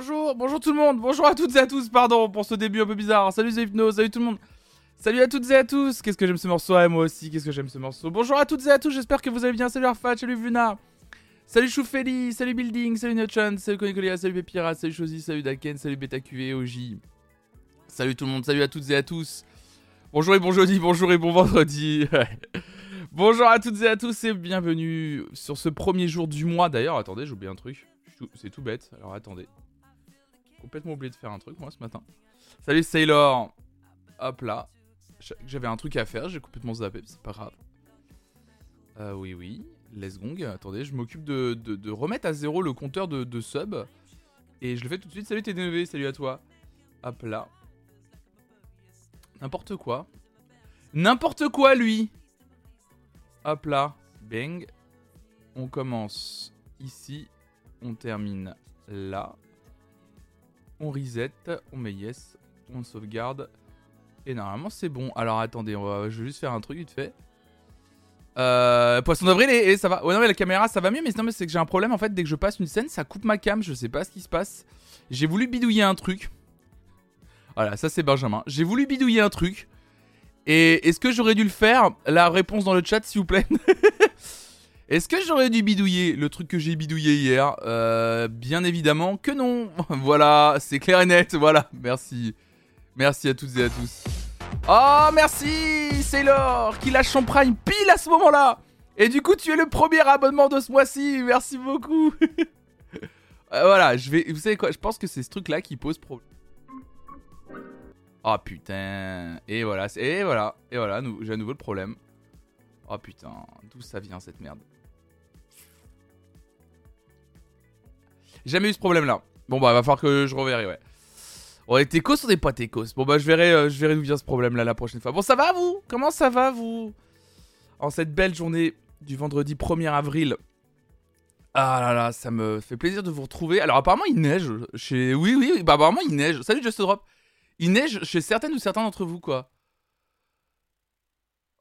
Bonjour, bonjour tout le monde, bonjour à toutes et à tous, pardon pour ce début un peu bizarre. Salut Hypno, salut tout le monde. Salut à toutes et à tous. Qu'est-ce que j'aime ce morceau ah, Moi aussi, qu'est-ce que j'aime ce morceau. Bonjour à toutes et à tous, j'espère que vous allez bien. Salut Arfat, salut Vuna. Salut Choufeli, salut Building, salut Nochan, salut Konikolia, salut Pépira, salut Chosy, salut Daken, salut BetaQV, OJ. Salut tout le monde, salut à toutes et à tous. Bonjour et bon jeudi, bonjour et bon vendredi. bonjour à toutes et à tous et bienvenue sur ce premier jour du mois. D'ailleurs, attendez, j'ai oublié un truc. C'est tout bête, alors attendez. Complètement oublié de faire un truc moi ce matin. Salut Sailor. Hop là. J'avais un truc à faire, j'ai complètement zappé, c'est pas grave. Euh, oui, oui. Let's gong. Attendez, je m'occupe de, remettre à zéro le compteur de, sub. Et je le fais tout de suite. Salut TDNV, salut à toi. Hop là. N'importe quoi. N'importe quoi, lui Hop là. Bang. On commence ici. On termine là. On reset. On met yes. On sauvegarde. Et normalement, c'est bon. Alors, attendez, je vais juste faire un truc vite fait. Euh, poisson d'avril et, ça va. Ouais, non, mais la caméra, ça va mieux. Mais non, mais c'est que j'ai un problème en fait. Dès que je passe une scène, ça coupe ma cam. Je sais pas ce qui se passe. J'ai voulu bidouiller un truc. Voilà, ça c'est Benjamin. J'ai voulu bidouiller un truc. Et est-ce que j'aurais dû le faire? La réponse dans le chat, s'il vous plaît. est-ce que j'aurais dû bidouiller le truc que j'ai bidouillé hier? Euh, Bien évidemment que non. voilà, c'est clair et net. Voilà, merci. Merci à toutes et à tous. Oh, merci Sailor qui lâche son prime pile à ce moment-là. Et du coup, tu es le premier abonnement de ce mois-ci. Merci beaucoup. Euh, voilà, je vais. Vous savez quoi? Je pense que c'est ce truc-là qui pose problème. Oh putain. Et voilà, et voilà, et voilà, j'ai un nouveau problème. Oh putain, d'où ça vient cette merde? Jamais eu ce problème-là. Bon bah, va falloir que je reverrai, ouais. On est écos on n'est pas écos Bon bah je verrai, euh, je verrai d'où vient ce problème là la prochaine fois. Bon ça va vous? Comment ça va vous? En cette belle journée du vendredi 1er avril. Ah là là, ça me fait plaisir de vous retrouver. Alors apparemment il neige chez... Oui oui, bah apparemment il neige. Salut Just Drop. Il neige chez certaines ou certains d'entre vous quoi.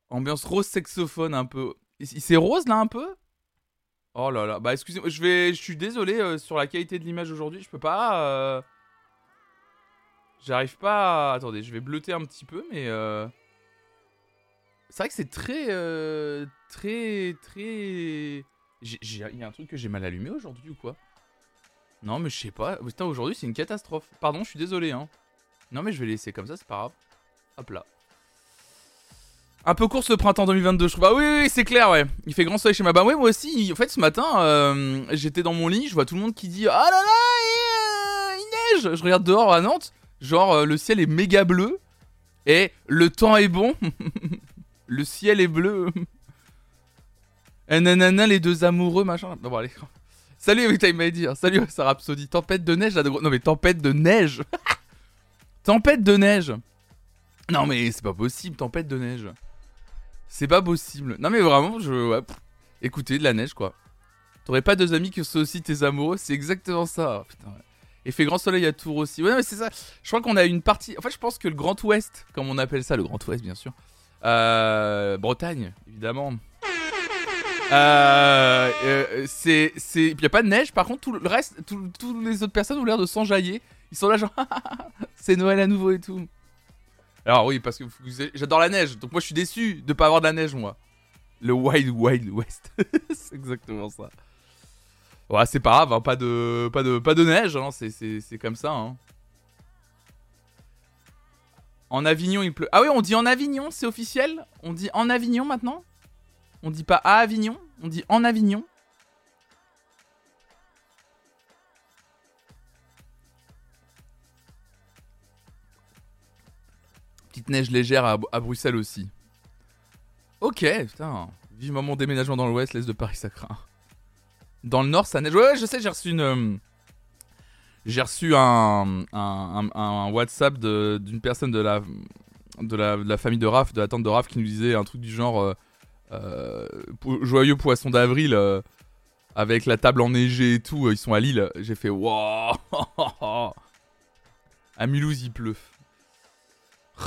Ambiance rose saxophone un peu. C'est rose là un peu? Oh là là, bah excusez-moi, je vais, je suis désolé euh, sur la qualité de l'image aujourd'hui, je peux pas. Euh, J'arrive pas à... Attendez, je vais bleuter un petit peu, mais... Euh... C'est vrai que c'est très... Euh... Très... Très... Il y a un truc que j'ai mal allumé aujourd'hui ou quoi? Non, mais je sais pas. Putain, aujourd'hui, c'est une catastrophe. Pardon, je suis désolé, hein. Non, mais je vais laisser comme ça, c'est pas grave. Hop là. Un peu court ce printemps 2022, je trouve. Ah oui, oui, c'est clair, ouais. Il fait grand soleil chez ma bah ouais, moi aussi. En fait, ce matin, euh, j'étais dans mon lit, je vois tout le monde qui dit Ah là là, euh, il neige Je regarde dehors à Nantes, Genre, euh, le ciel est méga bleu. Et le temps est bon. le ciel est bleu. et nanana, les deux amoureux, machin. Bon, allez. Salut, Time m'a dire. Salut, ça. Tempête de neige, là, de Non, mais tempête de neige. tempête de neige. Non, mais c'est pas possible, tempête de neige. C'est pas possible. Non, mais vraiment, je. Écoutez, de la neige, quoi. T'aurais pas deux amis qui sont aussi tes amoureux C'est exactement ça. ouais. Et fait grand soleil à Tours aussi. Ouais, mais c'est ça. Je crois qu'on a une partie. En fait, je pense que le Grand Ouest, comme on appelle ça, le Grand Ouest, bien sûr. Euh, Bretagne, évidemment. Euh, euh c'est, c'est, il y a pas de neige. Par contre, tout le reste, toutes les autres personnes ont l'air de s'enjailler. Ils sont là genre, c'est Noël à nouveau et tout. Alors oui, parce que j'adore la neige, donc moi je suis déçu de pas avoir de la neige moi. Le Wild Wild West, c'est exactement ça. Ouais, c'est pas grave, hein, pas, de, pas, de, pas de neige, hein, c'est comme ça. Hein. En Avignon, il pleut. Ah oui, on dit en Avignon, c'est officiel? On dit en Avignon maintenant? On dit pas à Avignon, on dit en Avignon? Petite neige légère à, Bruxelles aussi. Ok, putain. Vivement mon déménagement dans l'ouest, l'est de Paris, ça craint. Dans le nord, ça neige. Ouais, je sais, j'ai reçu une. Euh, j'ai reçu un, WhatsApp d'une personne de la, de, la, famille de Raph, de la tante de Raph, qui nous disait un truc du genre euh, euh Joyeux poisson d'avril, avec la table enneigée et tout, ils sont à Lille. J'ai fait Waouh À Mulhouse, il pleut.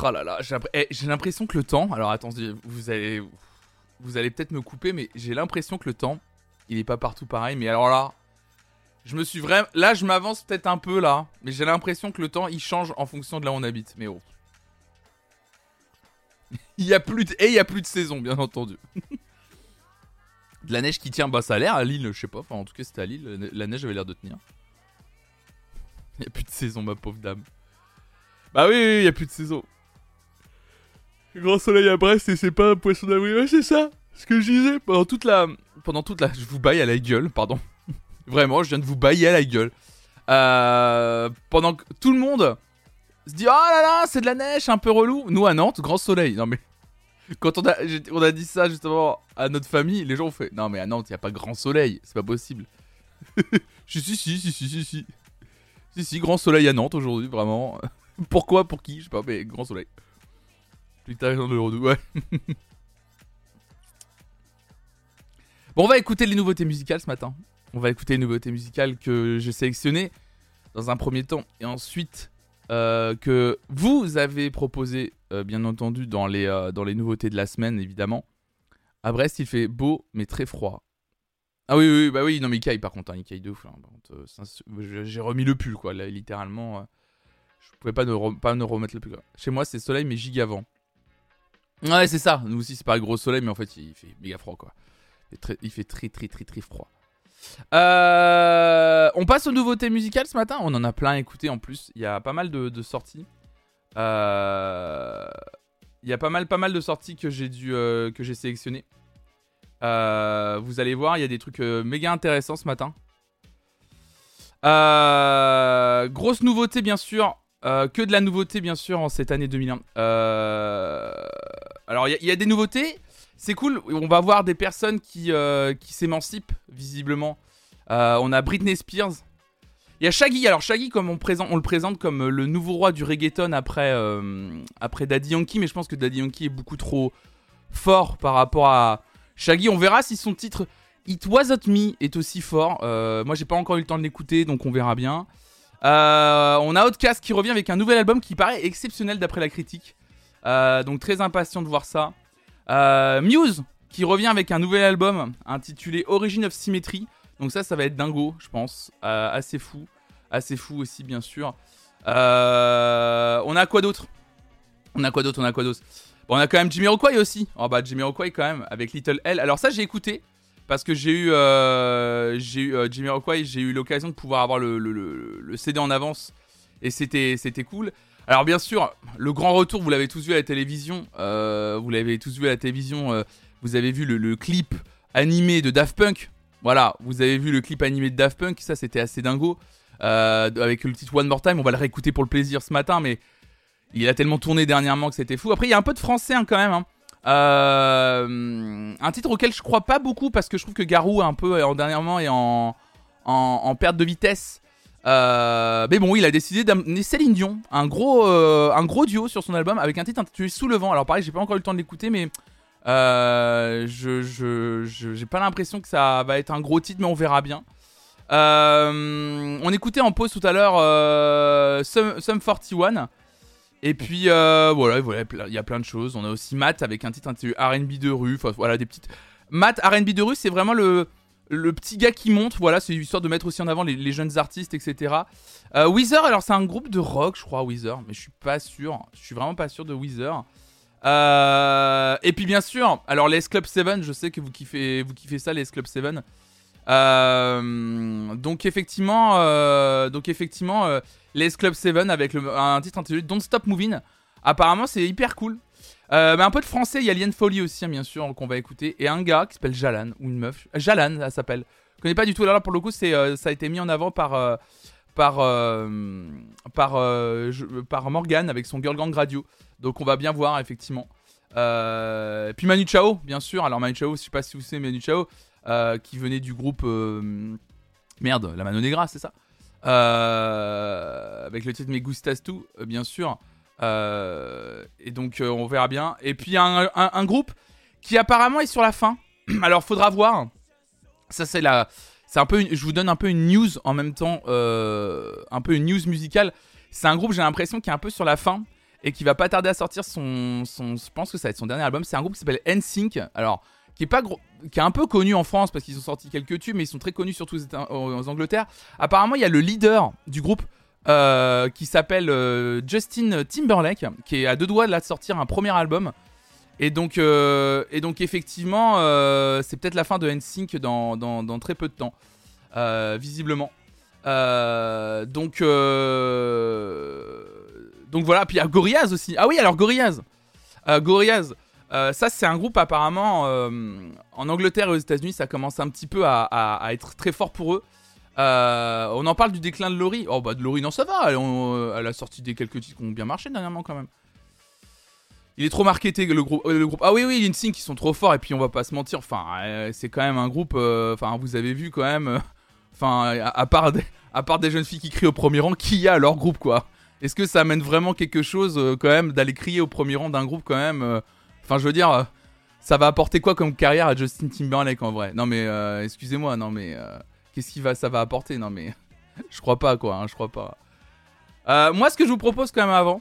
Oh là là, eh, j'ai l'impression que le temps. Alors attendez, vous allez, vous allez peut-être me couper, mais j'ai l'impression que le temps il est pas partout pareil, mais alors là, Je me suis vraiment. Là, je m'avance peut-être un peu là, mais j'ai l'impression que le temps il change en fonction de là où on habite. Mais oh. il y a plus de... Et il y a plus de saison, bien entendu. de la neige qui tient, bah ça a l'air à Lille, je sais pas. Enfin, en tout cas, c'était à Lille. La neige avait l'air de tenir. Il y a plus de saison, ma pauvre dame. Bah oui, il y a plus de saison. Grand soleil à Brest et c'est pas un poisson d'avril. Ouais, c'est ça. Ce que je disais pendant toute la. Pendant toute la. Je vous baille à la gueule, pardon. Vraiment, je viens de vous bailler à la gueule. Euh, pendant que tout le monde se dit Oh là là, c'est de la neige, un peu relou. Nous à Nantes, grand soleil. Non mais. Quand on a, on a dit ça justement à notre famille, les gens ont fait Non mais à Nantes, il n'y a pas grand soleil, c'est pas possible. je si, si, si, si, si, si. Si, si, grand soleil à Nantes aujourd'hui, vraiment. Pourquoi Pour qui Je sais pas, mais grand soleil. Plus tard, de ouais. bon, on va écouter les nouveautés musicales ce matin. On va écouter les nouveautés musicales que j'ai sélectionnées dans un premier temps et ensuite euh, que vous avez proposé, euh, bien entendu, dans les, euh, dans les nouveautés de la semaine, évidemment. À Brest, il fait beau mais très froid. Ah oui, oui, bah oui, non, mais il caille par contre, hein, il caille de ouf. Hein, j'ai remis le pull, quoi, là, littéralement. je pouvais pas ne, pas ne remettre le pull. Chez moi, c'est soleil, mais giga vent. Ouais, c'est ça. Nous aussi, c'est pas gros soleil, mais en fait, il fait méga froid, quoi. Il fait très, très, très, très, froid. Euh, on passe aux nouveautés musicales ce matin. On en a plein à écouter en plus. Il y a pas mal de, sorties. Euh, il y a pas mal, pas mal de sorties que j'ai dû, euh, que j'ai sélectionnées. vous allez voir, il y a des trucs méga intéressants ce matin. grosse nouveauté bien sûr. que de la nouveauté bien sûr en cette année 2001. Alors il y, a des nouveautés c'est cool. On va voir des personnes qui, euh, qui s'émancipent, visiblement. Euh, on a Britney Spears. Il y a Shaggy. Alors, Shaggy, comme on, le présente comme euh, le nouveau roi du reggaeton après, Daddy Yankee. Mais je pense que Daddy Yankee est beaucoup trop fort par rapport à Shaggy. On verra si son titre It Wasn't Me est aussi fort. moi, j'ai pas encore eu le temps de l'écouter, donc on verra bien. on a Outcast qui revient avec un nouvel album qui paraît exceptionnel d'après la critique. Donc, très impatient de voir ça. Euh, Muse qui revient avec un nouvel album intitulé Origin of Symmetry. Donc ça, ça va être dingo, je pense. Euh, assez fou. Assez fou aussi, bien sûr. Euh, on a quoi d'autre? On a quoi d'autre? On a quoi d'autre? On a quand même Jimmy Rockway aussi. Oh bah Jimmy Rockway quand même, avec Little L. Alors ça, j'ai écouté. Parce que j'ai eu, j'ai eu Jimmy Rockway, j'ai eu l'occasion de pouvoir avoir le, le, CD en avance. Et c'était cool. Alors bien sûr, le grand retour, vous l'avez tous vu à la télévision. Euh, vous l'avez tous vu à la télévision. Euh, vous avez vu le, clip animé de Daft Punk. Voilà, vous avez vu le clip animé de Daft Punk. Ça, c'était assez dingo. Euh, avec le titre One More Time. On va le réécouter pour le plaisir ce matin, mais il a tellement tourné dernièrement que c'était fou. Après, il y a un peu de français hein, quand même. Hein. un titre auquel je crois pas beaucoup parce que je trouve que Garou un peu en dernièrement est en, en perte de vitesse. Euh, mais bon, il a décidé d'amener Céline Dion, un gros, euh, un gros duo sur son album avec un titre intitulé Sous le vent. Alors pareil, j'ai pas encore eu le temps de l'écouter, mais euh, je, je, j'ai pas l'impression que ça va être un gros titre, mais on verra bien. on écoutait en pause tout à l'heure Sum, Sum 41. Et puis voilà, voilà, il y a plein de choses. On a aussi Matt avec un titre intitulé R&B de rue. Enfin voilà, des petites. Matt R&B de rue, c'est vraiment le le petit gars qui monte, voilà, c'est histoire de mettre aussi en avant les, jeunes artistes, etc. Euh, Weezer, alors c'est un groupe de rock, je crois, Weezer, mais je suis pas sûr. Je suis vraiment pas sûr de Weezer. Euh, et puis bien sûr, alors les Club 7, je sais que vous kiffez, vous ça, les Club 7. Euh, donc effectivement, euh, les Club 7 avec un titre intitulé Don't Stop Moving. Apparemment, c'est hyper cool. Euh, mais un peu de français, il y a Lien Folly aussi, hein, bien sûr, qu'on va écouter. Et un gars qui s'appelle Jalan, ou une meuf. Jalan, elle s'appelle. Je connais pas du tout. Là, pour le coup, euh, ça a été mis en avant par. Euh, par, par, par Morgan avec son Girl Gang Radio. Donc on va bien voir effectivement. puis Manu Chao, bien sûr. Alors Manu Chao, je sais pas si vous savez Manu Chao, qui venait du groupe merde, la Mano Negra, c'est ça? avec le titre Me Gustas Tu, bien sûr. Euh, et donc euh, on verra bien. Et puis un, un, groupe qui apparemment est sur la fin. Alors faudra voir. Ça c'est la, c'est un peu, je vous donne un peu une news en même temps, euh, un peu une news musicale. C'est un groupe j'ai l'impression qui est un peu sur la fin et qui va pas tarder à sortir son, son, je pense que ça va être son dernier album. C'est un groupe qui s'appelle NSYNC. Alors qui est pas gros, qui est un peu connu en France parce qu'ils ont sorti quelques tubes, mais ils sont très connus surtout aux, Angleterre. Apparemment, il y a le leader du groupe euh, qui s'appelle euh, Justin Timberlake, qui est à deux doigts de, de sortir un premier album. Et donc, euh, et donc effectivement, c'est peut-être la fin de NSYNC dans, dans, très peu de temps, visiblement. donc, donc voilà, puis il y a Gorillaz aussi. Ah oui, alors Gorillaz. Gorillaz. Ça, c'est un groupe apparemment en Angleterre et aux États-Unis, ça commence un petit peu à, être très fort pour eux. Euh, on en parle du déclin de Laurie. Oh bah de Laurie, non, ça va. Elle, a sorti des quelques titres qui ont bien marché dernièrement quand même. Il est trop marketé le groupe. groupe. Ah oui, oui, Insync, qui sont trop forts. Et puis on va pas se mentir. Enfin, c'est quand même un groupe. Enfin, vous avez vu quand même. Enfin, à, part des, à part des jeunes filles qui crient au premier rang, qui y a à leur groupe quoi? Est-ce que ça amène vraiment quelque chose quand même d'aller crier au premier rang d'un groupe quand même Enfin, je veux dire, euh, ça va apporter quoi comme carrière à Justin Timberlake en vrai? Non, mais euh, excusez-moi, non, mais euh, qu'est-ce qui va, ça va apporter? Non, mais je crois pas, quoi, hein, je crois pas. moi, ce que je vous propose quand même avant,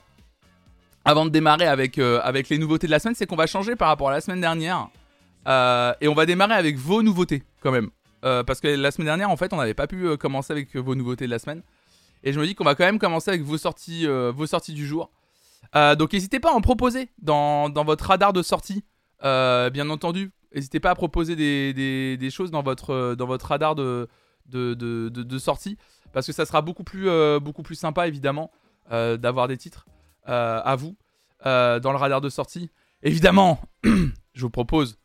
avant de démarrer avec, avec les nouveautés de la semaine, c'est qu'on va changer par rapport à la semaine dernière. et on va démarrer avec vos nouveautés, quand même. parce que la semaine dernière, en fait, on n'avait pas pu commencer avec vos nouveautés de la semaine. Et je me dis qu'on va quand même commencer avec vos sorties, vos sorties du jour. Euh, donc n'hésitez pas à en proposer dans, votre radar de sortie, euh, bien entendu. N'hésitez pas à proposer des, choses dans votre, dans votre radar de, de, sortie, parce que ça sera beaucoup plus, euh, beaucoup plus sympa, évidemment, d'avoir des titres à vous dans le radar de sortie. Évidemment, je vous propose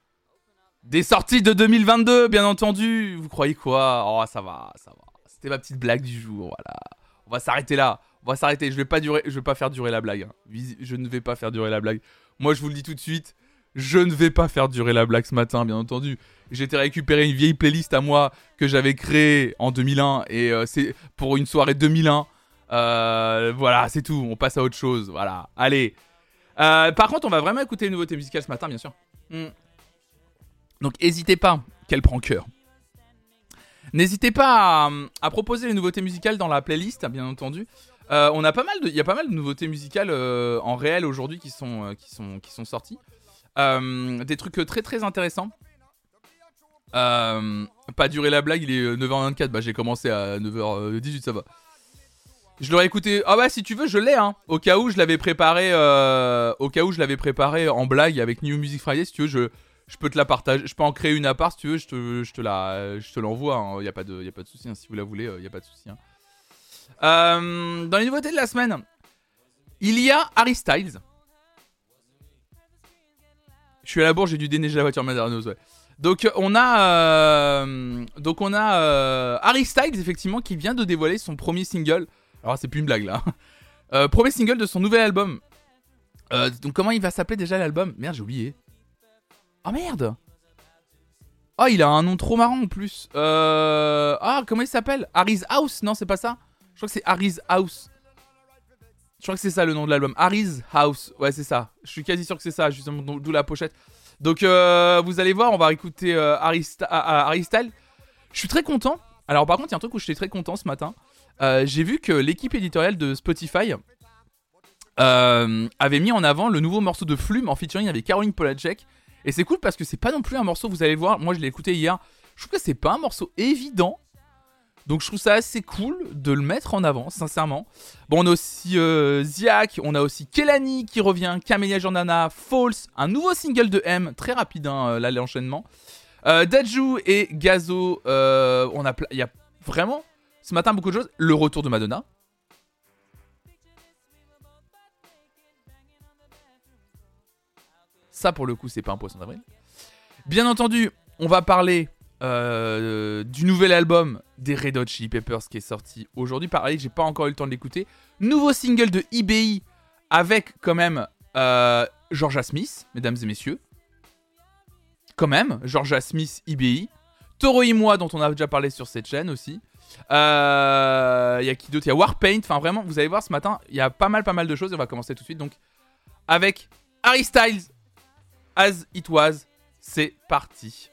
des sorties de 2022, bien entendu. Vous croyez quoi? Oh, ça va, ça va. C'était ma petite blague du jour, voilà. On va s'arrêter là. On va s'arrêter. Je vais pas durer, je vais pas faire durer la blague. Hein. Je ne vais pas faire durer la blague. Moi, je vous le dis tout de suite, je ne vais pas faire durer la blague ce matin, bien entendu. J'ai été récupérer une vieille playlist à moi que j'avais créée en 2001 et euh, c'est pour une soirée 2001. Euh, voilà, c'est tout. On passe à autre chose. Voilà. Allez. Euh, par contre, on va vraiment écouter une nouveauté musicale ce matin, bien sûr. Hmm. Donc, n'hésitez pas. Qu'elle prend cœur. N'hésitez pas à, proposer les nouveautés musicales dans la playlist, bien entendu. On a pas mal de, il y a pas mal de nouveautés musicales en réel aujourd'hui qui sont, qui sont, qui sont sorties. des trucs très très intéressants. Pas durer la blague, il est 9h24. Bah j'ai commencé à 9h18, ça va. Je l'aurais écouté. Ah bah si tu veux, je l'ai hein. Au cas où je l'avais préparé, au cas où je l'avais préparé en blague avec New Music Friday. Si tu veux, je, je peux te la partager. Je peux en créer une à part si tu veux. Je te, je te la, je te l'envoie. Il hein. n'y a pas de, y a pas de souci. Hein. Si vous la voulez, il y a pas de souci. Euh, dans les nouveautés de la semaine, il y a Harry Styles. Je suis à la bourre, j'ai dû déneiger la voiture Madarnos, ouais. Donc on a, euh, donc on a euh, Harry Styles effectivement qui vient de dévoiler son premier single. Alors c'est plus une blague là. premier single de son nouvel album. donc comment il va s'appeler déjà l'album? Merde j'ai oublié. Oh merde Oh il a un nom trop marrant en plus. Ah comment il s'appelle? Harry's House? Non c'est pas ça? Je crois que c'est Harry's House. Je crois que c'est ça le nom de l'album. Harry's House. Ouais, c'est ça. Je suis quasi sûr que c'est ça, justement, d'où la pochette. Donc, euh, vous allez voir, on va écouter euh, Harry, Style. Je suis très content. Alors, par contre, il y a un truc où j'étais très content ce matin. Euh, j'ai vu que l'équipe éditoriale de Spotify avait mis en avant le nouveau morceau de Flume en featuring avec Caroline Polacek. Et c'est cool parce que c'est pas non plus un morceau, vous allez voir, moi je l'ai écouté hier. Je trouve que c'est pas un morceau évident donc je trouve ça assez cool de le mettre en avant, sincèrement. Bon, on a aussi euh, on a aussi Kelani qui revient, Camélia Jordana, False, un nouveau single de M, très rapide hein, euh, là l'enchaînement. Euh, Daju et Gazo, euh, on a, il y a vraiment ce matin beaucoup de choses. Le retour de Madonna. Ça pour le coup c'est pas un poisson d'avril. Bien entendu, on va parler euh, du nouvel album des Red Hot Chili Peppers qui est sorti aujourd'hui. Pareil, j'ai pas encore eu le temps de l'écouter. Nouveau single de IBI avec quand même euh, Georgia Smith, mesdames et messieurs. Quand même, Georgia Smith, IBI. Toro et moi, dont on a déjà parlé sur cette chaîne aussi. Il euh, y a qui d'autre? Il y a Warpaint. Enfin, vraiment, vous allez voir ce matin, il y a pas mal, pas mal de choses. on va commencer tout de suite. Donc, avec Harry Styles, As It Was. C'est parti.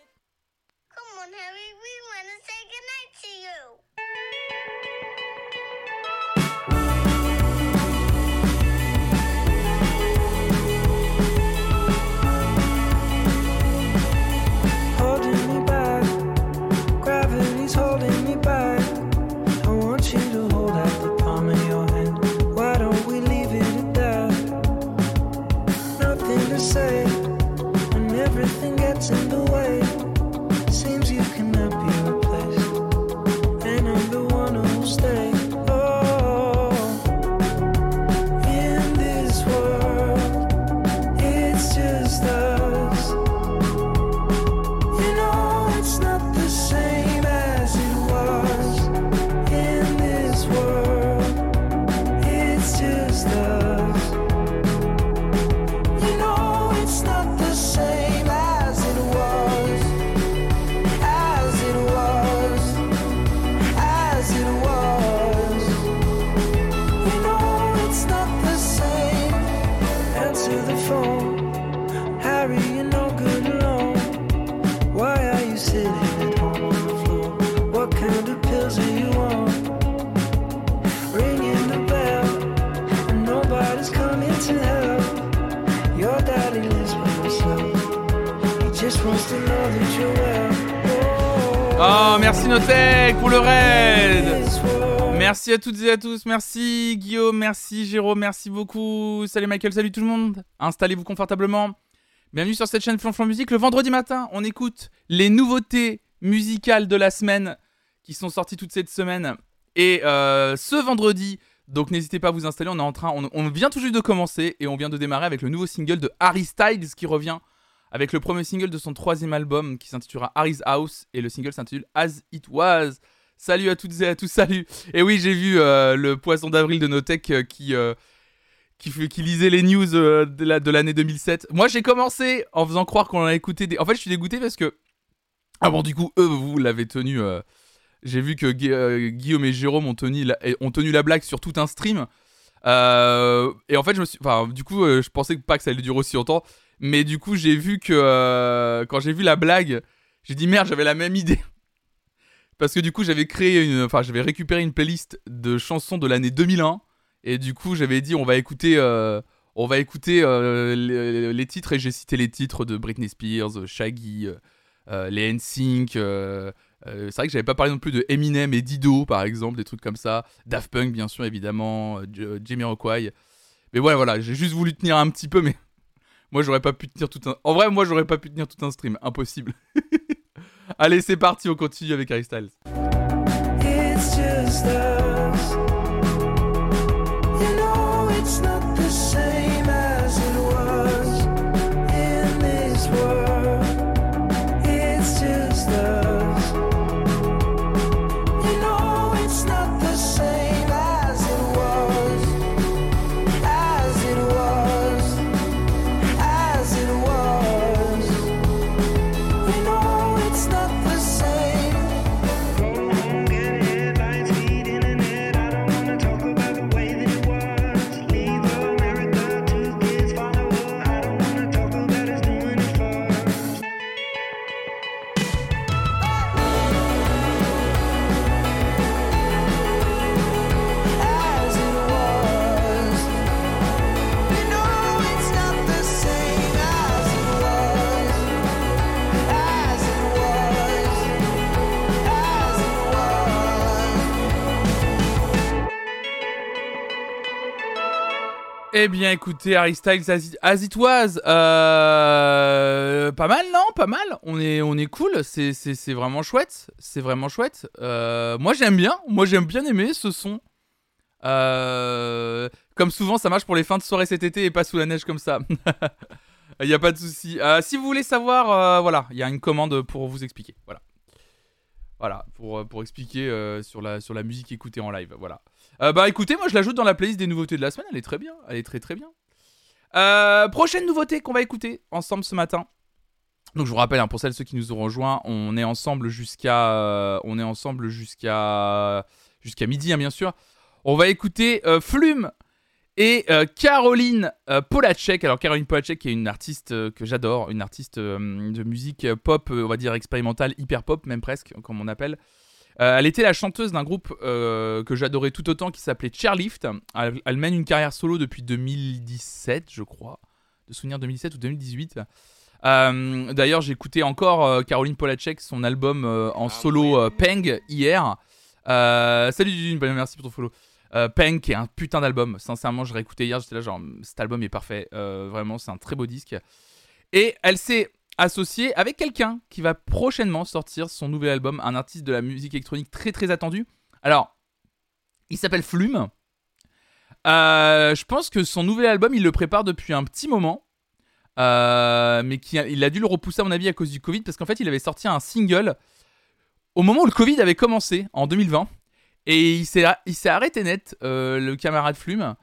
Pour le raid. Merci à toutes et à tous. Merci Guillaume, merci Jérôme, merci beaucoup. Salut Michael, salut tout le monde. Installez-vous confortablement. Bienvenue sur cette chaîne Flanflan Musique. Le vendredi matin, on écoute les nouveautés musicales de la semaine qui sont sorties toute cette semaine. Et euh, ce vendredi, donc n'hésitez pas à vous installer. On est en train, on vient tout juste de commencer et on vient de démarrer avec le nouveau single de Harry Styles qui revient avec le premier single de son troisième album qui s'intitulera Harry's House et le single s'intitule As It Was. Salut à toutes et à tous, salut. Et oui, j'ai vu euh, le poisson d'avril de Notech euh, qui, euh, qui, lisait les news de l'année 2007. Moi, j'ai commencé en faisant croire qu'on a écouté des. En fait, je suis dégoûté parce que. Ah bon, du coup, eux, vous l'avez tenu. j'ai vu que Guillaume et Jérôme ont tenu, la, ont tenu la blague sur tout un stream. et en fait, je me suis. Enfin, du coup, je pensais pas que ça allait durer aussi longtemps. Mais du coup, j'ai vu que euh, quand j'ai vu la blague, j'ai dit merde, j'avais la même idée. Parce que du coup, j'avais créé une. Enfin, j'avais récupéré une playlist de chansons de l'année 2001. Et du coup, j'avais dit on va écouter. Euh, on va écouter euh, les, titres et j'ai cité les titres de Britney Spears, Shaggy, les NSYNC. c'est vrai que j'avais pas parlé non plus de Eminem et Dido par exemple, des trucs comme ça. Daft Punk bien sûr évidemment, Jamie Rockway. Mais voilà, voilà, j'ai juste voulu tenir un petit peu, mais moi, j'aurais pas pu tenir tout un. En vrai, moi, j'aurais pas pu tenir tout un stream. Impossible. Allez, c'est parti, on continue avec Harry Styles. Eh bien, écoutez, Harry Styles, as, it was, euh, pas mal, non Pas mal. On est, on est cool. C'est, c'est, vraiment chouette. C'est vraiment chouette. Euh, moi, j'aime bien. Moi, j'aime bien aimer ce son. Euh, comme souvent, ça marche pour les fins de soirée cet été et pas sous la neige comme ça. Il n'y a pas de souci. si vous voulez savoir, voilà, il y a une commande pour vous expliquer. Voilà. Voilà, pour, pour expliquer sur, la, sur la musique écoutée en live. Voilà. Euh, bah écoutez, moi je l'ajoute dans la playlist des nouveautés de la semaine, elle est très bien, elle est très très bien. Euh, prochaine nouveauté qu'on va écouter ensemble ce matin. Donc je vous rappelle, hein, pour celles ceux qui nous ont rejoints, on est ensemble jusqu'à, euh, on est ensemble jusqu'à, jusqu'à midi, hein, bien sûr. On va écouter Flume et Caroline Polacek. Alors Caroline Polacek est une artiste que j'adore, une artiste de musique pop, on va dire expérimentale, hyper pop même presque, comme on appelle. Euh, elle était la chanteuse d'un groupe euh, que j'adorais tout autant qui s'appelait Chairlift. Elle, mène une carrière solo depuis 2017, je crois. De souvenir 2017 ou 2018. Euh, d'ailleurs, j'ai écouté encore Caroline Polacek, son album en ah solo Peng hier. salut Dudune, bah, merci pour ton follow. Peng, qui est un putain d'album. Sincèrement, je réécouté hier, j'étais là genre, cet album est parfait. vraiment, c'est un très beau disque. Et elle s'est associé avec quelqu'un qui va prochainement sortir son nouvel album, un artiste de la musique électronique très très attendu. Alors, il s'appelle Flume. Euh, je pense que son nouvel album, il le prépare depuis un petit moment. Euh, mais qui, il a dû le repousser à mon avis à cause du Covid parce qu'en fait il avait sorti un single au moment où le Covid avait commencé en 2020 et il s'est, arrêté net euh, le camarade Flume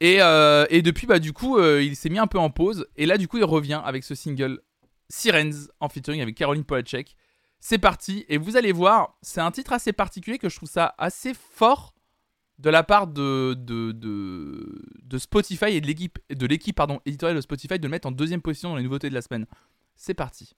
et, et, depuis bah du coup il s'est mis un peu en pause et là du coup il revient avec ce single Sirens en featuring avec Caroline Polacek. C'est parti et vous allez voir, c'est un titre assez particulier que je trouve ça assez fort de la part de, Spotify et de l'équipe, de l'équipe éditoriale de Spotify de le mettre en deuxième position dans les nouveautés de la semaine. C'est parti.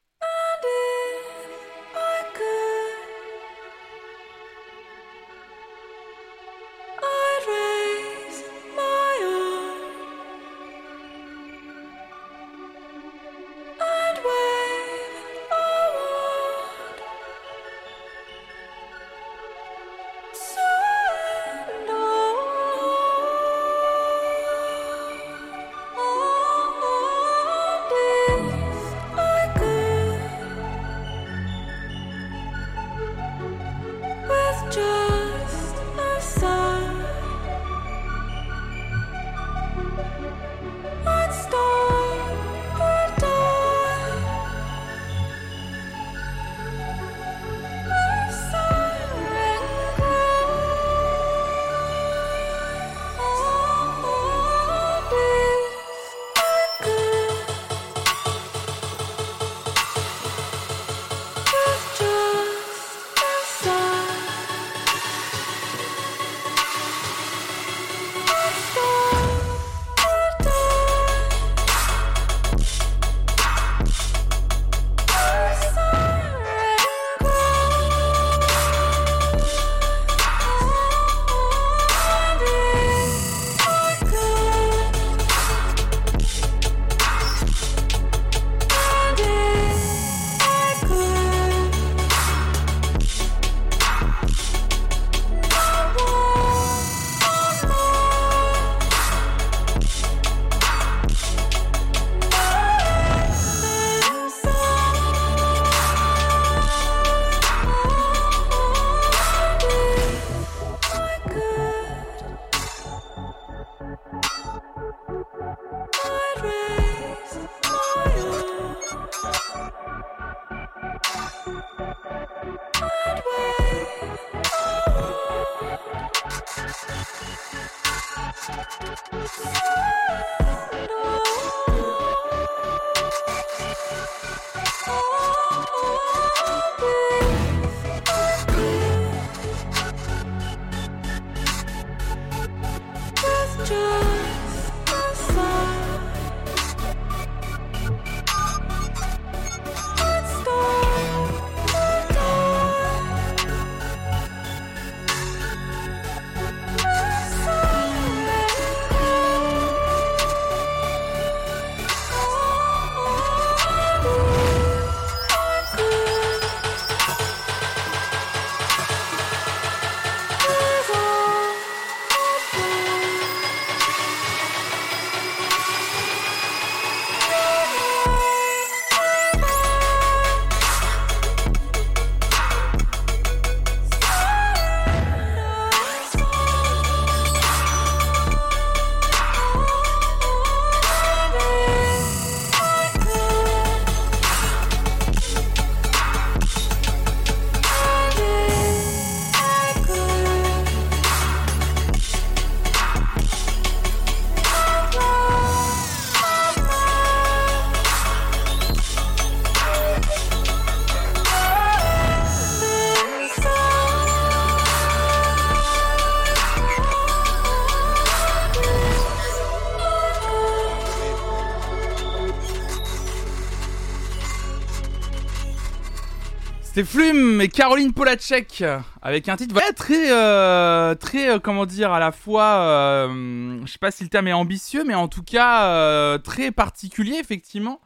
C'était Flume et Caroline Polacek avec un titre très, euh, très, euh, comment dire, à la fois, euh, je sais pas si le terme est ambitieux, mais en tout cas très particulier effectivement,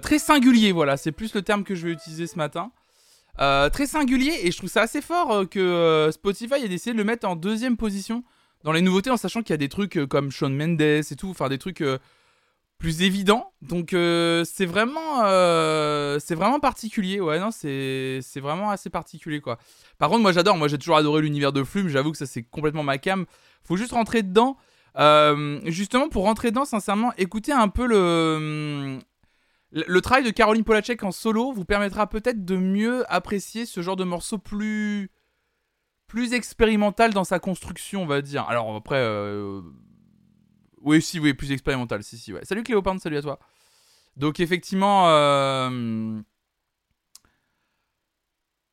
très singulier. Voilà, c'est plus le terme que je vais utiliser ce matin. très singulier et je trouve ça assez fort que Spotify ait décidé de le mettre en deuxième position dans les nouveautés en sachant qu'il y a des trucs comme Shawn Mendes et tout, enfin des trucs plus évident. Donc euh, c'est vraiment euh, c'est vraiment particulier. Ouais non c'est c'est vraiment assez particulier quoi. Par contre moi j'adore. Moi j'ai toujours adoré l'univers de Flume. J'avoue que ça c'est complètement ma cam. Faut juste rentrer dedans. Euh, justement pour rentrer dedans sincèrement écoutez un peu le le travail de Caroline Polacek en solo vous permettra peut-être de mieux apprécier ce genre de morceau plus plus expérimental dans sa construction on va dire. Alors après oui, si, oui, plus expérimental. Si, si, ouais. Salut Cléopâtre, salut à toi. Donc, effectivement, euh,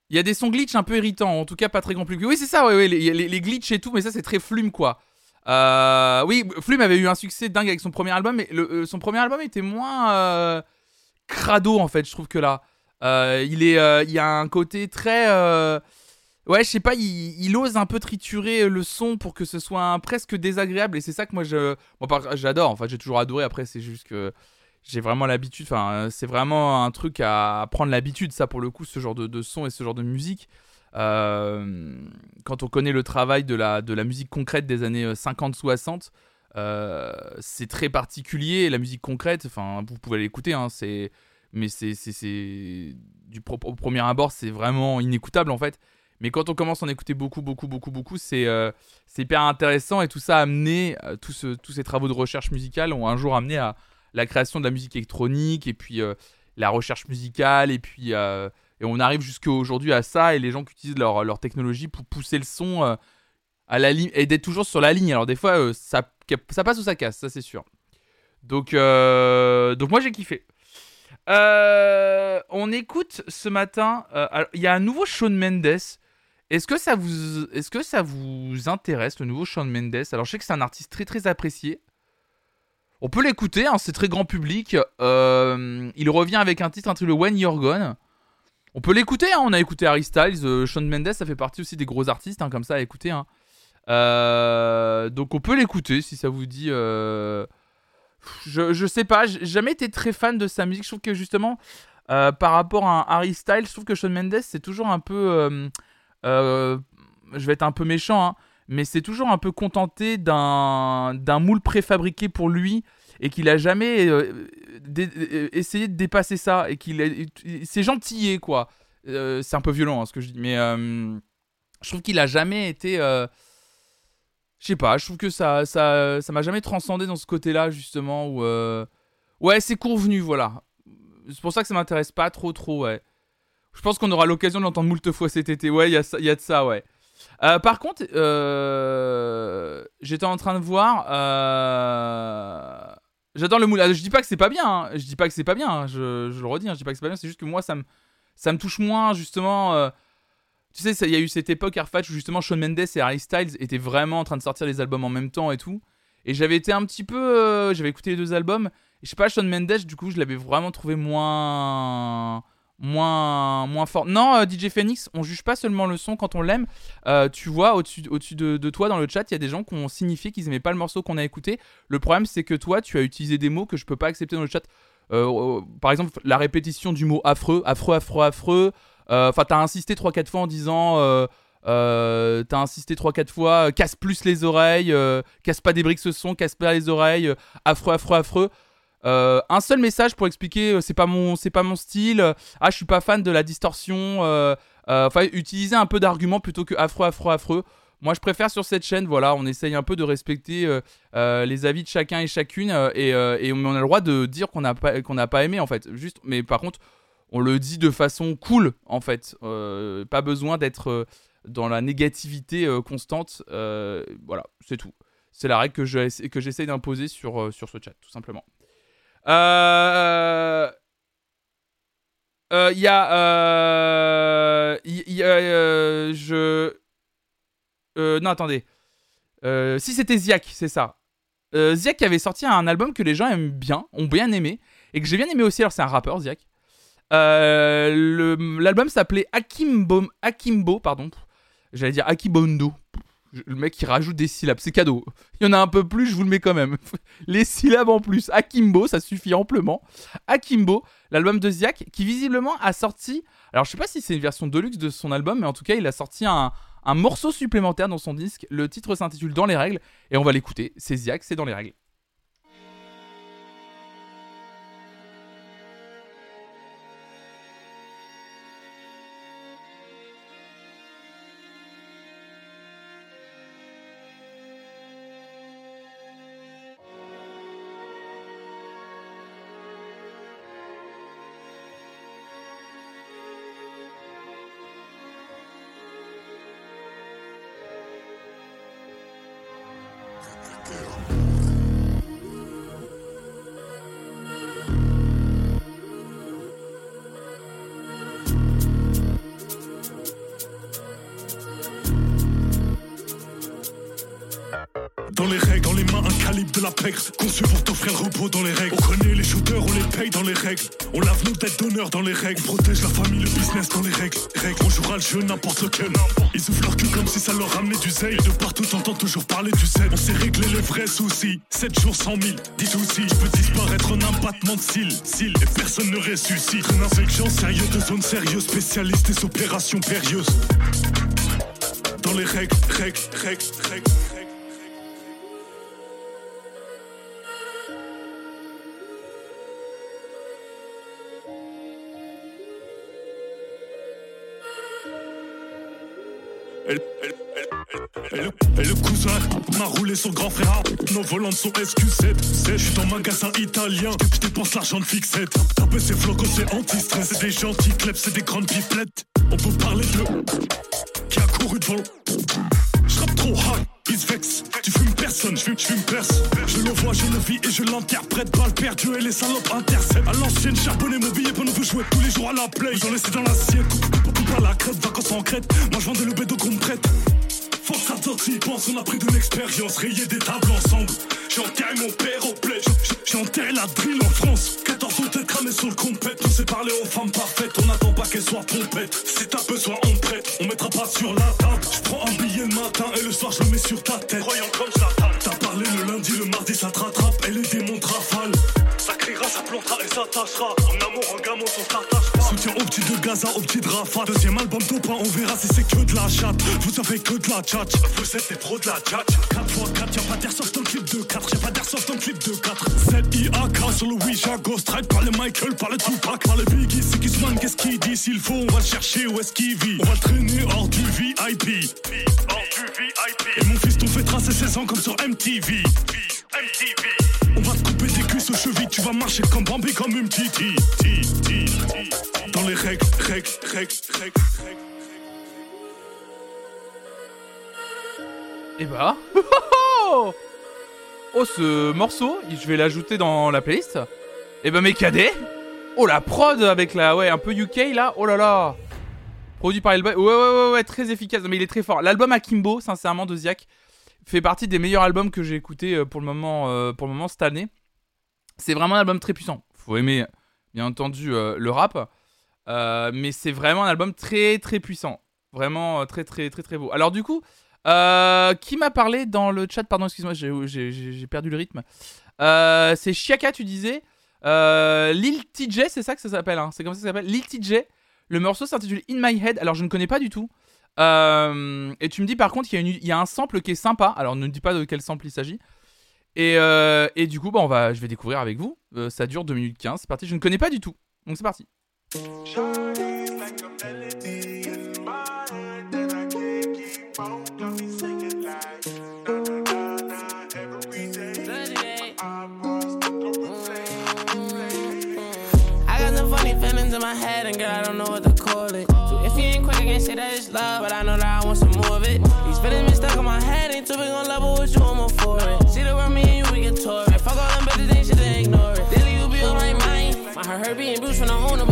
il y a des sons glitch un peu irritants, en tout cas pas très compliqués. Oui, c'est ça, ouais, ouais, les, les, et tout, mais ça, c'est très flume, quoi. Euh, oui, Flume avait eu un succès dingue avec son premier album, mais euh, son premier album était moins crado, en fait, je trouve que là. il, il y a un côté très Ouais, je sais pas, il, ose un peu triturer le son pour que ce soit presque désagréable et c'est ça que moi je moi j'adore. Enfin, j'ai toujours adoré après, c'est juste que j'ai vraiment l'habitude enfin c'est vraiment un truc à prendre l'habitude ça pour le coup ce genre de, son et ce genre de musique. Euh, quand on connaît le travail de la, de la musique concrète des années 50-60, euh, c'est très particulier. La musique concrète, enfin, vous pouvez l'écouter, hein, c'est, mais c'est, du au premier abord, c'est vraiment inécoutable en fait. Mais quand on commence à en écouter beaucoup, beaucoup, beaucoup, beaucoup, c'est euh, hyper intéressant et tout ça a amené, euh, tous ces travaux de recherche musicale ont un jour amené à la création de la musique électronique et puis euh, la recherche musicale et puis et on arrive jusqu'à aujourd'hui à ça et les gens qui utilisent leur, leur technologie pour pousser le son à la ligne et d'être toujours sur la ligne. Alors des fois ça, ça passe ou ça casse, ça c'est sûr. Donc, donc moi j'ai kiffé. on écoute ce matin. Il y a un nouveau Shawn Mendes est-ce que, ça vous, intéresse, le nouveau Shawn Mendes? Alors, je sais que c'est un artiste très très apprécié. On peut l'écouter, hein, c'est très grand public. Euh, il revient avec un titre intitulé When You're Gone. On peut l'écouter, hein, on a écouté Harry Styles. Euh, Shawn Mendes, ça fait partie aussi des gros artistes, hein, comme ça, à écouter. Euh, donc, on peut l'écouter si ça vous dit. Je, je sais pas, j'ai jamais été très fan de sa musique. Je trouve que justement, par rapport à Harry Styles, je trouve que Shawn Mendes, c'est toujours un peu euh, je vais être un peu méchant, hein, mais c'est toujours un peu contenté d'un moule préfabriqué pour lui et qu'il a jamais euh, euh, essayé de dépasser ça et qu'il c'est gentillé quoi. c'est un peu violent hein, ce que je dis, mais je trouve qu'il a jamais été je sais pas, je trouve que ça ça ça m'a jamais transcendé dans ce côté-là justement où ouais, c'est convenu voilà. C'est pour ça que ça m'intéresse pas trop trop ouais. Je pense qu'on aura l'occasion de l'entendre moult fois cet été. Ouais, il y, a de ça, ouais. Euh, par contre, euh, j'étais en train de voir. euh, J'adore le moule. Je dis pas que c'est pas bien. hein. Je dis pas que c'est pas bien. hein. Je, le redis. hein. Je dis pas que c'est pas bien. C'est juste que moi, ça me, ça touche moins justement. euh, Tu sais, il y a eu cette époque Arfatch où justement Shawn Mendes et Harry Styles étaient vraiment en train de sortir les albums en même temps et tout. Et j'avais été un petit peu. J'avais écouté les deux albums. Et je sais pas, Shawn Mendes, du coup, je l'avais vraiment trouvé moins. Moins, moins fort. Non, euh, DJ Phoenix, on juge pas seulement le son quand on l'aime. Euh, tu vois, au-dessus au-dessus de, de toi dans le chat, il y a des gens qui ont signifié qu'ils aimaient pas le morceau qu'on a écouté. Le problème, c'est que toi, tu as utilisé des mots que je peux pas accepter dans le chat. Euh, par exemple, la répétition du mot affreux, affreux, affreux, affreux. Enfin, t'as insisté 3-4 fois en disant. T'as insisté 3-4 fois, casse plus les oreilles, casse pas des briques ce son, casse pas les oreilles, affreux, affreux, affreux. Euh, un seul message pour expliquer, euh, c'est pas mon, c'est pas mon style. ah, je suis pas fan de la distorsion. euh, Enfin, utiliser un peu d'arguments plutôt que affreux, affreux, affreux. Moi, je préfère sur cette chaîne, voilà, on essaye un peu de respecter les avis de chacun et chacune, et, on a le droit de dire qu'on n'a pas, qu'on n'a pas aimé en fait. Juste, mais par contre, on le dit de façon cool en fait. Pas besoin d'être dans la négativité constante. Voilà, c'est tout. C'est la règle que je- que j'essaye d'imposer sur, sur ce chat, tout simplement. Euh, euh, Il y a. euh, Il y, a. euh, je. Euh, non, attendez. Euh, si c'était Ziak, c'est ça. Euh, Ziak avait sorti un album que les gens aiment bien, ont bien aimé, et que j'ai bien aimé aussi, alors c'est un rappeur, Ziak. Euh, L'album s'appelait Akimbo, Akimbo, pardon. J'allais dire Akibondo. Le mec qui rajoute des syllabes, c'est cadeau. Il y en a un peu plus, je vous le mets quand même. Les syllabes en plus. Akimbo, ça suffit amplement. Akimbo, l'album de Ziak, qui visiblement a sorti. Alors je sais pas si c'est une version deluxe de son album, mais en tout cas il a sorti un, un morceau supplémentaire dans son disque. Le titre s'intitule Dans les règles, et on va l'écouter. C'est Ziak, c'est dans les règles. Dans les règles, dans les mains, un calibre de la pègre Conçu pour t'offrir le repos dans les règles. On connaît les shooters, on les paye dans les règles. On lave nos dettes d'honneur dans les règles. On protège la famille, le business dans les règles. Règles, on jouera le jeu n'importe lequel. Ils ouvrent leur cul comme si ça leur ramenait du zèle. Et de partout t'entends toujours parler du zèle. On sait régler les vrais soucis 7 jours 100 000, 10 soucis. Tu peux disparaître en un battement de cils. Cils, et personne ne ressuscite. Un infection sérieux de zone sérieuse Spécialiste des opérations périlleuses. Dans les règles, règles, règles, règles, et- le, cousin m'a roulé son grand frère. Nos volants sont SQ7. C'est- Je dans magasin italien. Je dépense l'argent de fixette. Taper ses flocons, c'est anti-stress. C'est des gentils clubs, c'est des grandes pipelettes. On peut parler de qui a couru devant. Je rappe trop hard, il se vexe. Tu fumes personne, je fume, fume perce. Je le vois, je le vis et je l'interprète. Balle perdue et les salopes interceptent. À l'ancienne, charbonner mon billet pour nous jouer tous les jours à la play. Vous en laissez dans l'assiette, coupe, coupe, coupe à la crête, vacances en crête. Moi je vendais le bédo qu'on me prête. Force à pense, on a pris de l'expérience, rayer des tables ensemble. J'ai enterré mon père au bled, J'ai- enterré la drill en France. 14 ans tête cramée sur le compète, on sait parler aux femmes parfaites, on n'attend pas qu'elles soient pompettes. Si t'as besoin, on prête, on mettra pas sur la table. Je prends un billet le matin et le soir je le mets sur ta tête. Croyant comme Satan. T'as parlé le lundi, le mardi ça te rattrape, et les démons te rafalent. Ça criera, ça plantera et s'attachera. En amour, en gamin, on s'attache. Soutien au petit de Gaza, au petit de Rafa. Deuxième album d'Opa, on verra si c'est que de la chatte. Vous avez que de la tchatch. Vous êtes des pros de la tchatch. 4 x 4, y'a pas d'airsoft le clip de 4. Y'a pas d'airsoft le clip de 4. Z-I-A-K sur le Ouija, Ghost Ride par le Michael, par le Tupac, par le Biggie. C'est Gizman, qu'est-ce qu'il dit S'il faut, on va le chercher, où est-ce qu'il vit? On va le traîner hors du VIP. Hors du VIP. Et mon fils, t'on fait tracer 16 ans comme sur MTV. MTV. On va te couper des cuisses aux chevilles, tu vas marcher comme Bambi, comme une petite. Et bah. Oh, ce morceau, je vais l'ajouter dans la playlist. Et bah, mes cadets. Oh, la prod avec la. Ouais, un peu UK là. Oh là là. Produit par Elba. Ouais, ouais, ouais, ouais, très efficace. Mais il est très fort. L'album Akimbo, sincèrement, de Ziak, fait partie des meilleurs albums que j'ai écoutés euh, pour le moment, euh, pour le moment cette année. C'est vraiment un album très puissant. Faut aimer, bien entendu, euh, le rap. Mais c'est vraiment un album très, très puissant. Vraiment très, très, très, très beau. Alors, du coup. qui m'a parlé dans le chat? Pardon, excuse-moi, j'ai perdu le rythme. c'est Chiaka, tu disais. Lil TJ, c'est ça que ça s'appelle. Hein. C'est comme ça que ça s'appelle? Lil TJ. Le morceau s'intitule In My Head. Alors, je ne connais pas du tout. Euh, et tu me dis par contre qu'il y, a un sample qui est sympa. Alors ne me dis pas de quel sample il s'agit. Et, euh, et, du coup, bah, on va, je vais découvrir avec vous. Euh, ça dure 2 minutes 15. C'est parti. Je ne connais pas du tout. Donc c'est parti. I got some funny feelings in my head, and girl, I don't know what to call it. So if you ain't quick, I can't say that it's love, but I know that I want some more of it. These feelings been stuck in my head, ain't too big on level with you, I'm all for it. See the way me and you, we get tore it. Fuck all them better things, shit, they ignore it. Daily, you be on my mind. My heart hurt being bruised from the owner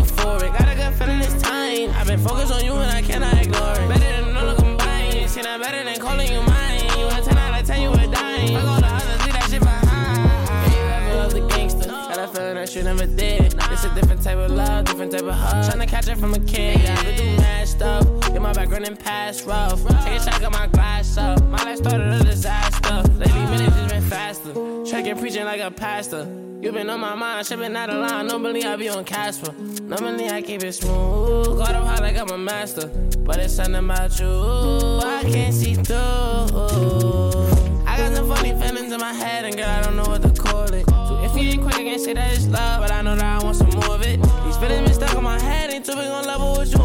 focused on you, and I cannot ignore it. Better than all combined. See, that better than calling you mine. You a 10 out of 10, you a dime. Fuck all the others, leave that shit behind. Yeah, you ever love the gangster. Got a feeling that you never did. It's a different type of love, different type of hug. Tryna catch it from a kid, yeah, I do mad stuff. Get my background in past rough. Take a shot, got my glass up. My life started a disaster. Lately, minutes faster. Tracking, preaching like a pastor. You been on my mind, shipping out of line. Normally I be on Casper. Normally I keep it smooth. Got up high like I'm a master. But it's something about you I can't see through. I got some funny feelings in my head, and girl, I don't know what to call it. So if you ain't quick, I can't say that it's love, but I know that I want some more of it. These feelings been stuck on my head, ain't too big on level with you,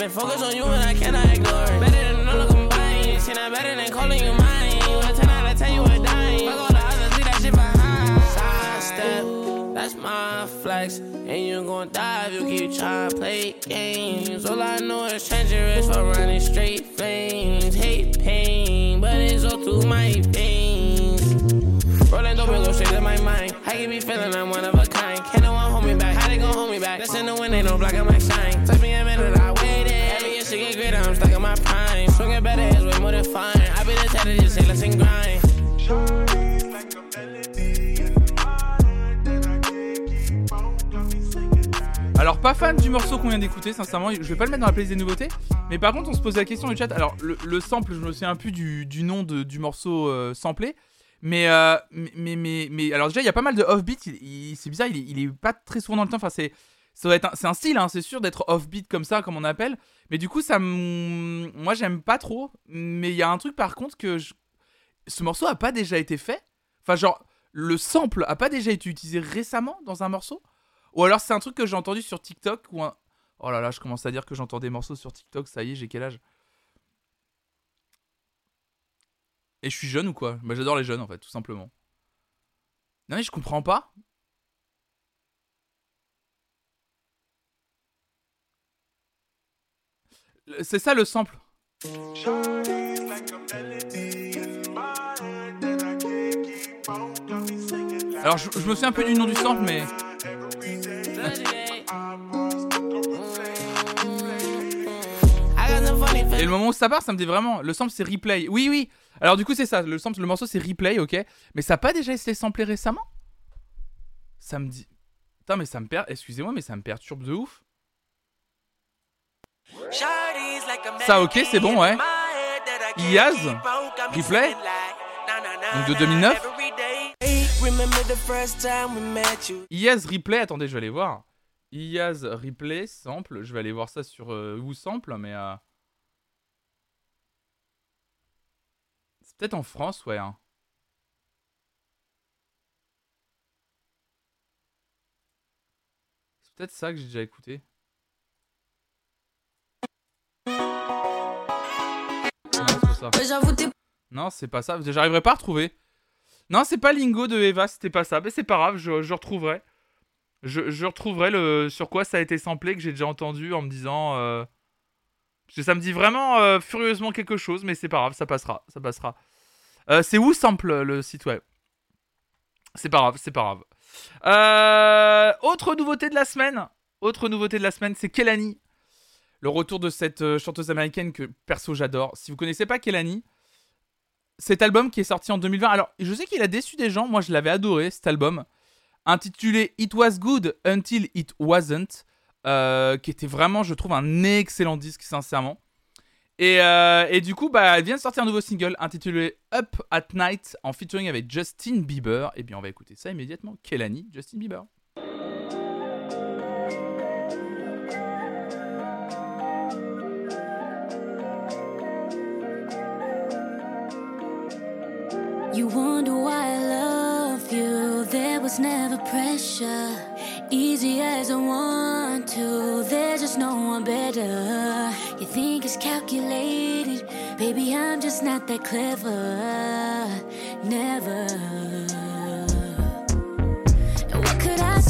been focused on you and I cannot ignore it. Better than all of combined. See, not better than calling you mine. You a 10 out of 10, you a dime. Fuck all the others, leave that shit behind. Side step, that's my flex. And you gon' die if you keep trying to play games. All I know is treacherous for running straight flames. Hate pain, but it's all through my veins. Rolling dope and go straight to my mind. I can be feeling I'm one of a kind. Can't no one hold me back. How they gon' hold me back? That's in the ain't no blocking my shine. Took me a minute, Alors, pas fan du morceau qu'on vient d'écouter, sincèrement. Je vais pas le mettre dans la playlist des nouveautés. Mais par contre, on se pose la question du chat. Alors, le, sample, je me souviens plus du, du nom de, du morceau euh, samplé. Mais, euh, mais, mais, mais, alors, déjà, il y a pas mal de off-beat. C'est bizarre, il il est, pas très souvent dans le temps. Enfin, c'est. C'est un style, hein, c'est sûr, d'être off-beat comme ça, comme on appelle. Mais du coup, ça moi, j'aime pas trop. Mais il y a un truc, par contre, que ce morceau a pas déjà été fait. Enfin, genre, le sample a pas déjà été utilisé récemment dans un morceau? Ou alors c'est un truc que j'ai entendu sur TikTok ou un... Oh là là, je commence à dire que j'entends des morceaux sur TikTok, ça y est, j'ai quel âge? Et je suis jeune ou quoi? Bah j'adore les jeunes en fait, tout simplement. Non mais je comprends pas. C'est ça le sample. Alors je, me souviens un peu du nom du sample mais... Et le moment où ça part, ça me dit vraiment. Le sample c'est replay. Oui, oui. Alors du coup c'est ça. Le sample, le morceau c'est replay, ok. Mais ça a pas déjà été samplé récemment? Ça me dit. Putain, mais ça me perd. Excusez-moi, mais ça me perturbe de ouf. Ça, ok, c'est bon, ouais. Iaz, replay. Donc de 2009. Iaz replay. Attendez, je vais aller voir. Iaz replay sample. Je vais aller voir ça sur euh, où sample, mais. Euh... Peut-être en France, ouais. Hein. C'est peut-être ça que j'ai déjà écouté. Non, c'est pas ça. J'arriverai pas à retrouver. Non, c'est pas Lingo de Eva, c'était pas ça. Mais c'est pas grave, je, retrouverai. Je, retrouverai le sur quoi ça a été samplé que j'ai déjà entendu en me disant. Euh, ça me dit vraiment euh, furieusement quelque chose, mais c'est pas grave, ça passera. Ça passera. Euh, c'est où sample le site web? C'est pas grave, c'est pas grave. autre nouveauté de la semaine. Autre nouveauté de la semaine, c'est Kelani. Le retour de cette chanteuse américaine que perso j'adore. Si vous connaissez pas Kelani, cet album qui est sorti en 2020. Alors, je sais qu'il a déçu des gens. Moi, je l'avais adoré cet album intitulé It Was Good Until It Wasn't, euh, qui était vraiment, je trouve, un excellent disque, sincèrement. Et, euh, et, du coup, bah, elle vient de sortir un nouveau single intitulé Up at Night en featuring avec Justin Bieber. Et bien, on va écouter ça immédiatement. Kelani, Justin Bieber. Wonder why I love you. There was never pressure. Easy as I want to. There's just no one better. You think it's calculated. Baby, I'm just not that clever. Never. what could I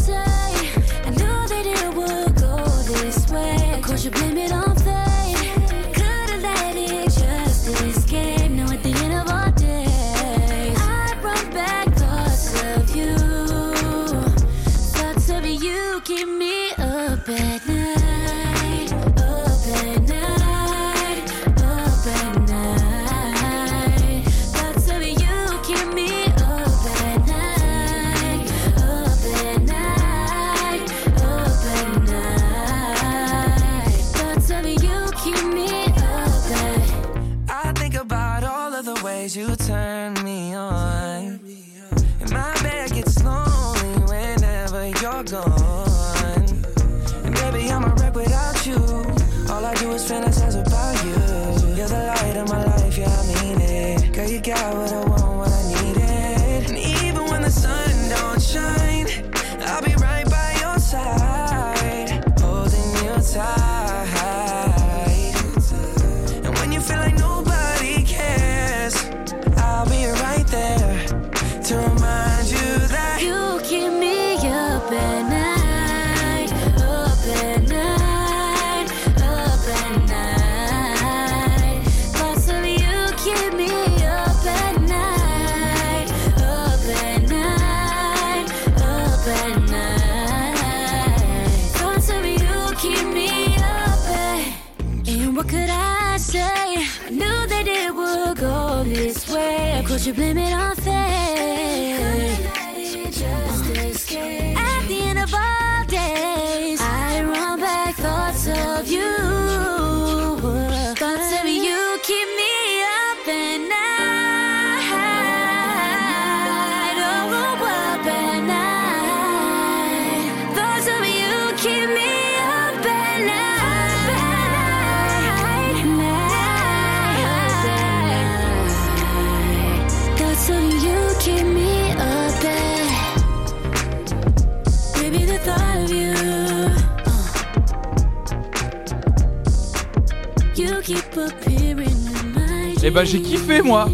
Et eh bah ben, j'ai kiffé moi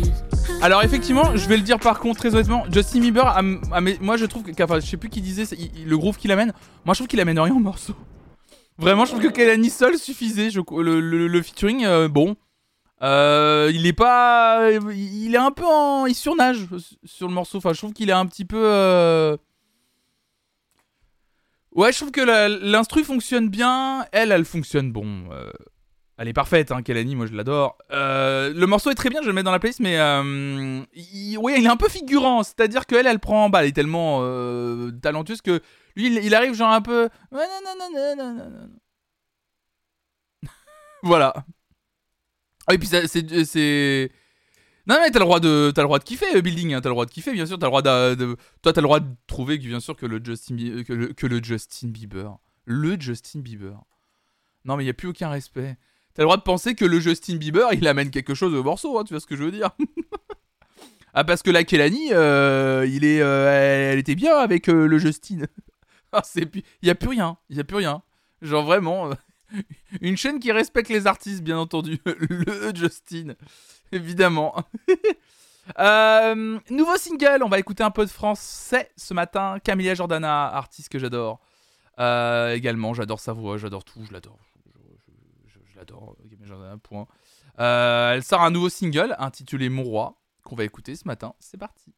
alors effectivement, je vais le dire par contre très honnêtement, Justin Bieber, moi je trouve que, enfin je sais plus qui disait, le groove qu'il amène, moi je trouve qu'il amène rien au morceau. Vraiment, je trouve que Kelani seul suffisait. Le, featuring, euh, bon, euh, il est pas, il est un peu en, il surnage sur le morceau. Enfin, je trouve qu'il est un petit peu. Euh, ouais, je trouve que l'instru fonctionne bien. Elle, elle fonctionne bon. Elle est parfaite, hein, Kelani, moi je l'adore. Euh, le morceau est très bien, je le mets dans la playlist, mais euh, il, il est un peu figurant, c'est-à-dire qu'elle, elle prend en bas, elle est tellement euh, talentueuse que lui, il, arrive genre un peu. voilà. Ah, et puis c'est. Non mais t'as le droit de t'as le droit de kiffer building hein, t'as le droit de kiffer bien sûr t'as le droit de, toi t'as le droit de trouver bien sûr que le Justin que le, que le Justin Bieber le Justin Bieber non mais il a plus aucun respect T'as le droit de penser que le Justin Bieber, il amène quelque chose au morceau, hein, tu vois ce que je veux dire? Ah, parce que la Kelani, euh, il euh, elle était bien avec euh, le Justin. ah, il y a plus rien, il y a plus rien. Genre vraiment, une chaîne qui respecte les artistes, bien entendu. le Justin, évidemment. Nouveau single, on va écouter un peu de français ce matin. Camilla Jordana, artiste que j'adore. Également, j'adore sa voix, j'adore tout, je l'adore. Je, l'adore, Camilla Jordana, point. Euh, elle sort un nouveau single intitulé Mon Roi, qu'on va écouter ce matin. C'est parti.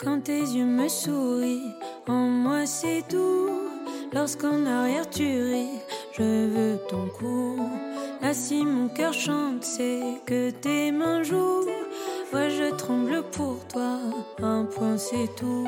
Quand tes yeux me sourient, en moi c'est tout. Lorsqu'en arrière tu ris, je veux ton cou. Là si mon cœur chante, c'est que tes mains jouent. Moi je tremble pour toi, un point c'est tout.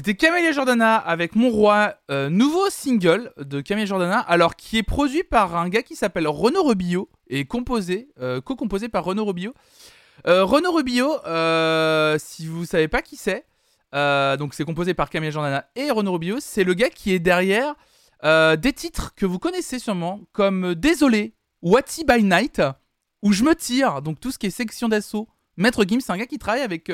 C'était Camélia Jordana avec Mon Roi, euh, nouveau single de Camélia Jordana, alors qui est produit par un gars qui s'appelle Renaud Rubio et composé, euh, co-composé par Renaud Rubio. Euh, Renaud Rubio, euh, si vous savez pas qui c'est, donc c'est composé par Camélia Jordana et Renaud Rubio, c'est le gars qui est derrière des titres que vous connaissez sûrement, comme Désolé, Whatty by Night, ou Je me tire, donc tout ce qui est section d'assaut. Maître Gims, c'est un gars qui travaille avec,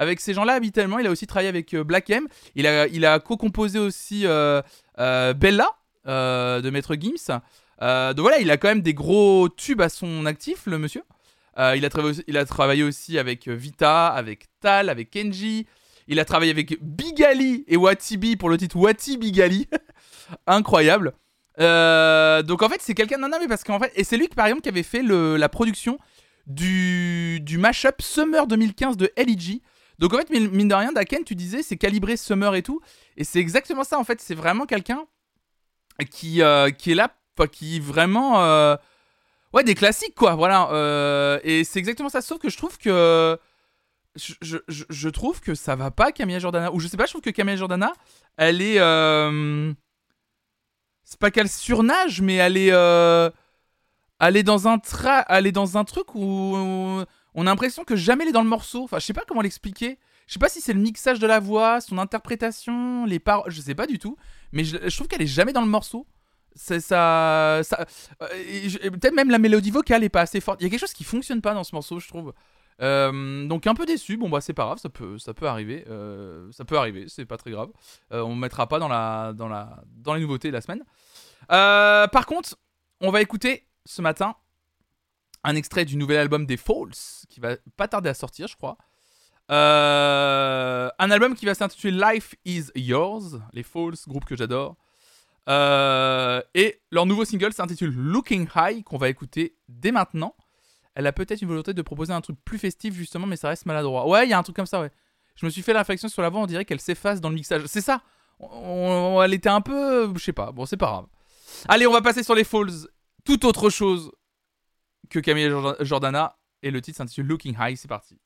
avec ces gens-là habituellement. Il a aussi travaillé avec euh, Black M. Il a, il a co-composé aussi euh, euh, Bella de Maître Gims. Donc voilà, il a quand même des gros tubes à son actif, le monsieur. Il, a travaillé aussi, il a travaillé aussi avec Vita, avec Tal, avec Kenji. Il a travaillé avec Bigali et Watibi pour le titre Wati Bigali. Incroyable. Donc en fait, c'est quelqu'un. Non, non, mais parce qu'en fait. Et c'est lui, par exemple, qui avait fait la production du, du mashup Summer 2015 de LEG. Donc en fait, mine de rien, Daken, tu disais, c'est calibré Summer et tout. Et c'est exactement ça, en fait. C'est vraiment quelqu'un qui, euh, qui est là, qui vraiment. euh, Ouais, des classiques, quoi. Voilà. euh, et c'est exactement ça. Sauf que je trouve que. Je, trouve que ça va pas, Camilla Jordana. Ou je sais pas, je trouve que Camilla Jordana, elle est. C'est pas qu'elle surnage, mais elle est. Elle est dans un tra... Elle est dans un truc où on a l'impression que jamais elle est dans le morceau. Enfin, je sais pas comment l'expliquer. Je sais pas si c'est le mixage de la voix, son interprétation, les paroles, je sais pas du tout. Mais je, trouve qu'elle est jamais dans le morceau. C'est ça, euh, peut-être même la mélodie vocale est pas assez forte. Il y a quelque chose qui fonctionne pas dans ce morceau, je trouve. Euh, donc un peu déçu. Bon bah c'est pas grave, ça peut, ça peut arriver. Euh, ça peut arriver, c'est pas très grave. On mettra pas dans la, dans la, dans les nouveautés de la semaine. Par contre, on va écouter ce matin un extrait du nouvel album des Falls qui va pas tarder à sortir, je crois. Euh, un album qui va s'intituler Life is Yours, les Falls, groupe que j'adore. Euh, et leur nouveau single s'intitule Looking High, qu'on va écouter dès maintenant. Elle a peut-être une volonté de proposer un truc plus festif, justement, mais ça reste maladroit. Ouais, il y a un truc comme ça, ouais. Je me suis fait la réflexion sur la voix, on dirait qu'elle s'efface dans le mixage. C'est ça Elle était un peu. Je sais pas, bon, c'est pas grave. Allez, on va passer sur les Falls. Tout autre chose que Camille Jordan- Jordana. Et le titre s'intitule Looking High, c'est parti.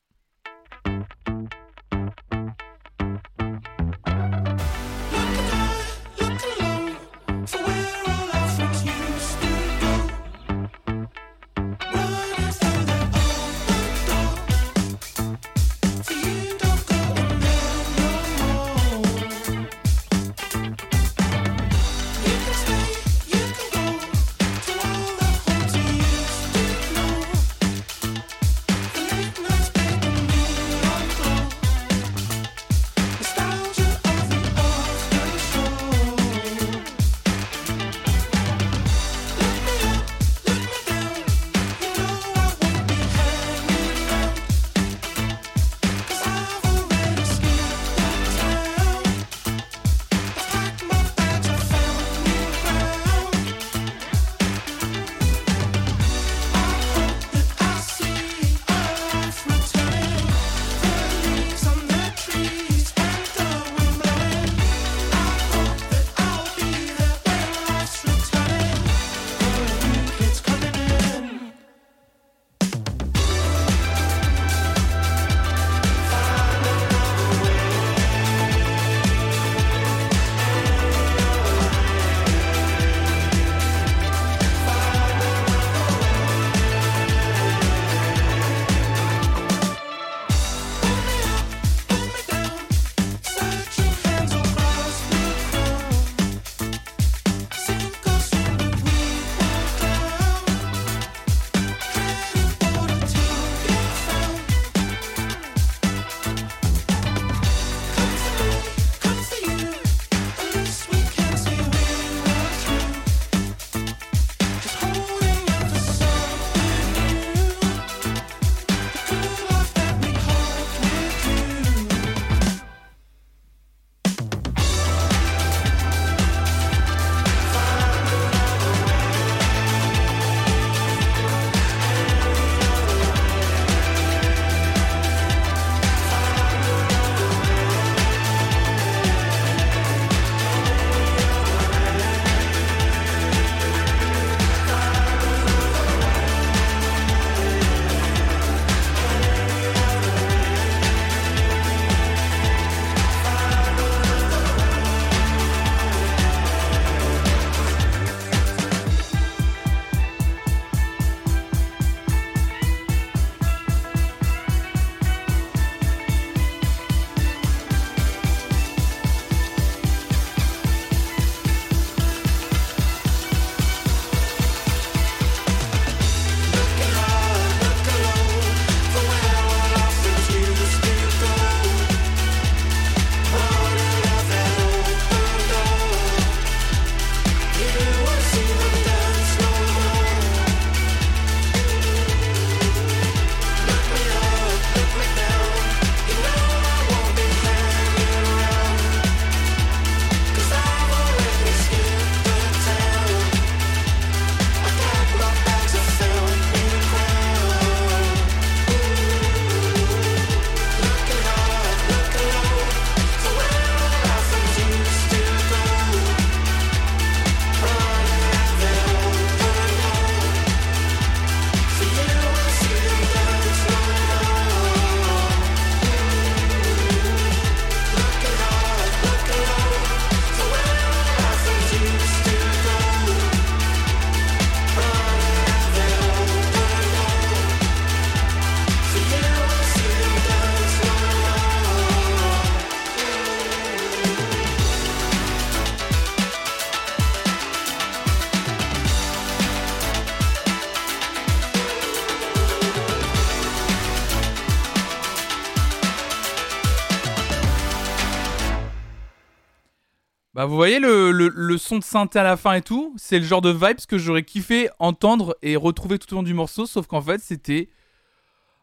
Ah, vous voyez le, son de synthé à la fin et tout? C'est le genre de vibes que j'aurais kiffé entendre et retrouver tout au long du morceau, sauf qu'en fait c'était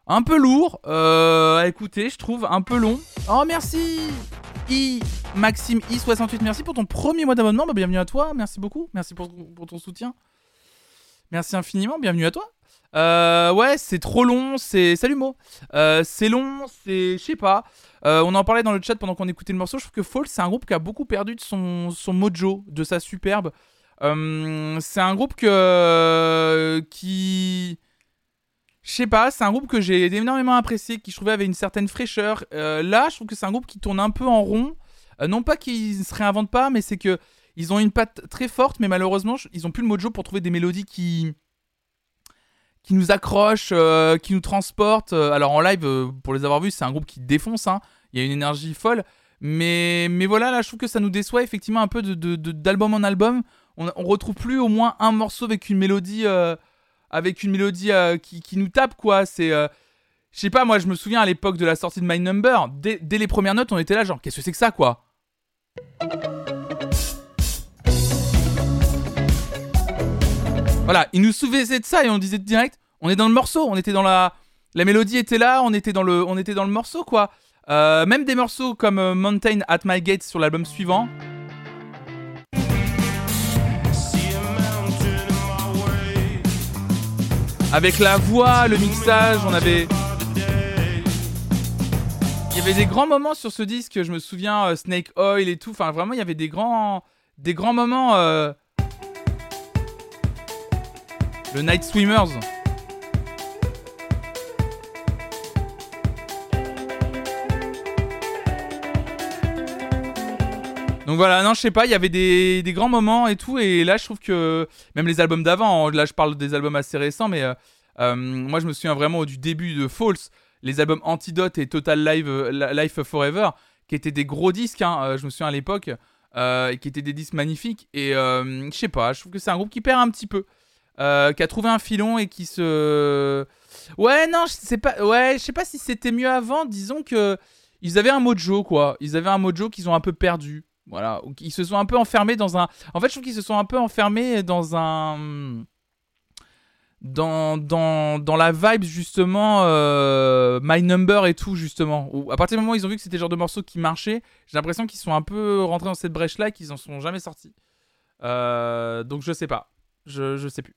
un peu lourd. Euh, à écouter, je trouve, un peu long. Oh merci! I Maxime I68, merci pour ton premier mois d'abonnement, bah, bienvenue à toi, merci beaucoup, merci pour, pour ton soutien. Merci infiniment, bienvenue à toi. Euh, ouais, c'est trop long, c'est... Salut Mo. Euh, C'est long, c'est... Je sais pas. Euh, on en parlait dans le chat pendant qu'on écoutait le morceau. Je trouve que Falls, c'est un groupe qui a beaucoup perdu de son, mojo, de sa superbe. Euh, c'est un groupe que, qui. Je sais pas, c'est un groupe que j'ai énormément apprécié, qui je trouvais avait une certaine fraîcheur. Euh, là, je trouve que c'est un groupe qui tourne un peu en rond. Non pas qu'ils ne se réinventent pas, mais c'est que ils ont une patte très forte, mais malheureusement, ils ont plus le mojo pour trouver des mélodies qui qui nous accrochent, euh, qui nous transportent. Euh, Alors en live, euh, pour les avoir vus, c'est un groupe qui défonce. hein. Il y a une énergie folle. Mais, mais voilà, là, je trouve que ça nous déçoit effectivement un peu d'album en album. On, on retrouve plus au moins un morceau avec une mélodie, avec une mélodie qui, qui nous tape, quoi. C'est. je sais pas, moi, je me souviens à l'époque de la sortie de My Number, dès, dès les premières notes, on était là, genre, qu'est-ce que c'est que ça, quoi? Voilà, ils nous souvenaient de ça et on disait direct, on est dans le morceau, on était dans la. La mélodie était là, on était dans le, on était dans le morceau, quoi. Euh, même des morceaux comme euh, Mountain at My Gate sur l'album suivant. Avec la voix, le mixage, on avait. Il y avait des grands moments sur ce disque, je me souviens, euh, Snake Oil et tout. Enfin, vraiment, il y avait des grands, des grands moments. Le Night Swimmers. Donc voilà, non, je sais pas, il y avait des, des grands moments et tout, et là je trouve que même les albums d'avant, hein, là je parle des albums assez récents, mais euh, euh, moi je me souviens vraiment du début de False, les albums Antidote et Total Live, euh, Life Forever, qui étaient des gros disques, hein, je me souviens à l'époque, euh, qui étaient des disques magnifiques, et je sais pas, je trouve que c'est un groupe qui perd un petit peu, euh, qui a trouvé un filon et qui se... Ouais, non, je sais pas, ouais, je sais pas si c'était mieux avant, disons que ils avaient un mojo, quoi, ils avaient un mojo qu'ils ont un peu perdu. Voilà, ils se sont un peu enfermés dans un. En fait, je trouve qu'ils se sont un peu enfermés dans un. Dans, dans, dans la vibe, justement, euh, My Number et tout, justement. Où, à partir du moment où ils ont vu que c'était le genre de morceau qui marchait, j'ai l'impression qu'ils sont un peu rentrés dans cette brèche-là et qu'ils en sont jamais sortis. Euh, donc, je sais pas. Je, je sais plus.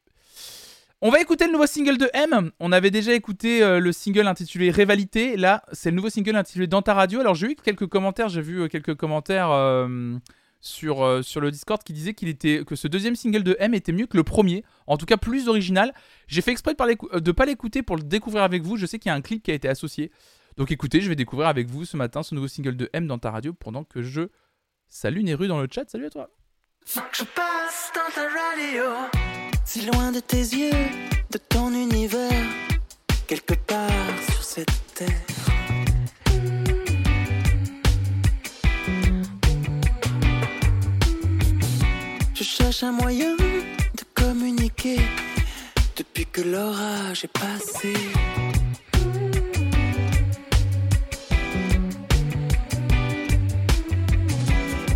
On va écouter le nouveau single de M. On avait déjà écouté euh, le single intitulé Rivalité. Là, c'est le nouveau single intitulé Dans ta radio. Alors, j'ai eu quelques commentaires. J'ai vu euh, quelques commentaires euh, sur, le Discord qui disaient que ce deuxième single de M était mieux que le premier. En tout cas, plus original. J'ai fait exprès de ne pas, l'écouter pour le découvrir avec vous. Je sais qu'il y a un clip qui a été associé. Donc, écoutez, je vais découvrir avec vous ce matin ce nouveau single de M dans ta radio pendant que je salue Neru dans le chat. Salut à toi. Je passe dans ta radio. Si loin de tes yeux, de ton univers, quelque part sur cette terre. Je cherche un moyen de communiquer depuis que l'orage est passé.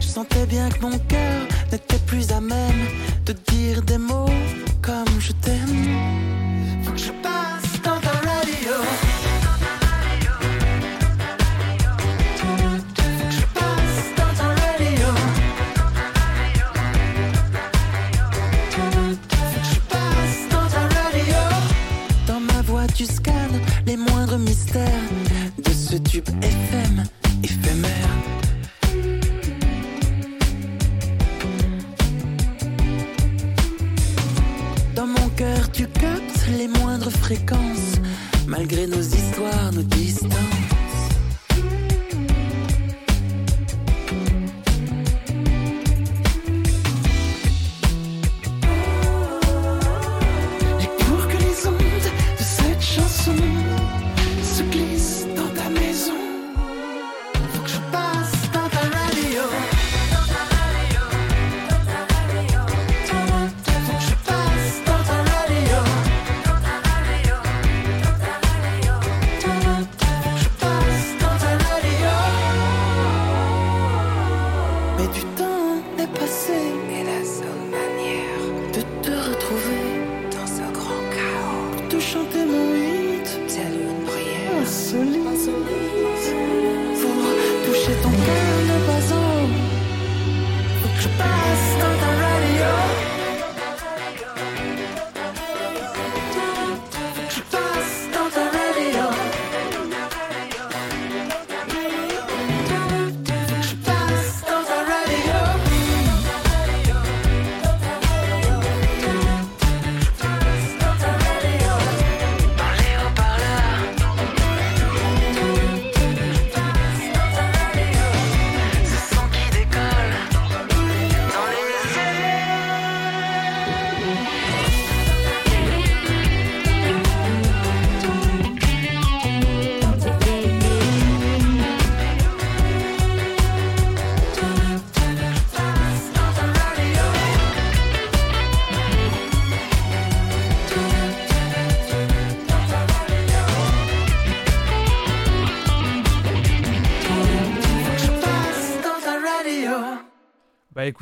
Je sentais bien que mon cœur n'était plus à même de dire des mots comme je t'aime. Faut que je passe dans ta radio. Dans ma voix, tu scannes les moindres mystères de ce tube FM fréquences, malgré nos histoires, nos distances.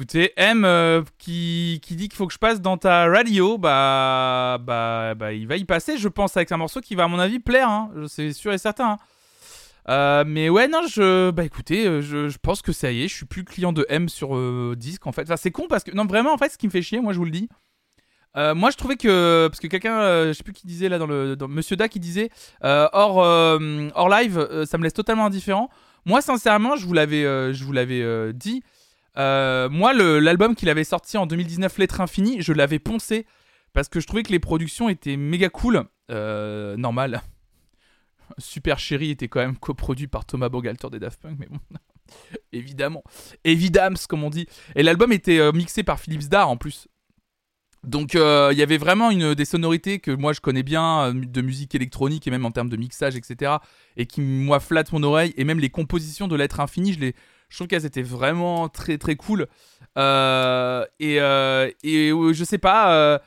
Écoutez, M euh, qui, qui dit qu'il faut que je passe dans ta radio, bah, bah, bah, il va y passer, je pense, avec un morceau qui va, à mon avis, plaire, hein, c'est sûr et certain. hein. Euh, mais ouais, non, je, bah écoutez, euh, je, je pense que ça y est, je suis plus client de M sur disque en fait. Enfin, c'est con parce que, non, vraiment, en fait, ce qui me fait chier, moi, je vous le dis. moi, je trouvais que, parce que quelqu'un, je sais plus qui disait là dans le, Monsieur Da qui disait, hors, hors live, ça me laisse totalement indifférent. Moi, sincèrement, je vous l'avais, je vous l'avais dit. Euh, moi, l'album qu'il avait sorti en 2019, Lettre Infinie, je l'avais poncé parce que je trouvais que les productions étaient méga cool. Euh, normal. Super Chéri était quand même coproduit par Thomas Bogalter des Daft Punk, mais bon. Évidemment. Évidams, comme on dit. Et l'album était euh, mixé par Philips Dar en plus. Donc il y avait vraiment une, des sonorités que moi je connais bien de musique électronique et même en termes de mixage, etc. Et qui moi flattent mon oreille. Et même les compositions de Lettre Infinie, je, les, je trouve qu'elles étaient vraiment très très cool. Euh, et, euh, euh, je sais pas.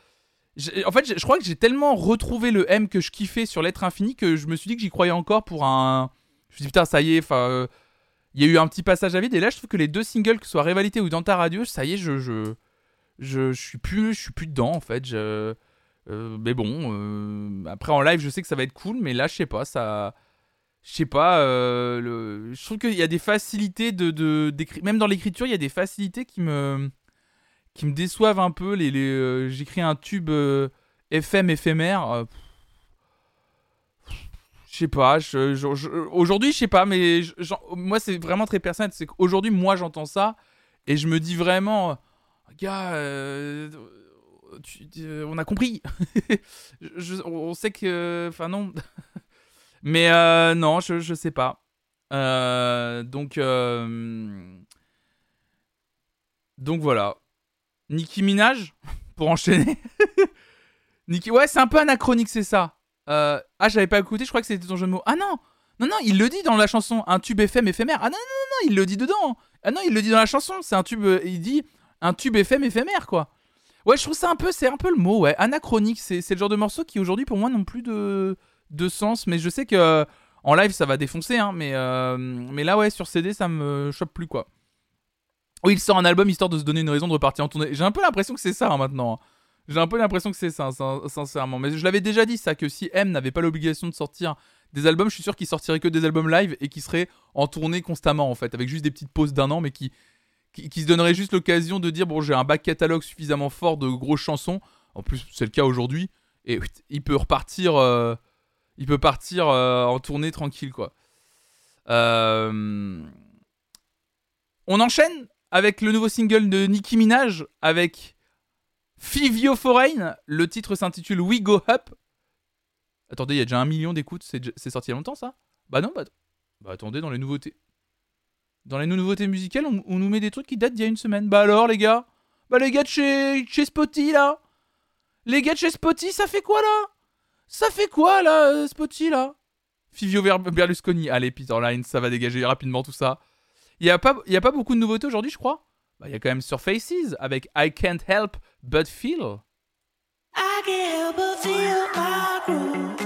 en fait, je crois que j'ai tellement retrouvé le M que je kiffais sur Lettre Infinie que je me suis dit que j'y croyais encore pour un. Je me suis dit putain, ça y est, il y a eu un petit passage à vide et là je trouve que les deux singles que ce soit Rivalité ou Dans ta radio ça y est je je suis plus je suis plus dedans en fait je mais bon après en live je sais que ça va être cool mais là je sais pas ça je sais pas euh, le- je trouve qu'il y a des facilités de, même dans l'écriture il y a des facilités qui me qui me déçoivent un peu euh, j'écris un tube euh, FM éphémère je sais pas, aujourd'hui je sais pas, mais moi c'est vraiment très personnel. C'est qu'aujourd'hui moi j'entends ça et je me dis vraiment, gars, on a compris. On sait que, enfin non, mais euh, non, je, je sais pas. Euh, donc euh, donc voilà. Nicki Minaj pour enchaîner. Nicki, ouais, c'est un peu anachronique, c'est ça. Ah, j'avais pas écouté, je crois que c'était ton jeu de mots. Ah non Non, non, il le dit dans la chanson, un tube FM éphémère. Ah non, non, non, non, il le dit dedans. Ah non, il le dit dans la chanson, c'est un tube, il dit un tube FM éphémère, quoi. Ouais, je trouve ça un peu, c'est un peu le mot, ouais. Anachronique, c'est c'est le genre de morceau qui aujourd'hui pour moi n'ont plus de, de sens. Mais je sais que euh, en live ça va défoncer, hein, mais, euh, mais là, ouais, sur CD ça me chope plus, quoi. Oui, il sort un album histoire de se donner une raison de repartir en tournée. J'ai un peu l'impression que c'est ça hein, maintenant. J'ai un peu l'impression que c'est ça, sin- sincèrement. Mais je l'avais déjà dit, ça, que si M n'avait pas l'obligation de sortir des albums, je suis sûr qu'il sortirait que des albums live et qui seraient en tournée constamment, en fait, avec juste des petites pauses d'un an, mais qui, qui, se donnerait juste l'occasion de dire bon, j'ai un back catalogue suffisamment fort de grosses chansons. En plus, c'est le cas aujourd'hui. Et il peut repartir, euh, il peut partir euh, en tournée tranquille, quoi. Euh, On enchaîne avec le nouveau single de Nicki Minaj avec Fivio Foreign. Le titre s'intitule We Go Up. Attendez, il y a déjà un million d'écoutes. C'est sorti il y a longtemps, ça? Bah non, bah, bah attendez, dans les nouveautés. Dans les nouveautés musicales, on, on nous met des trucs qui datent d'il y a une semaine. Bah alors, les gars? Bah les gars de chez, chez Spotty, là? Les gars de chez Spotty, ça fait quoi, là? Ça fait quoi, là, euh, Spotty, là? Fivio Berlusconi. Allez, Peter Line, ça va dégager rapidement tout ça. Il n'y a, pas- il y a pas beaucoup de nouveautés aujourd'hui, je crois? Bah, il y a quand même Surfaces avec I Can't Help But Feel. I can't help but feel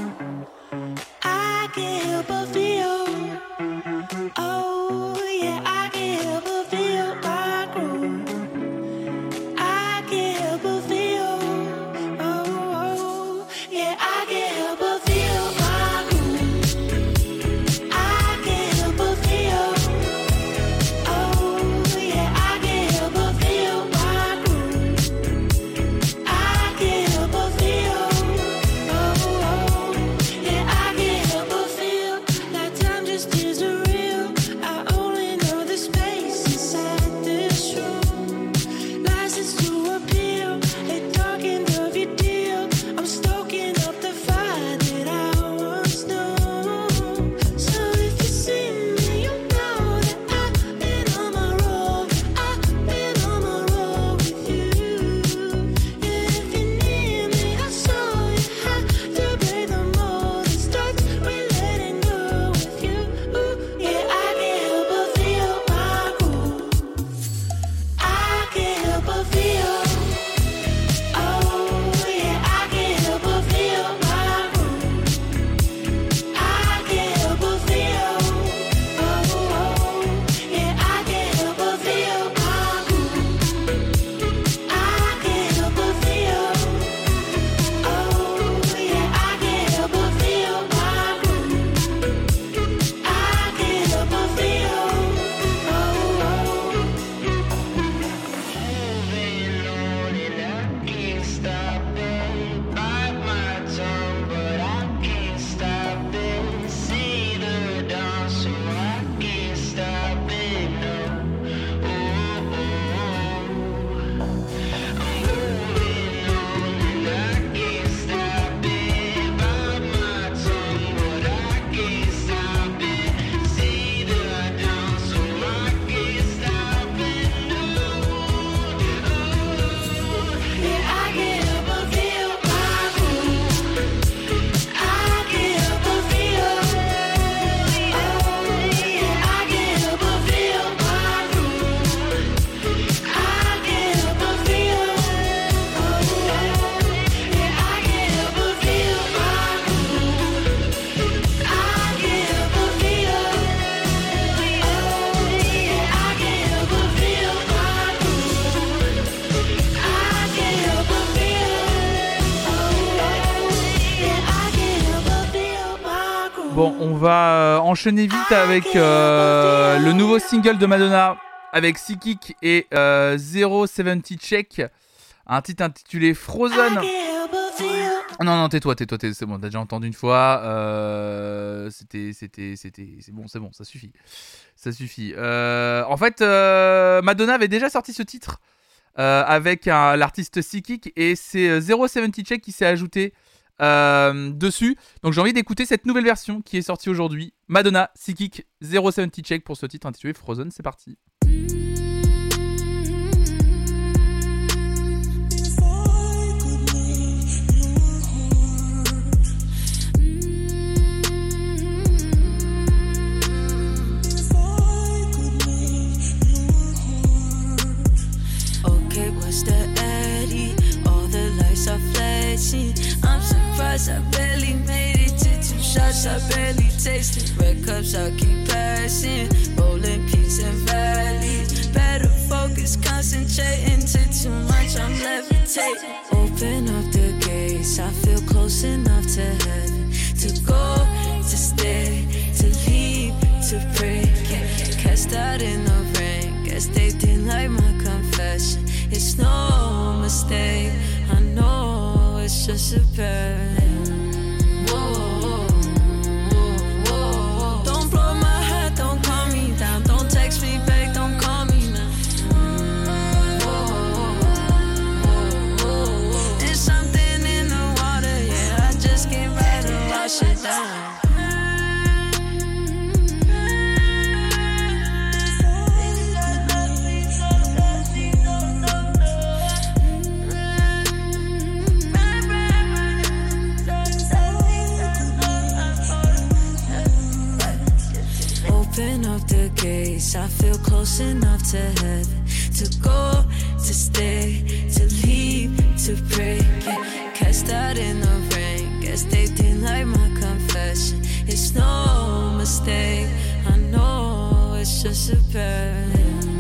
on va euh, enchaîner vite avec euh, le nouveau single de Madonna avec Psychic et euh, 070 Check, un titre intitulé Frozen. Non, non, tais-toi, tais-toi, tais- c'est bon, t'as déjà entendu une fois. euh, c'était, c'était, c'était, c'est bon, c'est bon, ça suffit. Ça suffit. En fait, Madonna avait déjà sorti ce titre avec l'artiste Psychic et c'est euh, 070 Check qui s'est ajouté euh, dessus. Donc j'ai envie d'écouter cette nouvelle version qui est sortie aujourd'hui. Madonna, Psychic, 070 Check pour ce titre intitulé Frozen, c'est parti. The are flashing. I'm surprised I barely made it to two shots. I barely tasted. Red cups, I keep passing. Rolling peaks and valleys. Better focus, concentrating to too much. I'm levitating. Open up the gates. I feel close enough to heaven. To go, to stay, to leave, to pray. Cast out in the rain. Guess they didn't like my confession. It's no mistake. Know it's just a whoa. Don't blow my heart, don't calm me down. Don't text me back, don't call me now. There's something in the water, yeah. I just can't wash it down. Gates. I feel close enough to heaven to go, to stay, to leave, to pray. Get cast out in the rain. Guess they didn't like my confession. It's no mistake. I know it's just a burn.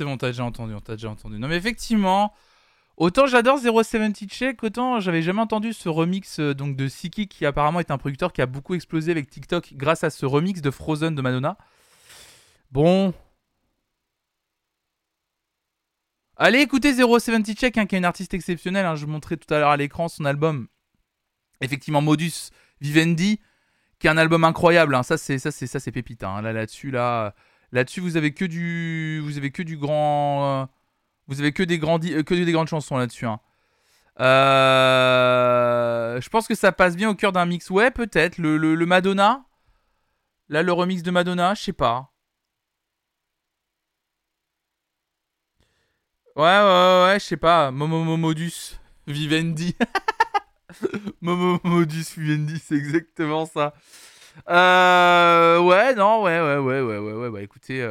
C'est bon, t'as déjà entendu, t'as déjà entendu. Non, mais effectivement, autant j'adore 070 Check, autant j'avais jamais entendu ce remix euh, donc de Siki qui apparemment est un producteur qui a beaucoup explosé avec TikTok grâce à ce remix de Frozen de Madonna. Bon. Allez écouter 070 Check, hein, qui est une artiste exceptionnelle. hein. Je vous montrais tout à l'heure à l'écran son album. Effectivement, Modus Vivendi, qui est un album incroyable. hein. Ça, c'est ça, c'est ça, c'est pépite. Là, là-dessus, là. Là-dessus, vous avez que du, vous avez que du grand, euh, vous avez que des grandi- euh, que des grandes chansons là-dessus. hein. Euh, je pense que ça passe bien au cœur d'un mix. Ouais, peut-être le, Madonna. Là, le remix de Madonna, je sais pas. Ouais, ouais, ouais, je sais pas. Momo Vivendi. Momo Vivendi, c'est exactement ça. Euh, ouais, non, ouais, ouais, ouais, ouais, ouais, ouais, bah écoutez,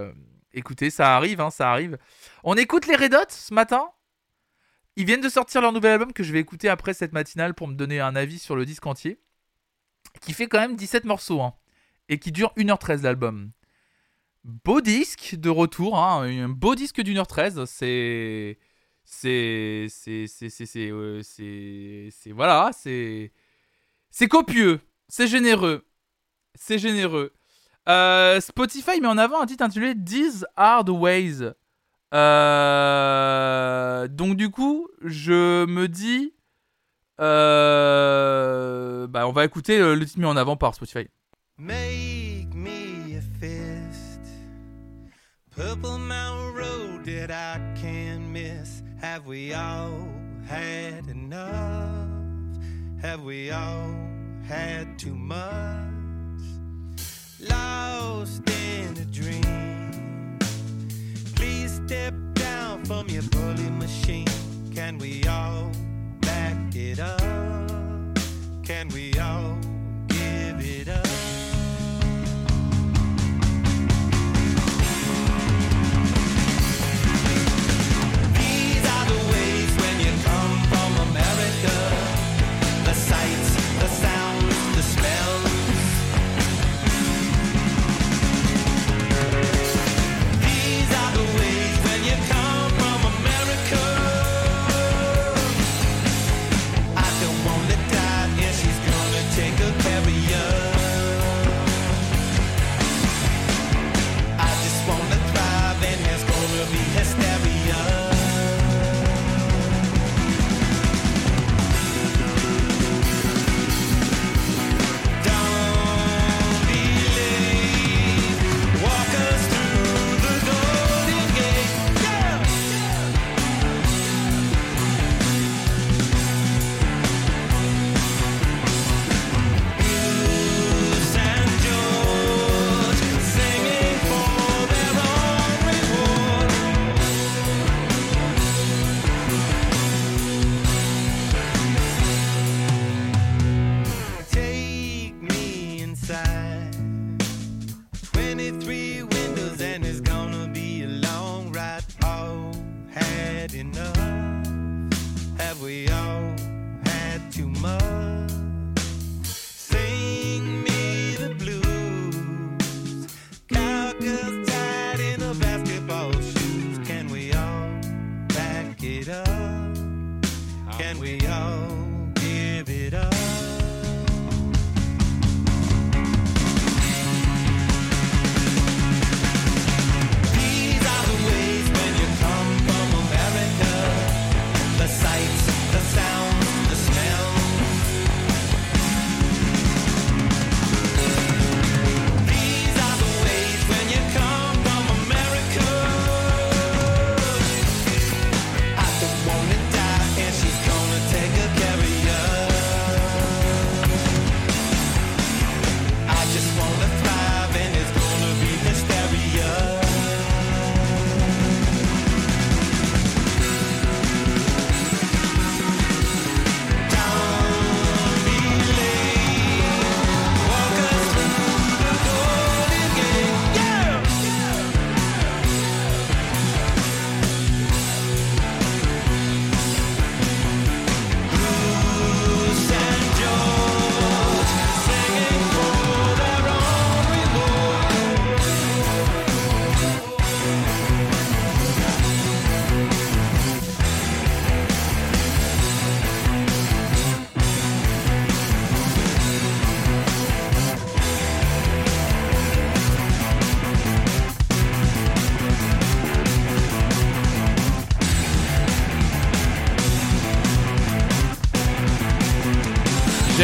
écoutez, ça arrive, hein, ça arrive. On écoute les Red Hot ce matin? Ils viennent de sortir leur nouvel album que je vais écouter après cette matinale pour me donner un avis sur le disque entier. Qui fait quand même 17 morceaux, hein, et qui dure 1h13 l'album. Beau disque de retour, hein, un beau disque d'une heure 13, c'est. C'est. C'est. C'est. C'est. C'est. euh, c'est- c'est- Voilà, c'est. C'est copieux, c'est généreux. C'est généreux. Euh, Spotify met en avant un titre intitulé These the Ways. Euh, donc du coup, je me dis, euh, bah on va écouter euh, le titre mis en avant par Spotify. Make me a fist. Purple Mountain Road that I can't miss. Have we all had enough? Have we all had too much? Lost in a dream. Please step down from your bully machine. Can we all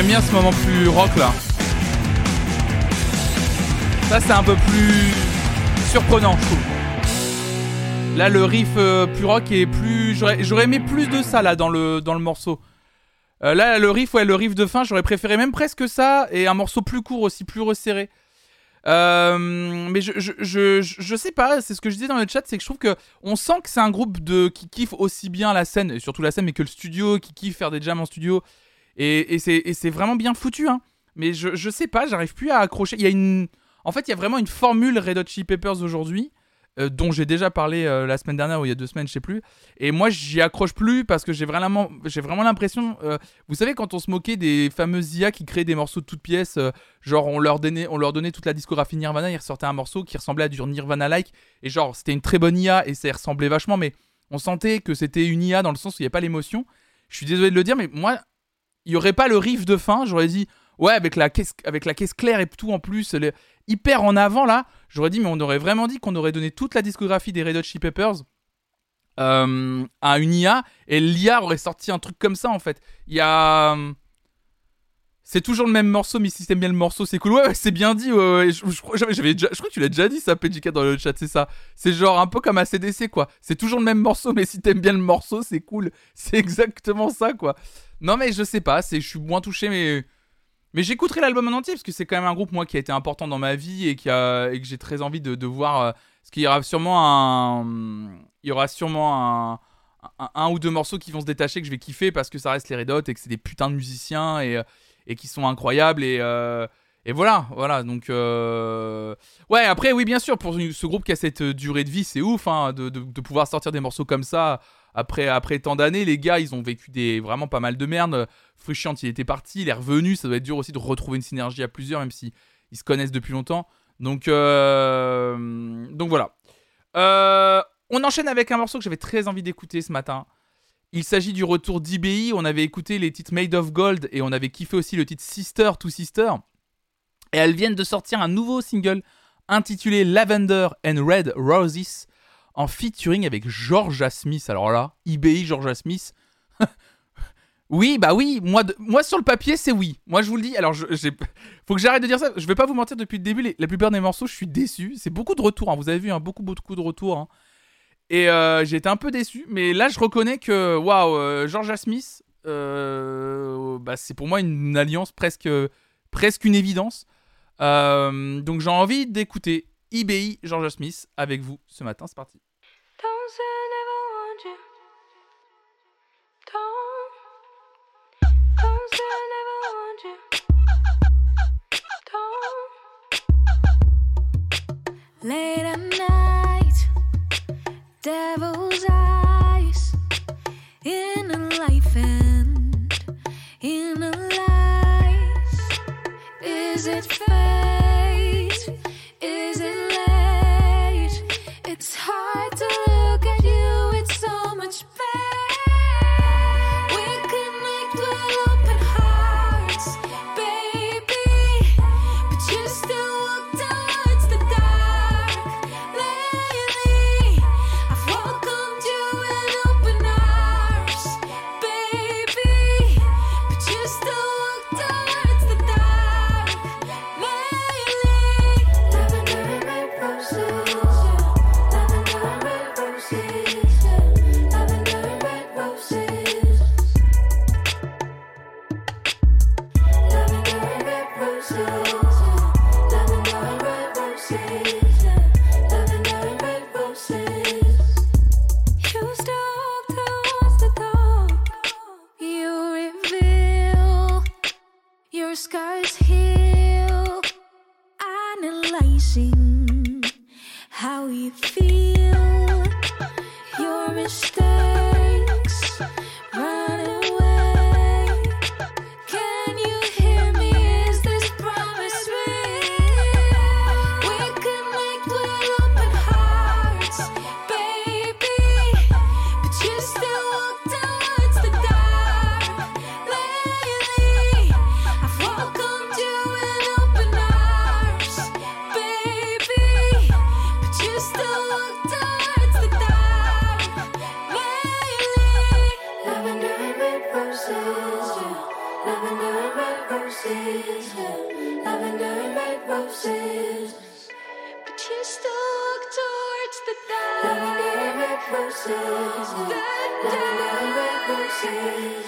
J'aime bien ce moment plus rock là. Ça c'est un peu plus surprenant je trouve. Là le riff euh, plus rock est plus... J'aurais aimé plus de ça là dans le, dans le morceau. Euh, là le riff, ouais le riff de fin j'aurais préféré même presque ça et un morceau plus court aussi, plus resserré. Euh, mais je, je, je, je- je sais pas, c'est ce que je disais dans le chat, c'est que je trouve que on sent que c'est un groupe de qui kiffe aussi bien la scène, et surtout la scène, mais que le studio, qui kiffe faire des jams en studio. Et, c'est vraiment bien foutu, hein. Mais je, sais pas, j'arrive plus à accrocher. Il y a une. En fait, il y a vraiment une formule Red Hot Chili Peppers aujourd'hui, euh, dont j'ai déjà parlé euh, la semaine dernière ou il y a deux semaines, je sais plus. Et moi, j'y accroche plus parce que j'ai vraiment, j'ai vraiment l'impression. euh, vous savez, quand on se moquait des fameuses IA qui créaient des morceaux de toutes pièces, genre on leur, donnait, on leur donnait toute la discographie Nirvana, ils ressortaient un morceau qui ressemblait à du Nirvana-like. Et genre, c'était une très bonne IA et ça y ressemblait vachement, mais on sentait que c'était une IA dans le sens où il n'y a pas l'émotion. Je suis désolé de le dire, mais moi, il n'y aurait pas le riff de fin. J'aurais dit, ouais, avec la caisse, avec la caisse claire et tout en plus, hyper en avant là. J'aurais dit, mais on aurait vraiment dit qu'on aurait donné toute la discographie des Red Hot Chili Peppers euh, à une IA et l'IA aurait sorti un truc comme ça en fait. Il y a. euh, C'est toujours le même morceau, mais si t'aimes bien le morceau, c'est cool. Ouais, ouais, c'est bien dit. Je, je crois- que tu l'as déjà dit, ça, PJK, dans le chat, c'est ça. C'est genre un peu comme à CDC, quoi. C'est toujours le même morceau, mais si t'aimes bien le morceau, c'est cool. C'est exactement ça, quoi. Non, mais je sais pas, je suis moins touché, mais. Mais j'écouterai l'album en entier, parce que c'est quand même un groupe, moi, qui a été important dans ma vie et, qui a, et que j'ai très envie de, voir. euh, parce qu'il y aura sûrement un. Il y aura sûrement un un, ou deux morceaux qui vont se détacher que je vais kiffer parce que ça reste les Red Hot et que c'est des putains de musiciens et, euh, et qui sont incroyables et, euh, et voilà, voilà. Donc, euh, ouais, après, oui, bien sûr, pour ce groupe qui a cette durée de vie, c'est ouf hein, de- de pouvoir sortir des morceaux comme ça après, après tant d'années. Les gars, ils ont vécu des, vraiment pas mal de merde. Frusciante, il était parti, il est revenu. Ça doit être dur aussi de retrouver une synergie à plusieurs, même si ils se connaissent depuis longtemps. Donc, euh, donc voilà. Euh, on enchaîne avec un morceau que j'avais très envie d'écouter ce matin. Il s'agit du retour d'IBI. On avait écouté les titres Made of Gold et on avait kiffé aussi le titre Sister to Sister. Et elles viennent de sortir un nouveau single intitulé Lavender and Red Roses en featuring avec Georgia Smith. Alors là, IBI, Georgia Smith. oui, bah oui, moi, moi sur le papier, c'est oui. Moi je vous le dis, alors faut que j'arrête de dire ça. Je vais pas vous mentir, depuis le début, la plupart des morceaux, je suis déçu. C'est beaucoup de retours, hein. vous avez vu, hein, beaucoup, beaucoup de retours. hein. Et euh, j'ai été un peu déçu, mais là je reconnais que, waouh, euh, Georgia Smith, euh, bah, c'est pour moi une alliance presque, presque une évidence. Donc j'ai envie d'écouter IBI, Georgia Smith avec vous ce matin, c'est parti. Late at night, devil's eyes in a life and in a life. Is it fate?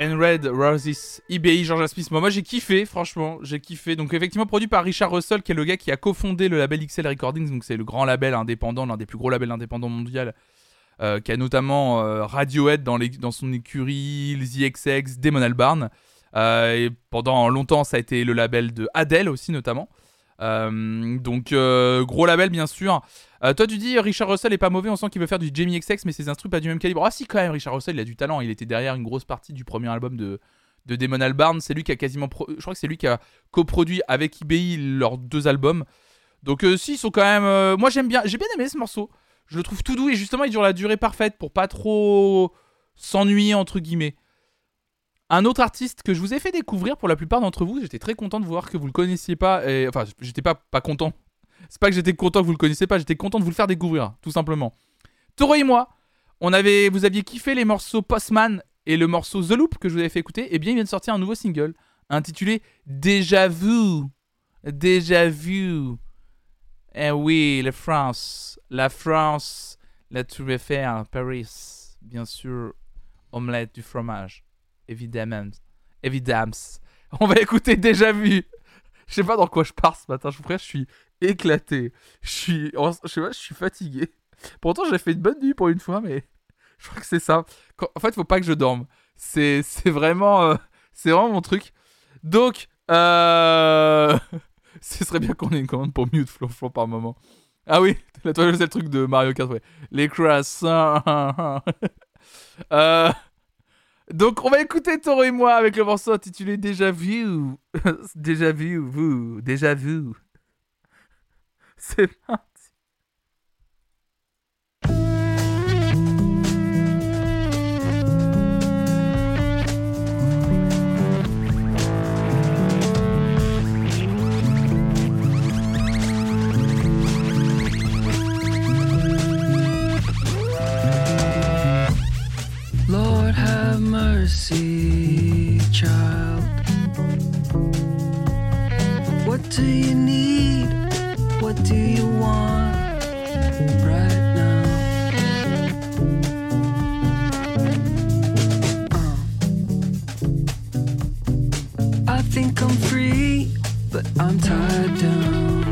and red roses. IBI, Georgia Smith. Moi, j'ai kiffé, franchement, j'ai kiffé. Donc, effectivement, produit par Richard Russell, qui est le gars qui a cofondé le label XL Recordings. Donc, c'est le grand label indépendant, l'un des plus gros labels indépendants mondial, euh, qui a notamment euh, Radiohead dans, les- son écurie, The XX, Damon Albarn. Euh, et pendant longtemps, ça a été le label de Adele aussi, notamment. Euh, donc, euh, gros label, bien sûr. Euh, toi, tu dis Richard Russell est pas mauvais, on sent qu'il veut faire du Jamie XX, mais ses instruments pas du même calibre. Ah, si, quand même, Richard Russell, il a du talent. Il était derrière une grosse partie du premier album de, de Damon Albarn. C'est lui qui a quasiment. Je crois que c'est lui qui a coproduit avec IBI leurs deux albums. Donc, si, ils sont quand même. Moi, j'aime bien. J'ai bien aimé ce morceau. Je le trouve tout doux et justement, il dure la durée parfaite pour pas trop s'ennuyer, entre guillemets. Un autre artiste que je vous ai fait découvrir pour la plupart d'entre vous, j'étais très content de voir que vous le connaissiez pas. Et... Enfin, j'étais pas, pas content. C'est pas que j'étais content que vous le connaissiez pas, j'étais content de vous le faire découvrir, tout simplement. Toro et moi, On avait, vous aviez kiffé les morceaux Postman et le morceau The Loop que je vous avais fait écouter. Eh bien, il vient de sortir un nouveau single intitulé Déjà vu. Déjà vu. Eh oui, la France. La France. La Tour Eiffel, Paris. Bien sûr. Omelette du fromage. Évidemment. Évidemment. On va écouter Déjà vu. Je sais pas dans quoi je pars ce matin. Je vous je suis éclaté. Je suis, je sais pas, je suis fatigué. Pourtant, j'ai fait une bonne nuit pour une fois, mais je crois que c'est ça. En fait, faut pas que je dorme. C'est, c'est vraiment, euh, c'est vraiment mon truc. Donc, euh... ce serait bien qu'on ait une commande pour mute Flo Flo par moment. Ah oui, la toile c'est le truc de Mario Kart. Les croissants. Euh, Donc, on va écouter Toro et moi avec le morceau intitulé Déjà vu. Déjà vu, vous. Déjà vu. C'est parti. Mercy, child. What do you need? What do you want right now? Uh. I think I'm free, but I'm tied down.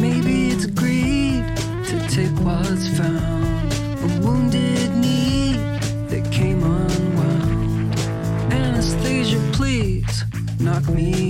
Maybe it's greed to take what's found. Me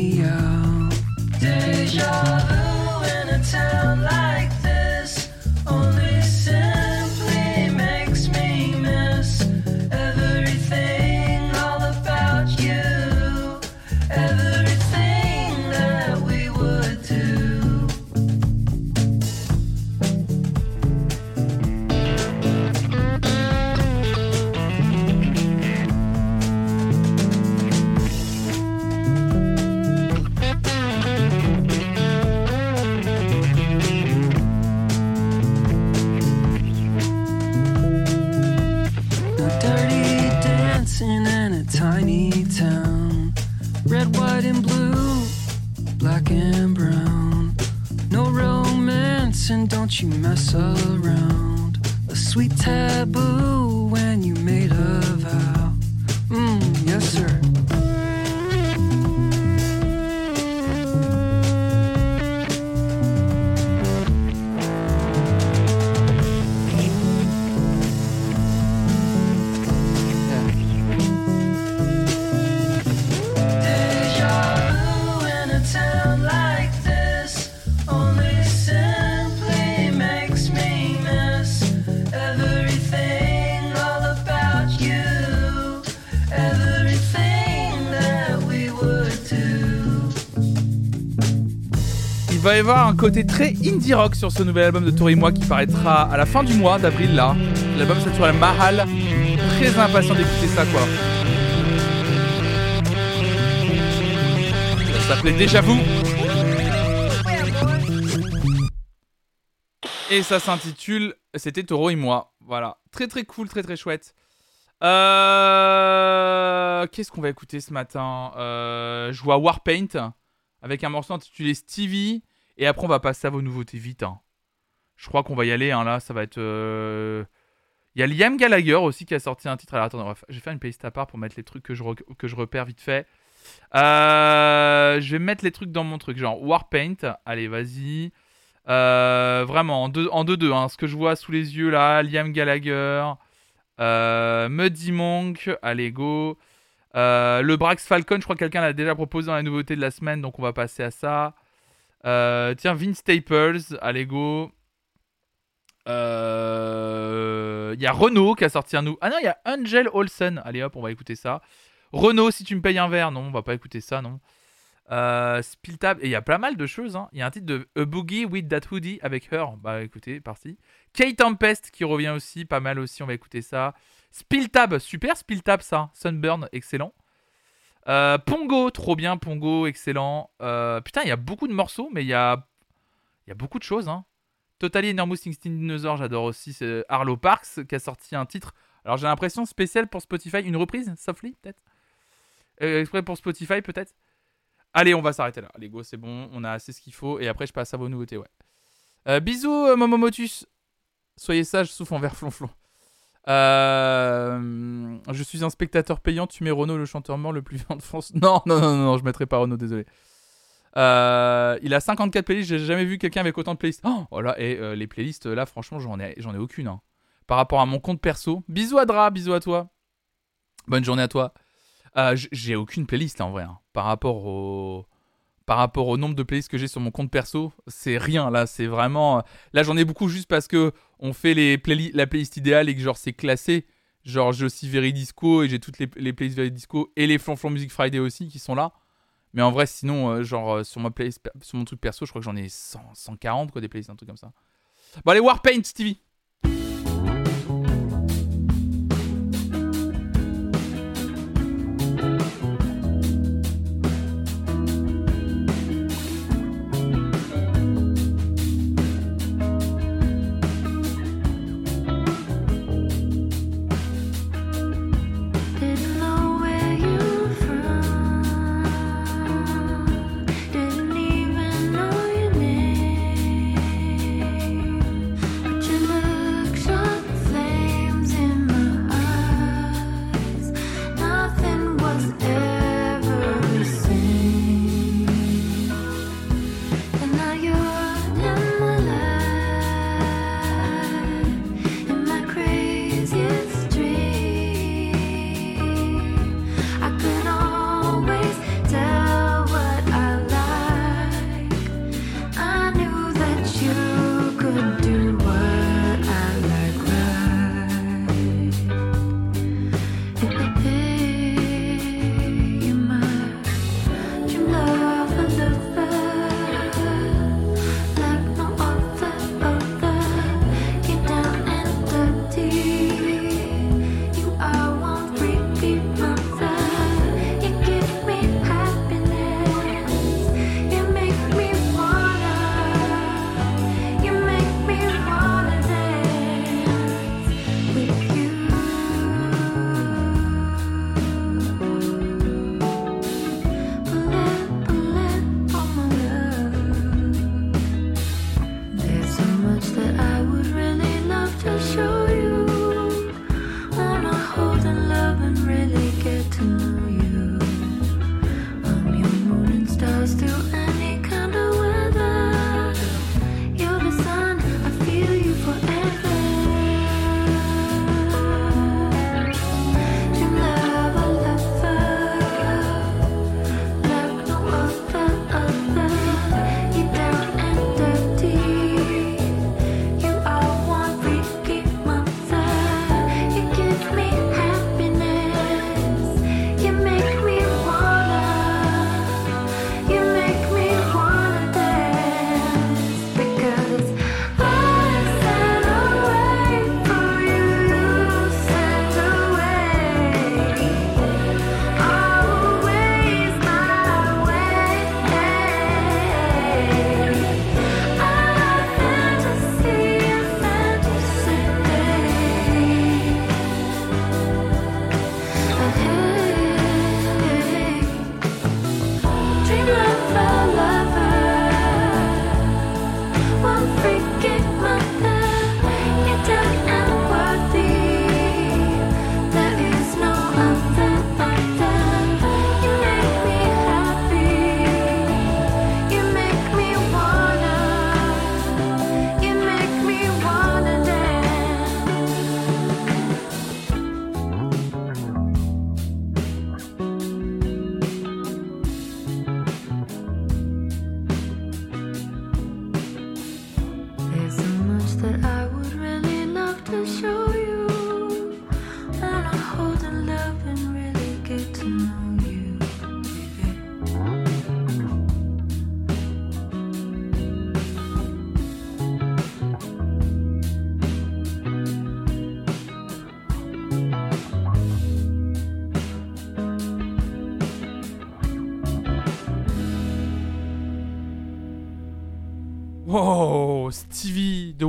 you mess around. A sweet taboo Y avoir un côté très indie rock sur ce nouvel album de Tori Moi qui paraîtra à la fin du mois d'avril là. L'album s'appelle Mahal. Très impatient d'écouter ça quoi. Ça s'appelait Déjà vous. Et ça s'intitule C'était Toro et moi. Voilà. Très très cool, très très chouette. Euh... Qu'est-ce qu'on va écouter ce matin? Euh... Je vois Warpaint avec un morceau intitulé Stevie. Et après, on va passer à vos nouveautés vite. hein. Je crois qu'on va y aller. hein, là, ça va être. euh, Il y a Liam Gallagher aussi qui a sorti un titre. Alors attendez, je vais faire une playlist à part pour mettre les trucs que je, repère vite fait. Euh, Je vais mettre les trucs dans mon truc. Genre Warpaint. Allez, vas-y. Euh, vraiment, en 2 en deux, deux, hein, ce que je vois sous les yeux là, Liam Gallagher, Muddy Monk, allez go. Le Brax Falcon, je crois que quelqu'un l'a déjà proposé dans la nouveauté de la semaine, donc on va passer à ça. Euh, tiens, Vince Staples, allez go. Euh, Il y a Renault qui a sorti un nouveau. Ah non, il y a Angel Olsen. Allez hop, on va écouter ça. Renault, si tu me payes un verre, non, on va pas écouter ça, non. Euh, Spiltab, et il y a pas mal de choses. hein. Il y a un titre de A Boogie with That Hoodie avec Her. Bah écoutez, parti. Kate Tempest qui revient aussi, pas mal aussi, on va écouter ça. Spiltab, super Spiltab ça. Sunburn, excellent. Euh, Pongo, trop bien, Pongo, excellent. Euh, putain, il y a beaucoup de morceaux, mais il y a, y a beaucoup de choses. Hein. Totally Enormous Instinct Dinosaur, j'adore aussi. C'est Arlo Parks qui a sorti un titre Alors j'ai l'impression spécial pour Spotify, une reprise, Softly peut-être? Euh, Exprès pour Spotify peut-être? Allez, on va s'arrêter là. Allez, go, c'est bon, on a assez ce qu'il faut. Et après, je passe à vos nouveautés, ouais. Bisous, Momomotus. Soyez sage, souffle en verre flonflon. Euh, je suis un spectateur payant. Tu mets Renaud, le chanteur mort le plus vivant de France. Non, non, non, non, je mettrai pas Renaud, désolé. Euh, il a 54 playlists. J'ai jamais vu quelqu'un avec autant de playlists. Oh, voilà, et euh, les playlists, là, franchement, j'en ai, ai aucune. hein. Par rapport à mon compte perso. Bisous à Dra, bisous à toi. Bonne journée à toi. Euh, j'ai aucune playlist en vrai. hein. Par rapport au par rapport au nombre de playlists que j'ai sur mon compte perso, c'est rien là, c'est vraiment là j'en ai beaucoup juste parce que on fait les la playlist idéale et que genre c'est classé. Genre j'ai aussi Veridisco et j'ai toutes les, les playlists Veridisco et les Flonflon Music Friday aussi qui sont là. Mais en vrai sinon euh, genre euh, sur mon truc perso, je crois que j'en ai 100, 140 quoi des playlists un truc comme ça. Bon allez Warpaint Stevie.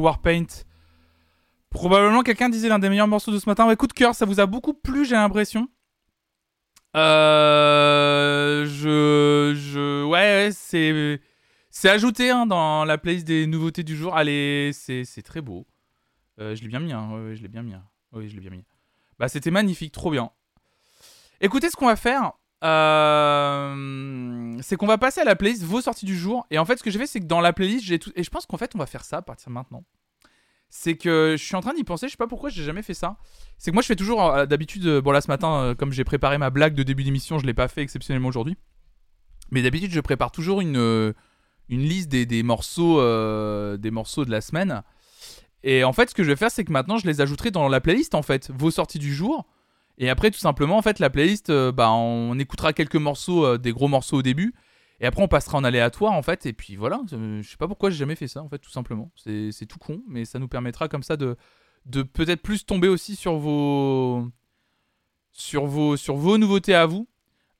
Warpaint. Probablement quelqu'un disait l'un des meilleurs morceaux de ce matin. Ouais, coup de cœur, ça vous a beaucoup plu, j'ai l'impression. Euh, je, je, ouais, c'est, c'est ajouté hein, dans la playlist des nouveautés du jour. Allez, c'est, très beau. Euh, je l'ai bien mis, hein. ouais, je l'ai bien mis. hein. Oui, je l'ai bien mis. Bah, c'était magnifique, trop bien. Écoutez, ce qu'on va faire, euh, c'est qu'on va passer à la playlist vos sorties du jour. Et en fait, ce que j'ai fait, c'est que dans la playlist, j'ai tout. Et je pense qu'en fait, on va faire ça à partir de maintenant. C'est que je suis en train d'y penser. Je sais pas pourquoi j'ai jamais fait ça. C'est que moi, je fais toujours euh, d'habitude. euh, Bon, là, ce matin, euh, comme j'ai préparé ma blague de début d'émission, je l'ai pas fait exceptionnellement aujourd'hui. Mais d'habitude, je prépare toujours une, une liste des, des morceaux, des morceaux de la semaine. Et en fait, ce que je vais faire, c'est que maintenant, je les ajouterai dans la playlist, en fait, vos sorties du jour. Et après, tout simplement, en fait, la playlist, bah, on écoutera quelques morceaux, des gros morceaux au début. Et après, on passera en aléatoire, en fait. Et puis voilà, je sais pas pourquoi j'ai jamais fait ça, en fait, tout simplement. C'est tout con, mais ça nous permettra comme ça de, peut-être plus tomber aussi sur vos, sur vos, nouveautés à vous.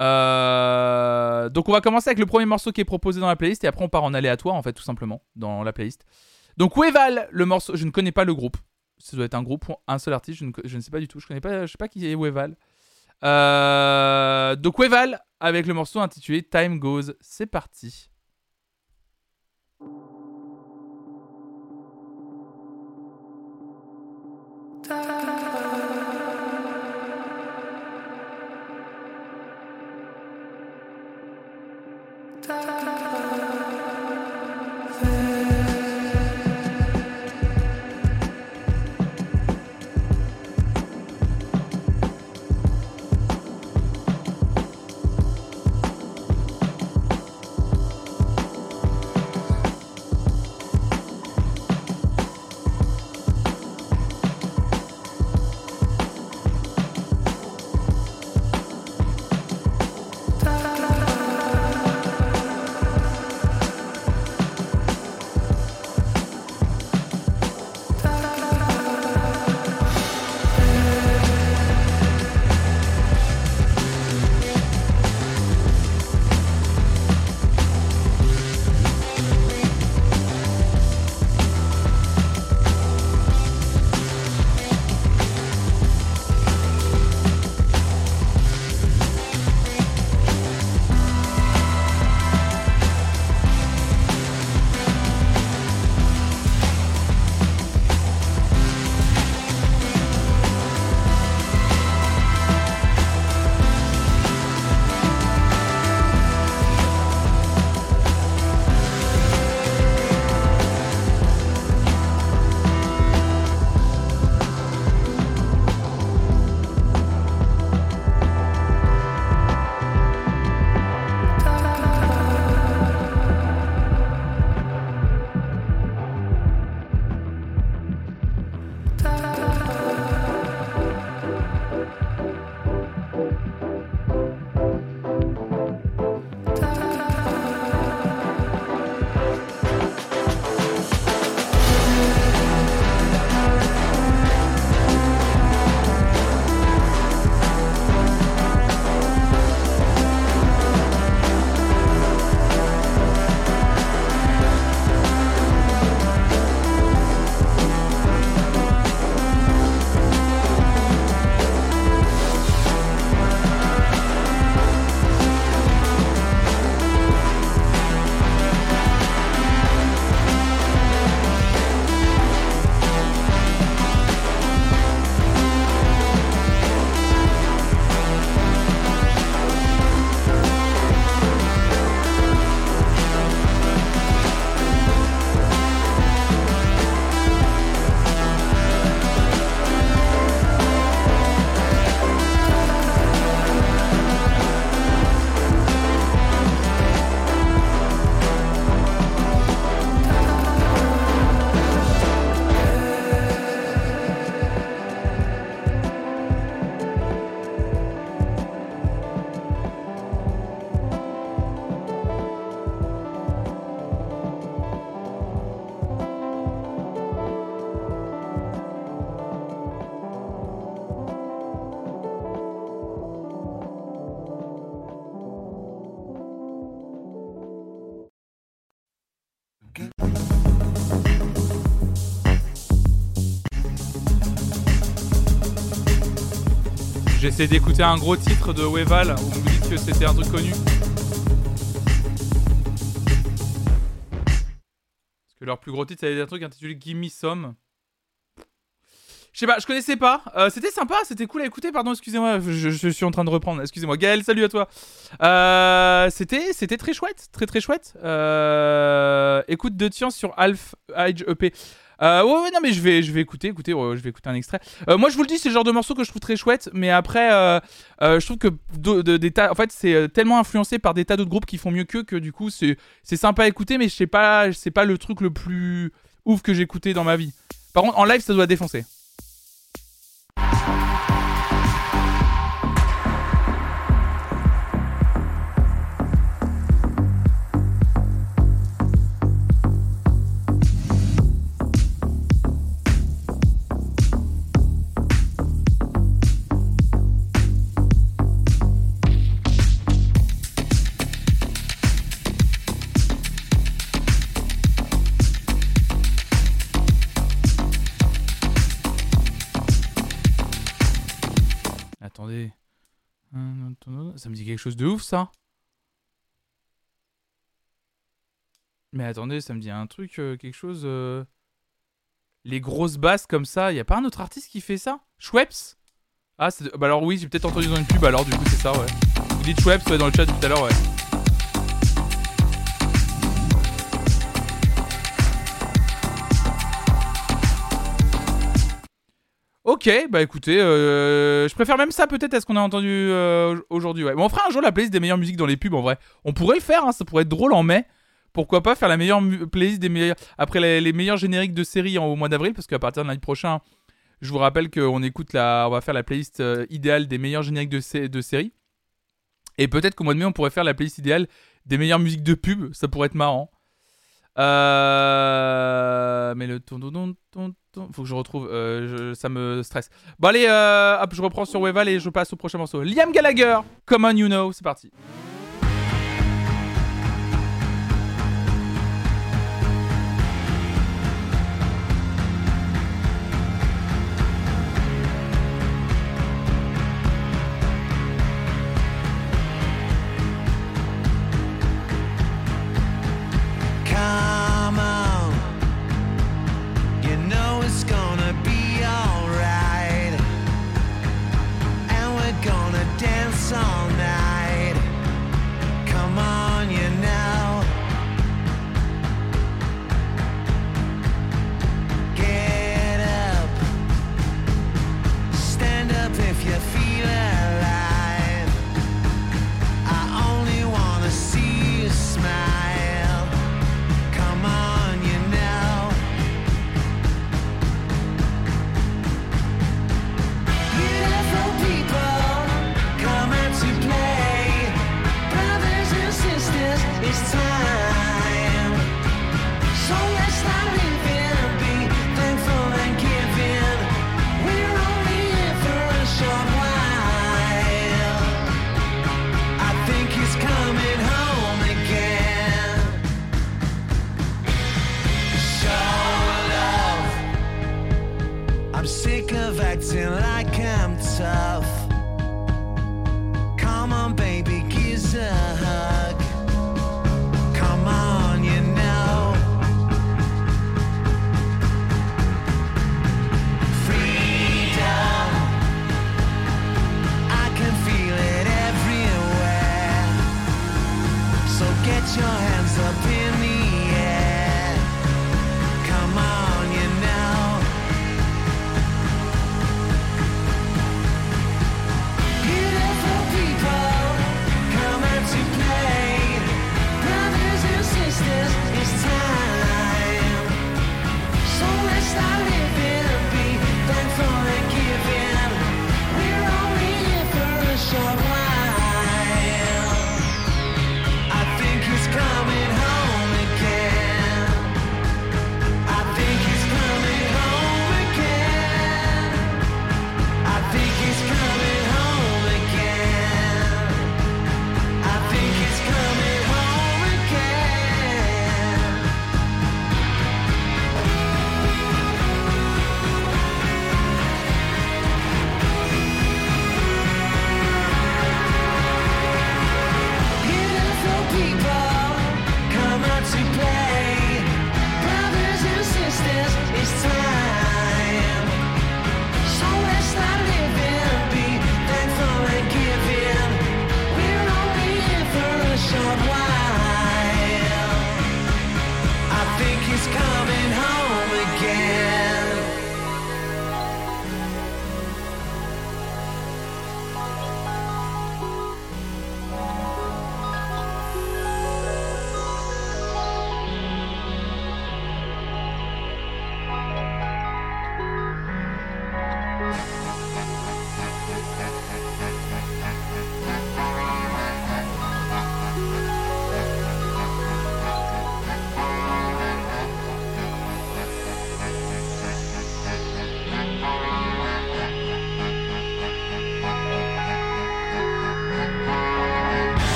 Euh, donc, on va commencer avec le premier morceau qui est proposé dans la playlist. Et après, on part en aléatoire, en fait, tout simplement, dans la playlist. Donc, Weval, le morceau, je ne connais pas le groupe. Ça doit être un groupe, ou un seul artiste, je ne, co- je ne sais pas du tout. Je connais pas, je sais pas qui est Weval. Euh, donc avec le morceau intitulé Time Goes. C'est parti. D'écouter un gros titre de Weval, où vous dites que c'était un truc connu. Parce que leur plus gros titre, c'était un truc intitulé Gimme Me Some. Je sais pas, je connaissais pas. Euh, c'était sympa, c'était cool à écouter. Pardon, excusez-moi, je, je suis en train de reprendre. Excusez-moi. Gaël, salut à toi. Euh, c'était, c'était très chouette, très très chouette. Euh, écoute de Tian sur Alf Age EP. Euh, ouais, ouais, non, mais je vais, je vais écouter, écouter, ouais, je vais écouter un extrait. Euh, moi, je vous le dis, c'est le genre de morceau que je trouve très chouette, mais après, euh, euh, je trouve que de- de- des tas, en fait, c'est euh, tellement influencé par des tas d'autres groupes qui font mieux qu'eux que du coup, c'est, c'est sympa à écouter, mais je sais pas, c'est pas le truc le plus ouf que j'ai écouté dans ma vie. Par contre, en live, ça doit défoncer. Ça me dit quelque chose de ouf, ça. Mais attendez, ça me dit un truc, euh, quelque chose. euh, Les grosses basses comme ça. Y a pas un autre artiste qui fait ça? Schweppes? Ah, bah alors oui, j'ai peut-être entendu dans une pub, alors du coup, c'est ça, ouais. Vous dites Schweppes ouais, dans le chat tout à l'heure, ouais. Ok, bah écoutez, euh, je préfère même ça peut-être à ce qu'on a entendu euh, aujourd'hui. Ouais. On fera un jour la playlist des meilleures musiques dans les pubs en vrai. On pourrait le faire, hein, ça pourrait être drôle en mai. Pourquoi pas faire la meilleure playlist des meilleurs après les, meilleurs génériques de séries au mois d'avril parce qu'à partir de l'année prochaine, je vous rappelle qu'on écoute la, on va faire la playlist euh, idéale des meilleurs génériques de, de séries. Et peut-être qu'au mois de mai, on pourrait faire la playlist idéale des meilleures musiques de pub. Ça pourrait être marrant. Euh... Mais le ton, ton, ton, ton- faut que je retrouve. euh, ça me stresse. Bon allez, euh, hop, je reprends sur Weval et je passe au prochain morceau. Liam Gallagher, Come on You Know, c'est parti.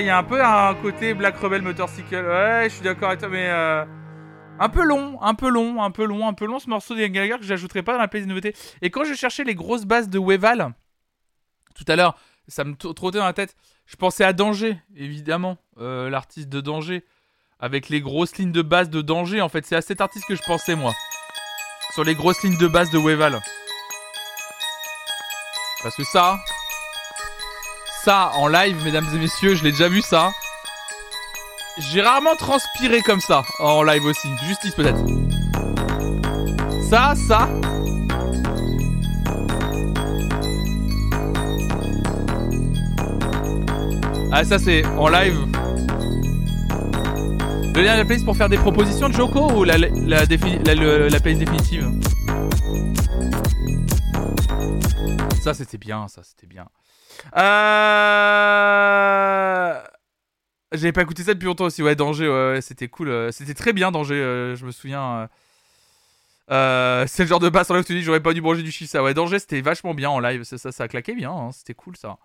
Il y a un peu un côté Black Rebel Motorcycle. Ouais, je suis d'accord avec toi, mais euh, un peu long, un peu long, un peu long, un peu long ce morceau de Gallagher que j'ajouterai pas dans la playlist de nouveautés. Et quand je cherchais les grosses basses de Weval, tout à l'heure, ça me trottait dans la tête. Je pensais à Danger, évidemment, euh, l'artiste de Danger, avec les grosses lignes de basse de Danger. En fait, c'est à cet artiste que je pensais moi, sur les grosses lignes de basse de Weval. Parce que ça, ça en live, mesdames et messieurs, je l'ai déjà vu ça. J'ai rarement transpiré comme ça en live aussi. Justice peut-être. Ça, ça. Ah ça c'est en live. Le lien de la playlist pour faire des propositions de Joko ou la, la, la, définitive? Ça c'était bien, ça c'était bien. Euh... J'avais pas écouté ça depuis longtemps aussi. Ouais, Danger, ouais, c'était cool. euh, C'était très bien, Danger. euh, je me souviens. euh. C'est le genre de basse en live que tu dis j'aurais pas dû manger du chicha. Ouais, Danger, c'était vachement bien en live. Ça, ça, ça claquait bien. hein, C'était cool ça.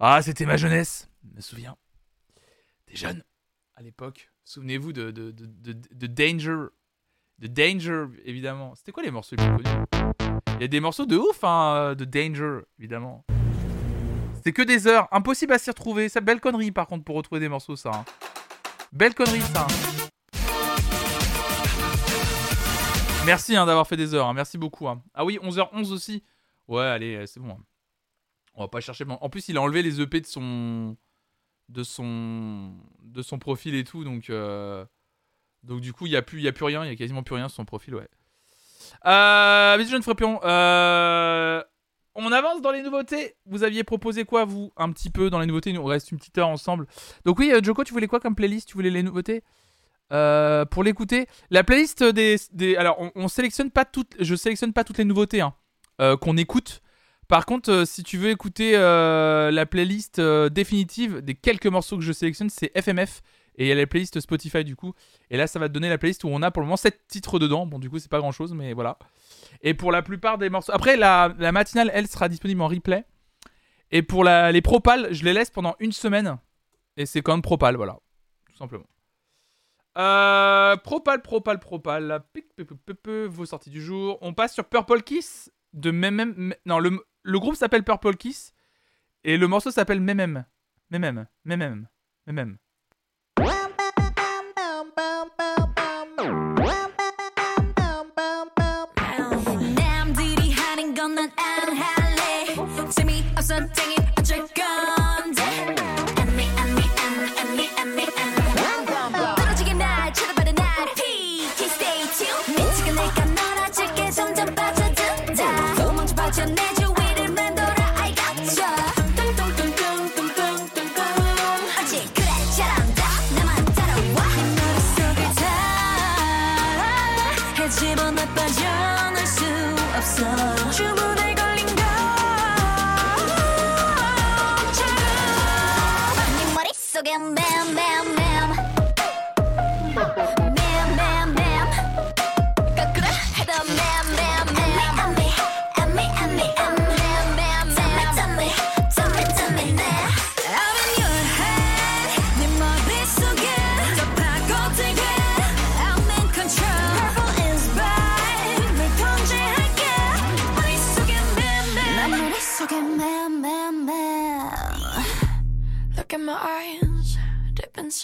Ah, c'était ma jeunesse. Je me souviens. T'es jeune à l'époque. Souvenez-vous de, de, de Danger. De Danger, évidemment. C'était quoi les morceaux les plus connus? Il y a des morceaux de ouf, hein, de Danger, évidemment. C'était que des heures. Impossible à s'y retrouver. C'est belle connerie, par contre, pour retrouver des morceaux, ça. hein. Belle connerie, ça. Merci hein, d'avoir fait des heures. hein. Merci beaucoup. hein. Ah oui, 11h11 aussi. Ouais, allez, euh, c'est bon. hein. On va pas chercher. En plus, il a enlevé les EP de son, de son, de son profil et tout, donc, euh, donc du coup, il y a plus, a plus rien. Il y a quasiment plus rien sur son profil, ouais. Euh, mais je ne ferai on avance dans les nouveautés. Vous aviez proposé quoi, vous, un petit peu dans les nouveautés? Nous, on reste une petite heure ensemble. Donc oui, euh, Joko, tu voulais quoi comme playlist? Tu voulais les nouveautés? Euh, Pour l'écouter, la playlist des, des alors on, on sélectionne pas toutes, je sélectionne pas toutes les nouveautés hein, euh, qu'on écoute. Par contre, si tu veux écouter la playlist définitive des quelques morceaux que je sélectionne, c'est FMF et il y a la playlist Spotify du coup. Et là, ça va te donner la playlist où on a pour le moment 7 titres dedans. Bon, du coup, c'est pas grand chose, mais voilà. Et pour la plupart des morceaux. Après, la, matinale, elle, sera disponible en replay. Et pour les propales, je les laisse pendant une semaine. Et c'est même propal, voilà. Tout simplement. Euh, propal, propal, propal. vos sorties du jour. On passe sur Purple Kiss de Memem. Non, le, le groupe s'appelle Purple Kiss. Et le morceau s'appelle Memem. Memem. Memem. Memem.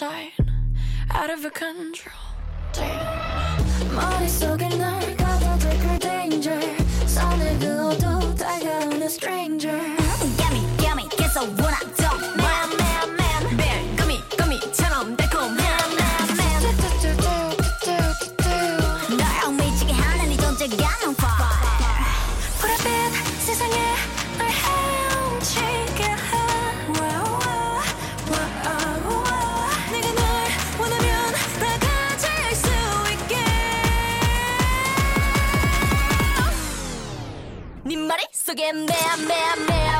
deep inside out of control Damn 머릿속에 널 가둬둘 그 danger 손을 그어도 다가오는 stranger 속에 매매매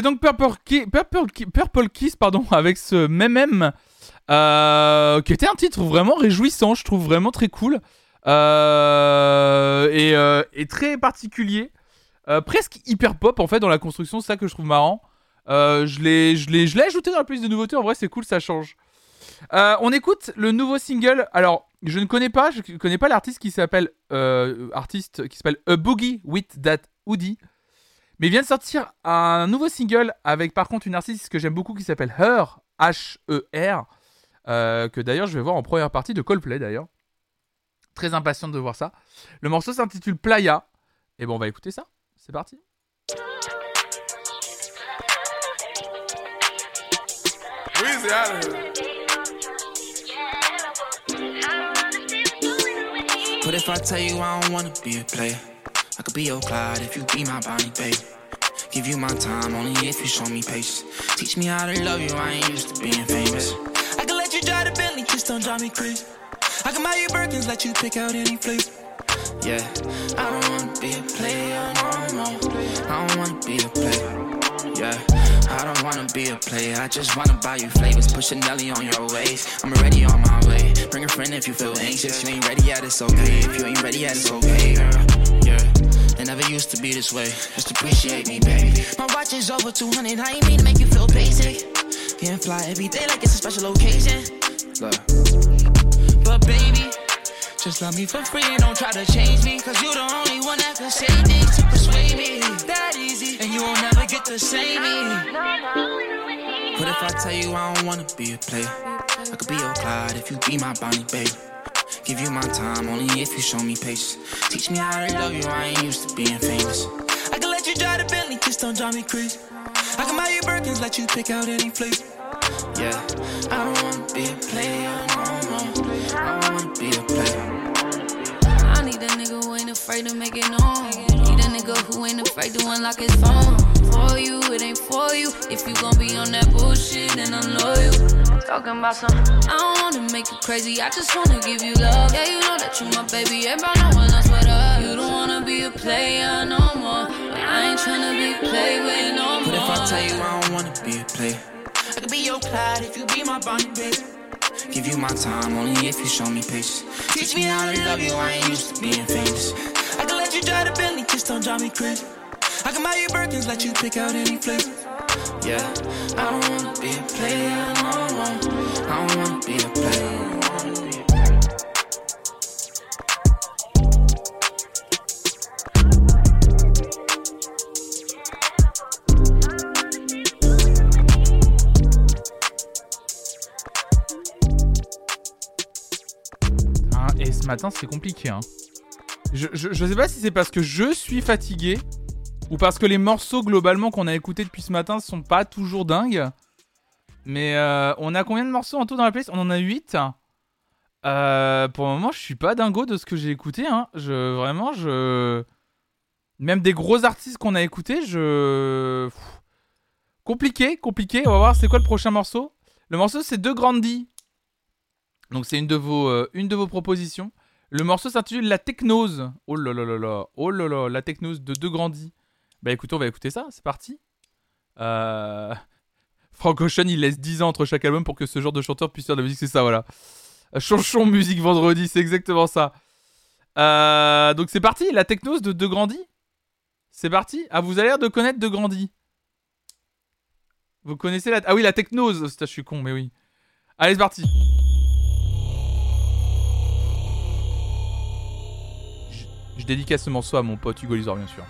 C'était donc Purple, Ki- Purple, Ki- Purple Kiss pardon, avec ce même euh, qui était un titre vraiment réjouissant, je trouve vraiment très cool euh, et, euh, et très particulier, presque hyper pop en fait dans la construction, c'est ça que je trouve marrant. Je l'ai, je l'ai, ajouté dans la playlist de nouveautés. En vrai, c'est cool, ça change. On écoute le nouveau single. Alors, je ne connais pas, je connais pas l'artiste qui s'appelle artiste qui s'appelle A Boogie with That Hoodie. Mais il vient de sortir un nouveau single avec par contre une artiste que j'aime beaucoup qui s'appelle Her, H-E-R, euh, que d'ailleurs je vais voir en première partie de Coldplay d'ailleurs. Très impatiente de voir ça. Le morceau s'intitule Playa. Et bon, on va écouter ça. C'est parti. What if I tell you I don't wanna be a player? I could be your Clyde if you be my Bonnie, babe. Give you my time only if you show me patience. Teach me how to love you, I ain't used to being famous. I can let you drive the Bentley, just don't drive me crazy. I can buy you Birkins, let you pick out any place. Yeah, I don't wanna be a player no more. I don't wanna be a player. Yeah, I don't wanna be a player. I just wanna buy you flavors. Put Chanel on your waist. I'm already on my way. Bring a friend if you feel anxious. You ain't ready yet, it's okay. If you ain't ready yet, it's okay, girl. Never used to be this way. Just appreciate me, baby. My watch is over 200. I ain't mean to make you feel basic. Can't fly every day like it's a special occasion. Look. But baby, just love me for free don't try to change me. Cause you the only one that can say things to persuade me. That easy, and you won't never get to say me. What if I tell you I don't wanna be a player? I could be your Clyde if you be my Bonnie, babe. Give you my time only if you show me patience. Teach me how to love you, I ain't used to being famous. I can let you drive the Bentley, just don't drive me crazy. I can buy you Birkins, let you pick out any place. Yeah, I don't wanna be a player no more. I don't wanna be a player. I need a nigga who ain't afraid to make it known. Need a nigga who ain't afraid to unlock his phone. For you, it ain't for you. If you gon' be on that bullshit, then I'm loyal. Talking about some, I don't wanna make you crazy. I just wanna give you love. Yeah, you know that you my baby. Everybody know when I sweat up. You don't wanna be a player no more. But I ain't tryna be played with no more. What if I tell you I don't wanna be a player? I could be your Clyde if you be my Bonnie, babe. Give you my time only if you show me patience. Teach me how to love you, I ain't used to being famous. I can let you drive the Bentley, just don't drive me crazy. I can buy you Birkins, let you pick out any flavor. Yeah, I don't wanna be a player no more. I don't wanna be a player. Hein, et ce matin, c'est compliqué. Hein. Je, je, je sais pas si c'est parce que je suis fatigué ou parce que les morceaux globalement qu'on a écoutés depuis ce matin sont pas toujours dingues. Mais euh, on a combien de morceaux en tout dans la playlist? On en a 8. Euh, pour le moment, je suis pas dingo de ce que j'ai écouté. Hein. Vraiment, je. Même des gros artistes qu'on a écoutés, je. Compliqué, compliqué. On va voir c'est quoi le prochain morceau? Le morceau, c'est De Grandi. Donc, c'est une, de vos, euh, une de vos propositions. Le morceau s'intitule La Technose. Oh là là là là. Oh là là, La Technose de De Grandi. Bah écoutez, on va écouter ça. C'est parti. Euh. Frank Ocean, il laisse 10 ans entre chaque album pour que ce genre de chanteur puisse faire de la musique. C'est ça, voilà. Chanchon musique vendredi, c'est exactement ça. Euh, donc c'est parti, la technose de De Grandi. C'est parti. Ah, vous avez l'air de connaître De Grandi. Vous connaissez la... Ah oui, la technose. Je suis con, mais oui. Allez, c'est parti. Je, je dédicace ce morceau à mon pote Hugo Lisor, bien sûr.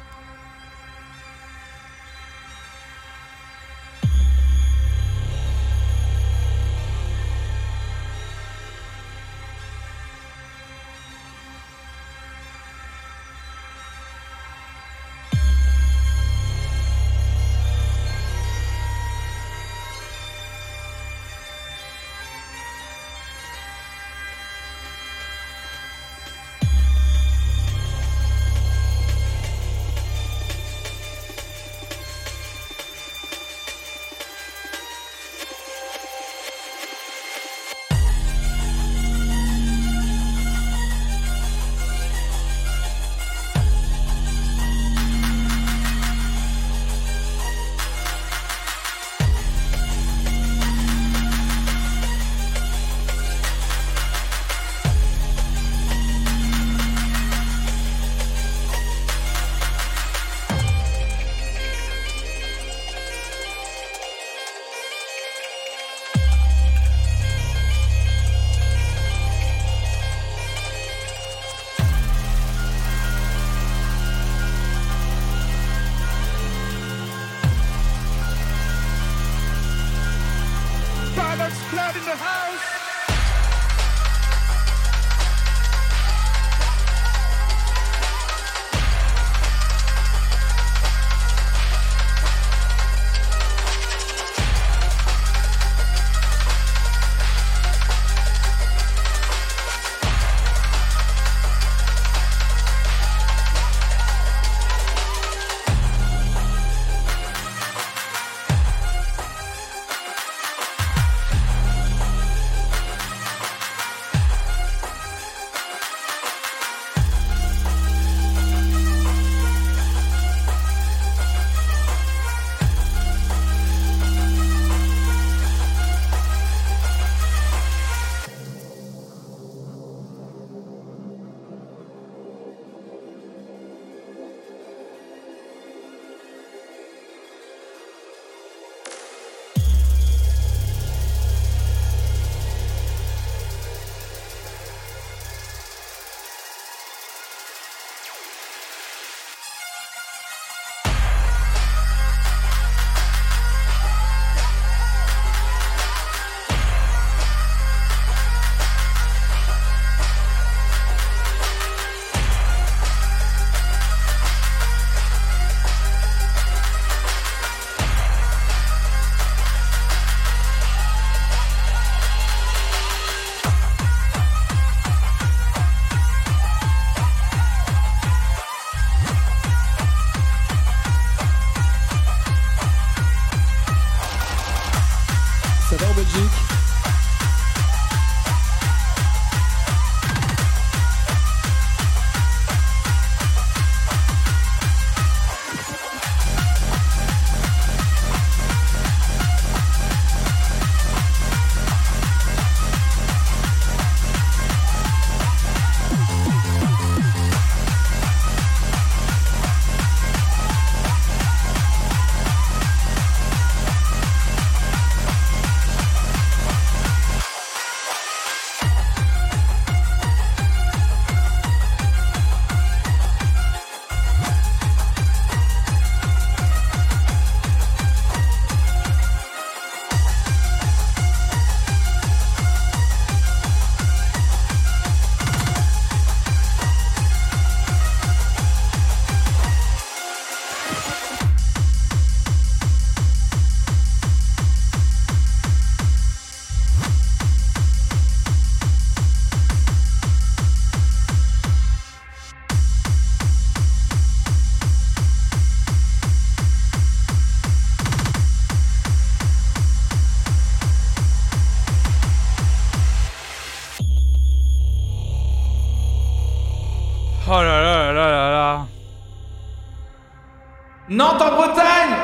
Nantes en Bretagne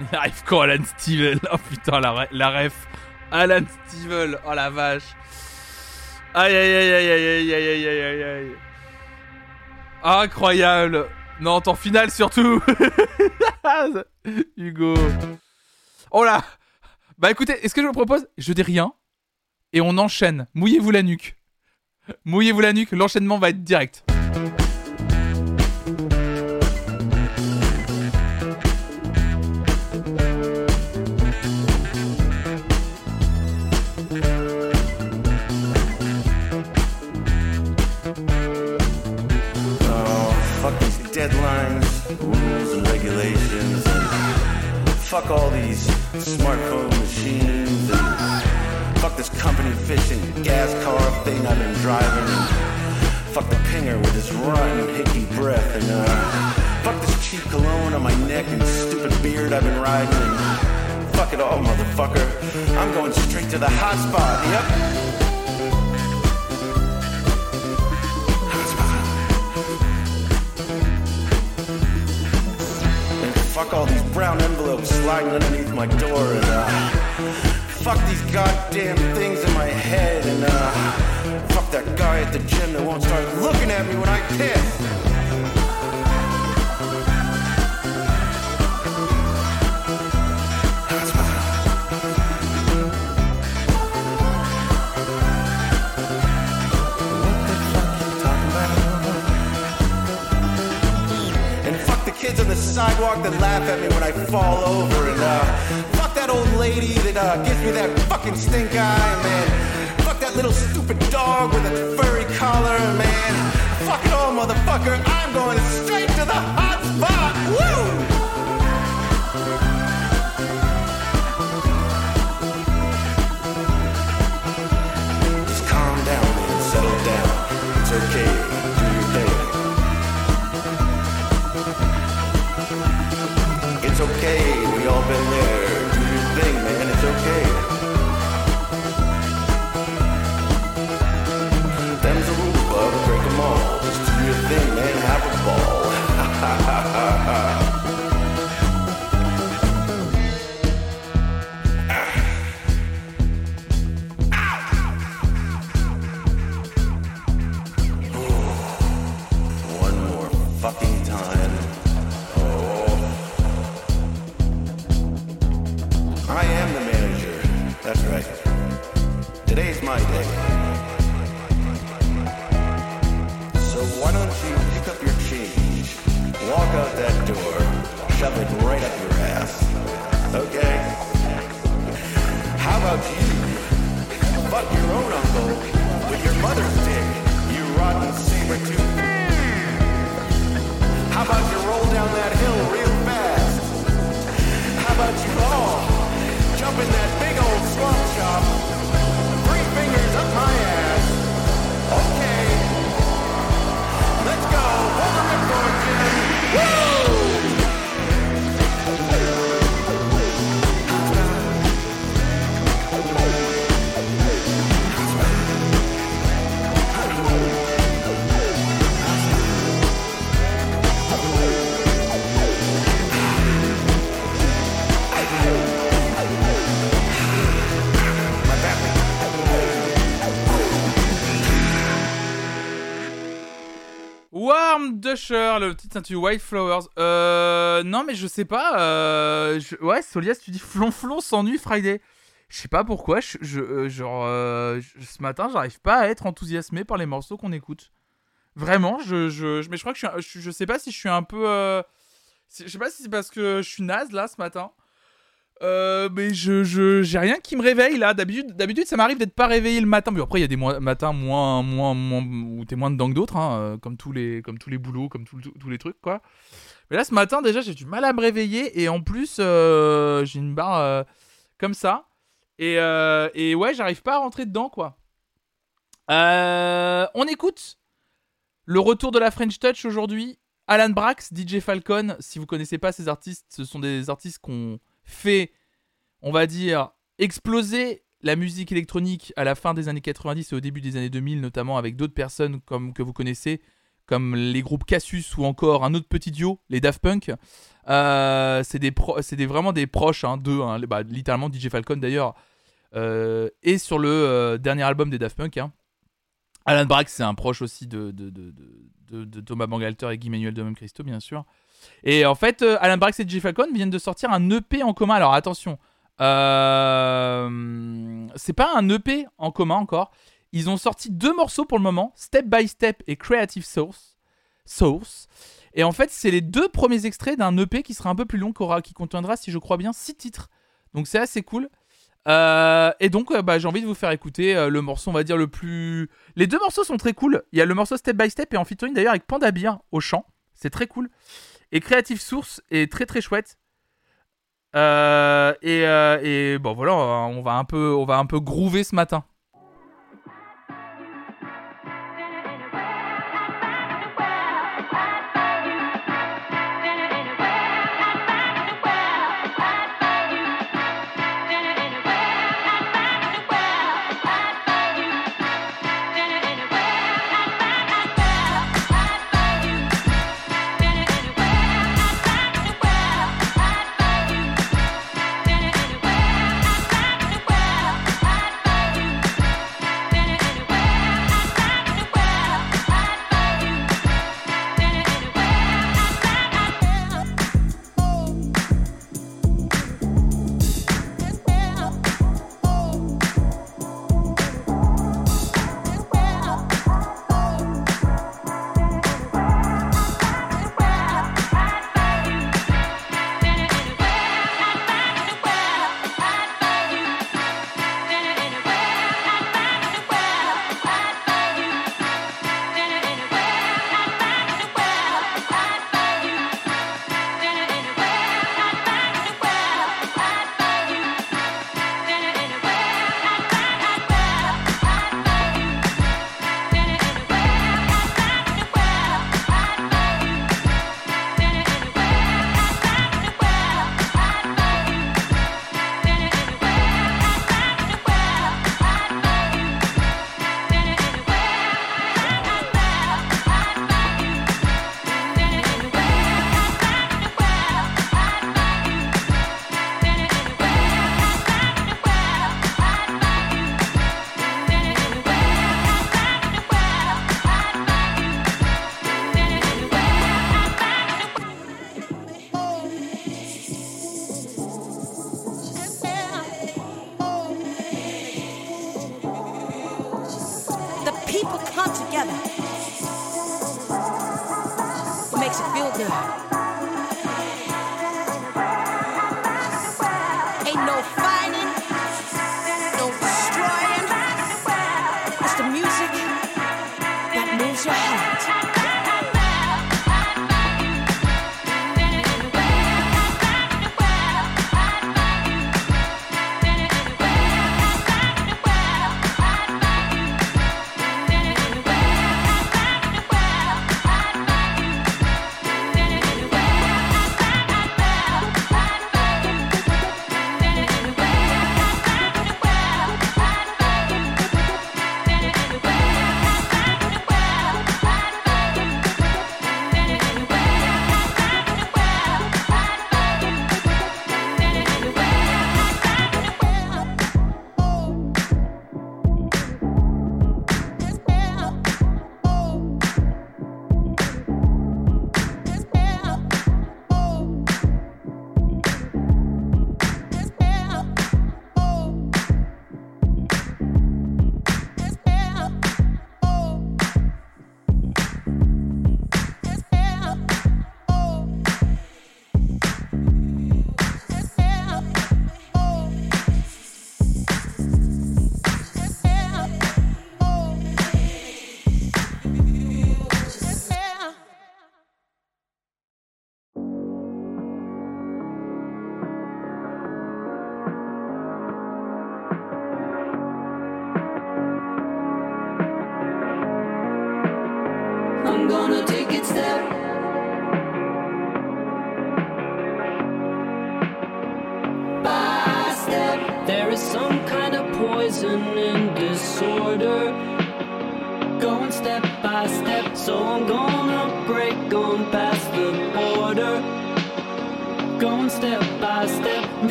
Il arrive quand Alan Stivell Oh putain, la, la ref. Alan Stivell, oh la vache. Aïe aïe aïe aïe aïe aïe aïe aïe aïe aïe aïe. Incroyable. Nantes en finale surtout. Hugo. Oh là. Bah écoutez, est-ce que je vous propose Je dis rien. Et on enchaîne. Mouillez-vous la nuque. Mouillez-vous la nuque, l'enchaînement va être direct. Fuck all these smartphone machines. And fuck this company fishing gas car thing I've been driving. Fuck the pinger with his rotten, hickey breath. And uh, fuck this cheap cologne on my neck and stupid beard I've been riding. And fuck it all, motherfucker. I'm going straight to the hot spot. Yep. Fuck all these brown envelopes sliding underneath my door. And uh, fuck these goddamn things in my head. And uh, fuck that guy at the gym that won't start looking at me when I piss. Sidewalk that laugh at me when I fall over. And uh, fuck that old lady that uh, gives me that fucking stink eye, man. Fuck that little stupid dog with a furry collar, man. Fuck it all, motherfucker. I'm going straight to the hot spot. Woo! It's okay. We all been there. Do your thing, man. It's okay. Them's the rules, bub. Break 'em all. Just do your thing, man. Have a ball. Ha ha ha ha. One Warm Dusher, le petit teintu White Flowers. Euh. Non, mais je sais pas. Euh... je- Ouais, Solias, tu dis flonflon s'ennuie Friday. Je sais pas pourquoi. Je, euh, genre, euh, ce matin, j'arrive pas à être enthousiasmé par les morceaux qu'on écoute. Vraiment, je, je, mais je crois que je, suis je, sais pas si je suis un peu. euh, Je sais pas si c'est parce que je suis naze là ce matin. Euh, mais je, j'ai rien qui me réveille là. D'habitude, d'habitude ça m'arrive d'être pas réveillé le matin. Mais après il y a des matins moins, moins, moins où t'es moins dedans que d'autres, hein, euh, comme tous les, comme tous les boulots, comme tout- tout- tous les trucs quoi. Mais là ce matin déjà j'ai du mal à me réveiller et en plus euh, j'ai une barre euh, comme ça et, euh, et ouais j'arrive pas à rentrer dedans quoi. On écoute le retour de la French Touch aujourd'hui. Alan Brax, DJ Falcon. Si vous connaissez pas ces artistes, ce sont des artistes qu'on fait, on va dire, exploser la musique électronique à la fin des années 90 et au début des années 2000, notamment avec d'autres personnes comme que vous connaissez, comme les groupes Cassius ou encore un autre petit duo, les Daft Punk. Euh, c'est des, des vraiment des proches hein, d'eux, hein, bah, littéralement DJ Falcon d'ailleurs, euh, et sur le euh, dernier album des Daft Punk. hein. Alan Brax, c'est un proche aussi de, Thomas Bangalter et Guy Manuel de Christo, bien sûr. Et en fait, euh, Alan Brax et DJ Falcon viennent de sortir un EP en commun. Alors attention, euh, c'est pas un EP en commun encore. Ils ont sorti deux morceaux pour le moment, Step by Step et Creative Source. Source. Et en fait, c'est les deux premiers extraits d'un EP qui sera un peu plus long, qui, contiendra, si je crois bien, six titres. Donc c'est assez cool. Euh, et donc, bah, j'ai envie de vous faire écouter le morceau, on va dire, le plus. Les deux morceaux sont très cool. Il y a le morceau Step by Step et en featuring d'ailleurs avec Panda Beer au chant. C'est très cool. Et Creative Source est très très chouette. Euh, et, euh, et bon voilà, on va un peu, on va un peu groover ce matin.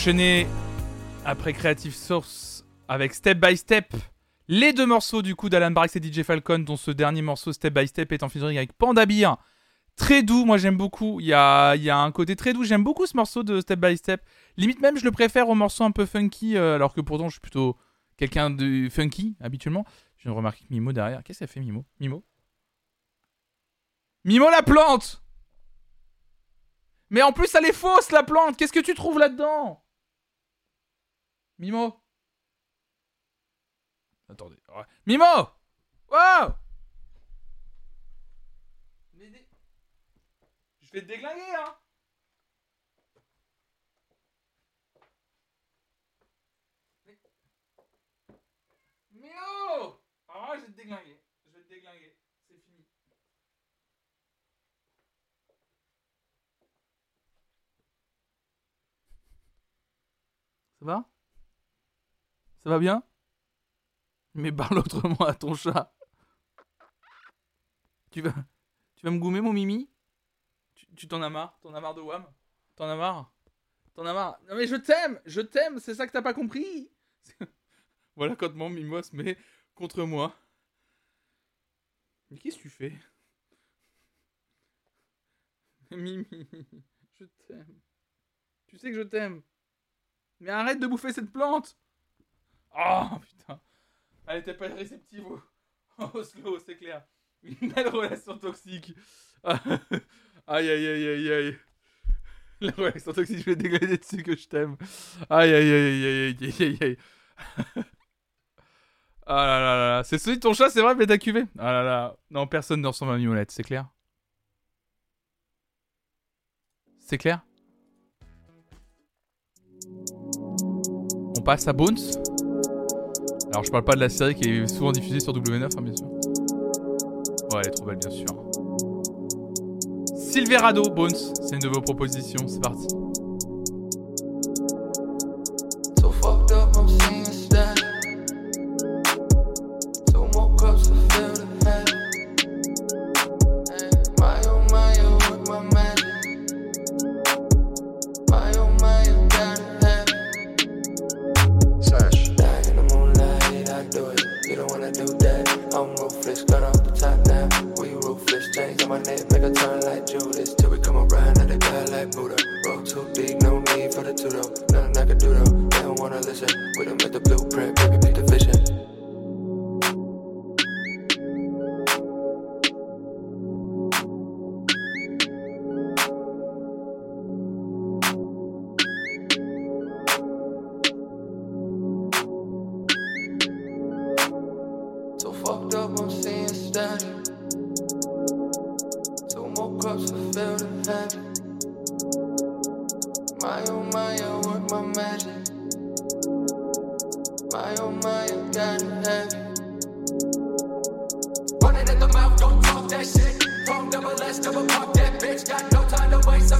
Enchaîner après Creative Source avec Step by Step. Les deux morceaux du coup d'Alan Barrix et DJ Falcon, dont ce dernier morceau Step by Step est en featuring avec Panda Beer. Très doux, moi j'aime beaucoup. Il y a, y a un côté très doux. J'aime beaucoup ce morceau de Step by Step. Limite même, je le préfère au morceau un peu funky, euh, alors que pourtant je suis plutôt quelqu'un de funky habituellement. Je viens de remarquer que Mimo derrière. Qu'est-ce qu'elle fait, Mimo? Mimo? Mimo la plante Mais en plus, elle est fausse la plante Qu'est-ce que tu trouves là-dedans? Mimo Attendez. ouais. Mimo Wow Mais dé- Je vais te déglinguer, hein Mais- Mimo Ah, je vais te déglinguer. Je vais te déglinguer. C'est fini. Ça va? Ça va bien? Mais parle autrement à ton chat. Tu vas, tu vas me goumer mon mimi? Tu t'en as marre? T'en as marre de Wam T'en as marre? T'en as marre? Non mais je t'aime! Je t'aime! C'est ça que t'as pas compris! Voilà quand mon Mimo se met contre moi. Mais qu'est-ce que tu fais? Mimi, je t'aime. Tu sais que je t'aime. Mais arrête de bouffer cette plante Oh putain Elle était pas réceptive au, slow, c'est clair. Une belle relation toxique. aïe aïe aïe aïe aïe. La relation toxique, je vais déglader dessus que je t'aime. Aïe aïe aïe aïe aïe aïe aïe. Ah là là là là. C'est celui de ton chat, c'est vrai, mais t'as cuvé. Ah là là. Non, personne ne ressemble à Mimolette, c'est clair? C'est clair? On passe à Bones? Alors, je parle pas de la série qui est souvent diffusée sur W9, hein, bien sûr. Ouais, elle est trop belle, bien sûr. Silverado, Bones, c'est une de vos propositions, c'est parti. Fucked up, I'm seeing static. Two more cups to fill the habit. My oh my, oh, I work my magic. My oh my, I gotta have it. Running at the mouth, don't talk that shit. Chrome double S, double pop that bitch. Got no time to waste, so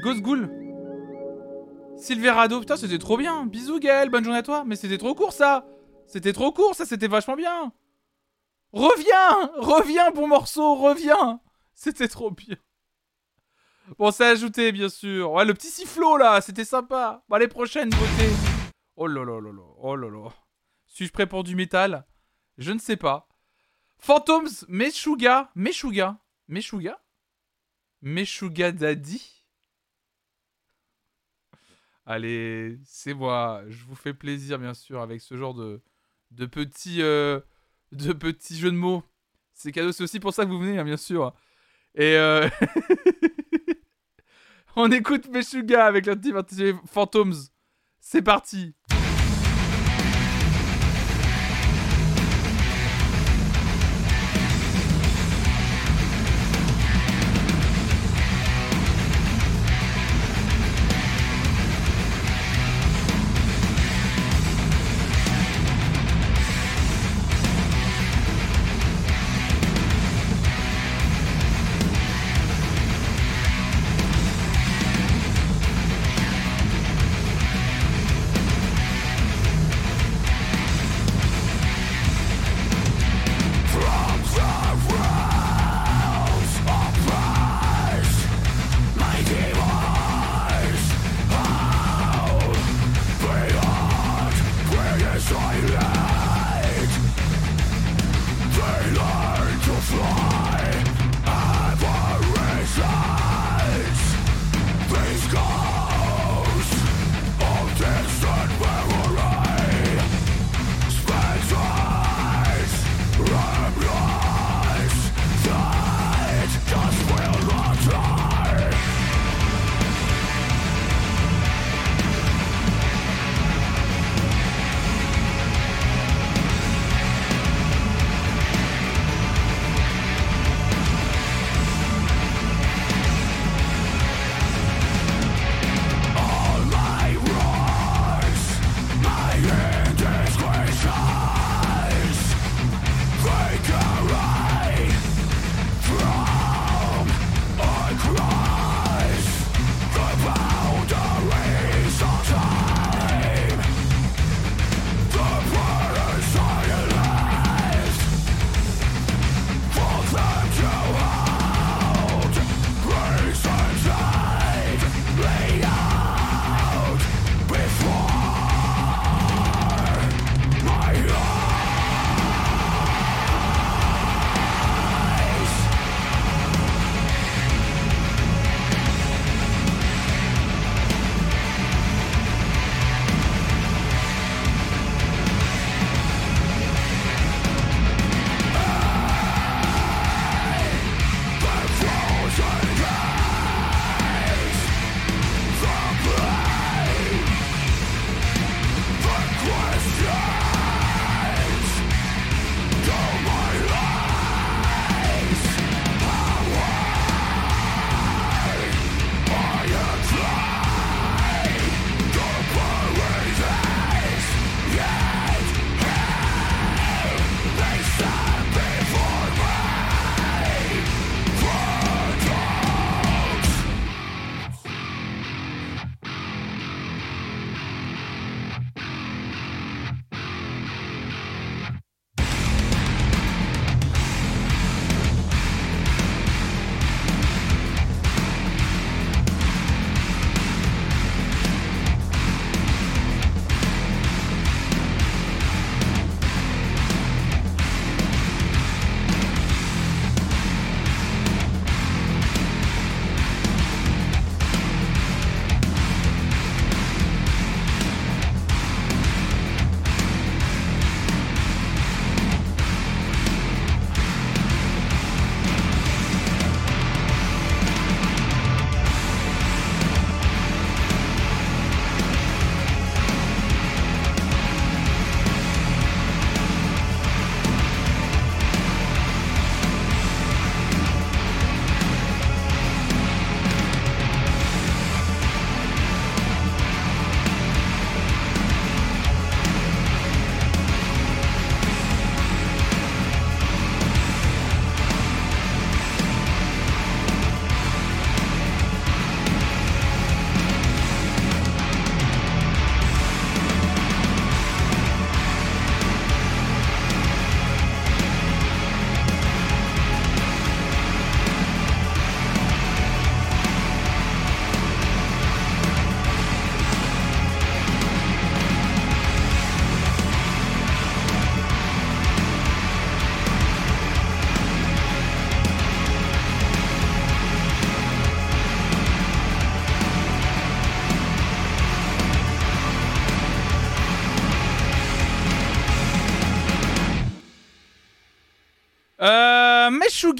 Ghost Ghoul. Silverado, putain, c'était trop bien. Bisous Gaël, bonne journée à toi. Mais c'était trop court ça C'était trop court ça, c'était vachement bien. Reviens Reviens, bon morceau, reviens C'était trop bien. Bon, c'est ajouté, bien sûr. Ouais, le petit sifflot là, c'était sympa. Bon, les prochaines beautés. Oh là là là là, oh là là. Suis-je prêt pour du métal? Je ne sais pas. Phantoms, Meshuga, Meshuga, Meshuga, Meshuga Daddy? Allez, c'est moi. Je vous fais plaisir, bien sûr, avec ce genre de, de petits, euh, de petits jeux de mots. C'est cadeau, c'est aussi pour ça que vous venez, hein, bien sûr. Et euh, on écoute Meshuga avec le petit intitulé Phantoms. C'est parti.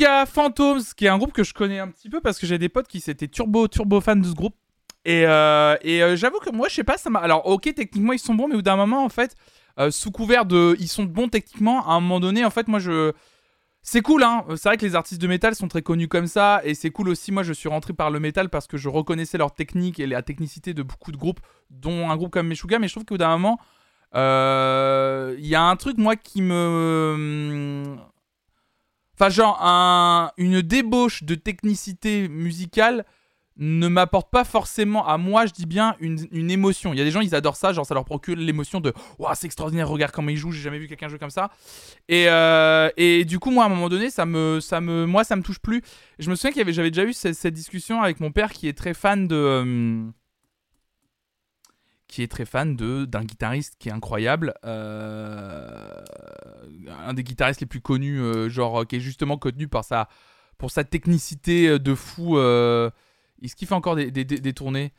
Meshuga Phantoms, qui est un groupe que je connais un petit peu parce que j'ai des potes qui s'étaient turbo turbo fans de ce groupe. Et, euh, et euh, j'avoue que moi, je sais pas, ça m'a. Alors, ok, techniquement, ils sont bons, mais au d'un moment, en fait, euh, sous couvert de. Ils sont bons techniquement, à un moment donné, en fait, moi, je. C'est cool, hein. C'est vrai que les artistes de métal sont très connus comme ça. Et c'est cool aussi. Moi, je suis rentré par le métal parce que je reconnaissais leur technique et la technicité de beaucoup de groupes, dont un groupe comme Meshuga. Mais je trouve qu'au d'un moment, il y a un truc, moi, qui me. Enfin, genre, un- une débauche de technicité musicale ne m'apporte pas forcément à moi, je dis bien, une, émotion. Il y a des gens, ils adorent ça, genre ça leur procure l'émotion de Waouh, c'est extraordinaire, regarde comment ils jouent, j'ai jamais vu quelqu'un jouer comme ça. Et, euh, et du coup, moi, à un moment donné, ça me, ça me, moi, ça me touche plus. Je me souviens avait, j'avais déjà eu cette, cette discussion avec mon père qui est très fan de. euh, qui est très fan d'un guitariste qui est incroyable, euh, un des guitaristes les plus connus, euh, genre qui est justement connu sa pour sa technicité euh, de fou. Euh, est-ce fait encore des, tournées?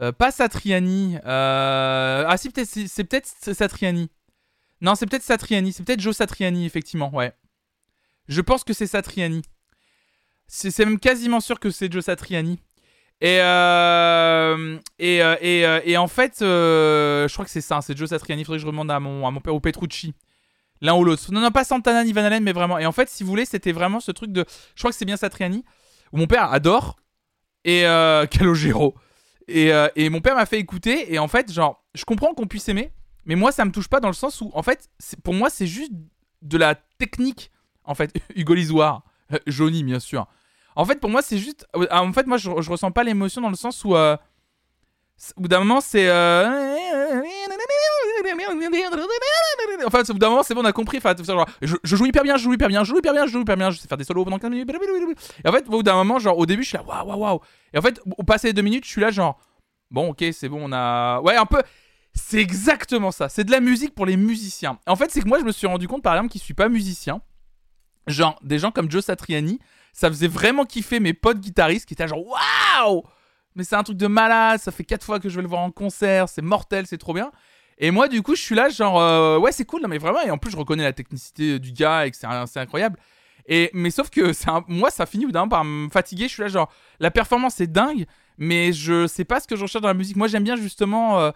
Euh, Pas Satriani. euh, Ah si c'est peut-être Satriani. Non c'est peut-être Satriani. C'est peut-être Joe Satriani effectivement. Ouais. Je pense que c'est Satriani. C'est c'est même quasiment sûr que c'est Joe Satriani. Et, euh, et, euh, euh, et en fait, je crois que c'est ça, c'est Joe Satriani. Il faudrait que je demande à mon, à mon père ou Petrucci. L'un ou l'autre. Non, non, pas Santana ni Van Halen, mais vraiment. Et en fait, si vous voulez, c'était vraiment ce truc de. Je crois que c'est bien Satriani, où mon père adore. Et Calogero. Et, et mon père m'a fait écouter. Et en fait, genre, je comprends qu'on puisse aimer, mais moi, ça me touche pas dans le sens où, en fait, pour moi, c'est juste de la technique. En fait, Hugo Lisoire, Johnny, bien sûr. En fait, pour moi, c'est juste. euh, En fait, moi, je, je ressens pas l'émotion dans le sens où. euh, Au bout d'un moment, c'est. euh, Enfin, au bout d'un moment, c'est bon, on a compris. Enfin, genre, je, je joue hyper bien, je joue hyper bien, je joue hyper bien, je joue hyper bien, je sais faire des solos pendant 15 minutes. Et en fait, au bout d'un moment, genre, au début, je suis là, waouh, waouh, waouh. Et en fait, au passé les deux minutes, je suis là, genre, bon, ok, c'est bon, on a. Ouais, un peu. C'est exactement ça. C'est de la musique pour les musiciens. En fait, c'est que moi, je me suis rendu compte, par exemple, qui suis pas musicien. Genre, des gens comme Joe Satriani, ça faisait vraiment kiffer mes potes guitaristes qui étaient genre, waouh! Mais c'est un truc de malade, ça fait quatre fois que je vais le voir en concert, c'est mortel, c'est trop bien. Et moi, du coup, je suis là, genre, euh, ouais, c'est cool, non, mais vraiment, et en plus, je reconnais la technicité du gars et que c'est incroyable. Et, mais sauf que moi, ça finit d'un par me fatiguer. Je suis là, genre, la performance est dingue, mais je sais pas ce que je recherche dans la musique. Moi, j'aime bien justement euh,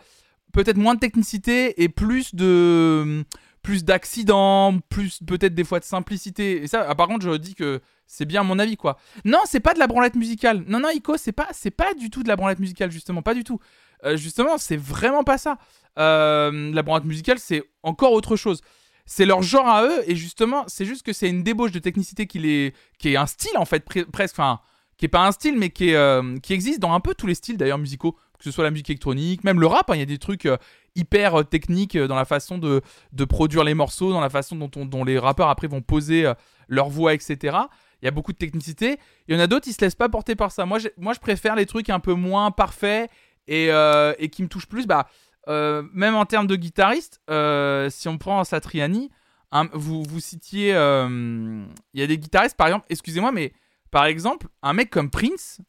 peut-être moins de technicité et plus de plus d'accidents, plus peut-être des fois de simplicité. Et ça, ah, par contre, je dis que c'est bien mon avis, quoi. Non, c'est pas de la branlette musicale. Non, non, Ico, c'est pas, c'est pas du tout de la branlette musicale, justement, pas du tout. Euh, justement, c'est vraiment pas ça. Euh, la branlette musicale, c'est encore autre chose. C'est leur genre à eux, et justement, c'est juste que c'est une débauche de technicité qui, qui est un style, en fait, pre- presque. Enfin, qui est pas un style, mais qui, euh, qui existe dans un peu tous les styles, d'ailleurs, musicaux. Que ce soit la musique électronique, même le rap, hein, il y a des trucs hyper techniques dans la façon de, de produire les morceaux, dans la façon dont, on- dont les rappeurs après vont poser leur voix, etc. Il y a beaucoup de technicité. Il y en a d'autres, ils se laissent pas porter par ça. Moi, moi je préfère les trucs un peu moins parfaits et, euh, qui me touchent plus. Bah, euh, même en termes de guitariste, euh, si on prend Satriani, vous, vous citiez. Il y a des guitaristes, par exemple, excusez-moi, mais par exemple, un mec comme Prince,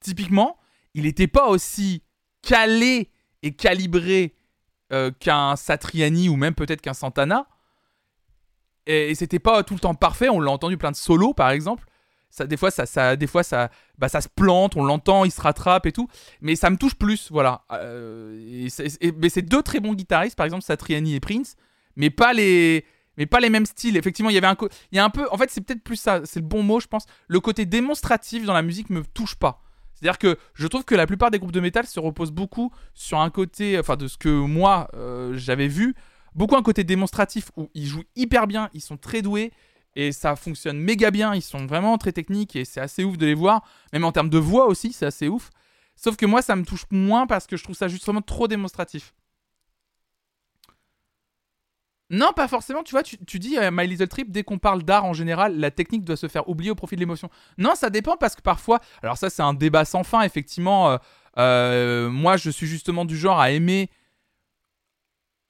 typiquement, il n'était pas aussi calé et calibré qu'un Satriani ou même peut-être qu'un Santana. Et, et c'était pas tout le temps parfait. On l'a entendu plein de solos, par exemple. Ça, des fois, ça, ça, des fois ça, bah, ça se plante, on l'entend, il se rattrape et tout. Mais ça me touche plus, voilà. Euh, mais c'est deux très bons guitaristes, par exemple Satriani et Prince, mais pas les, mais pas les mêmes styles. Effectivement, il y avait un, il y a un peu, en fait, c'est peut-être plus ça, c'est le bon mot, je pense. Le côté démonstratif dans la musique me touche pas. C'est-à-dire que je trouve que la plupart des groupes de métal se reposent beaucoup sur un côté, enfin de ce que moi euh, j'avais vu, beaucoup un côté démonstratif où ils jouent hyper bien, ils sont très doués et ça fonctionne méga bien, ils sont vraiment très techniques et c'est assez ouf de les voir, même en termes de voix aussi, c'est assez ouf. Sauf que moi ça me touche moins parce que je trouve ça justement trop démonstratif. Non, pas forcément. Tu vois, tu, dis euh, My Little Trip, dès qu'on parle d'art en général, la technique doit se faire oublier au profit de l'émotion. Non, ça dépend parce que parfois, alors ça c'est un débat sans fin, effectivement. euh, euh, moi, je suis justement du genre à aimer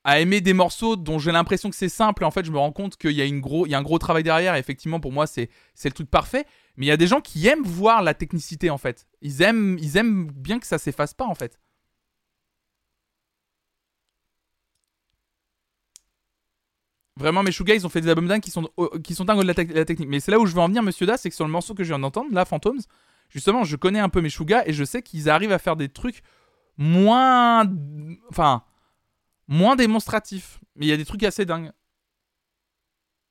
à aimer des morceaux dont j'ai l'impression que c'est simple et en fait je me rends compte qu'il y a, une gros, il y a un gros travail derrière et effectivement pour moi c'est, c'est le truc parfait mais il y a des gens qui aiment voir la technicité en fait ils aiment, ils aiment bien que ça s'efface pas en fait Vraiment, Meshuga, ils ont fait des albums dingues qui sont, qui sont dingues de la, la technique. Mais c'est là où je veux en venir, monsieur Da, c'est que sur le morceau que je viens d'entendre, là, Phantoms, justement, je connais un peu Meshuga et je sais qu'ils arrivent à faire des trucs moins. Enfin. Moins démonstratifs. Mais il y a des trucs assez dingues.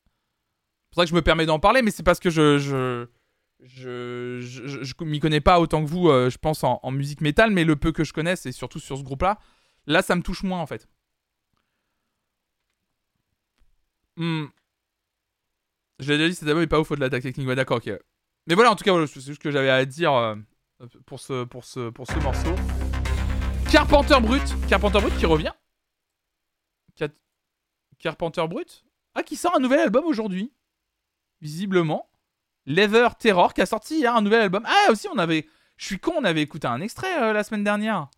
C'est pour ça que je me permets d'en parler, mais c'est parce que je. je je, je, je- m'y connais pas autant que vous, euh, je pense, en, musique métal, mais le peu que je connais, c'est surtout sur ce groupe-là. Là, ça me touche moins, en fait. Hmm. Je l'ai déjà dit, cet album est pas ouf, faut de l'attaque technique. D'accord, ok. Mais voilà, en tout cas, c'est juste ce que j'avais à dire euh, pour, ce, pour, ce, pour ce morceau. Carpenter Brut. Carpenter Brut qui revient. Carpenter Brut. Ah, qui sort un nouvel album aujourd'hui. Visiblement. Leather Terror qui a sorti un nouvel album. Ah, aussi, on avait. Je suis con, on avait écouté un extrait euh, la semaine dernière.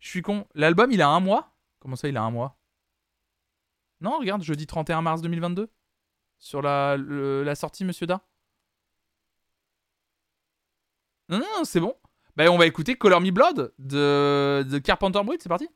Je suis con. L'album, il a un mois? Comment ça, il a un mois? Non, regarde, jeudi 31 mars 2022. Sur la, la sortie, monsieur Da. Non, non, non, c'est bon. Bah, on va écouter Color Me Blood de, de Carpenter Brut, c'est parti.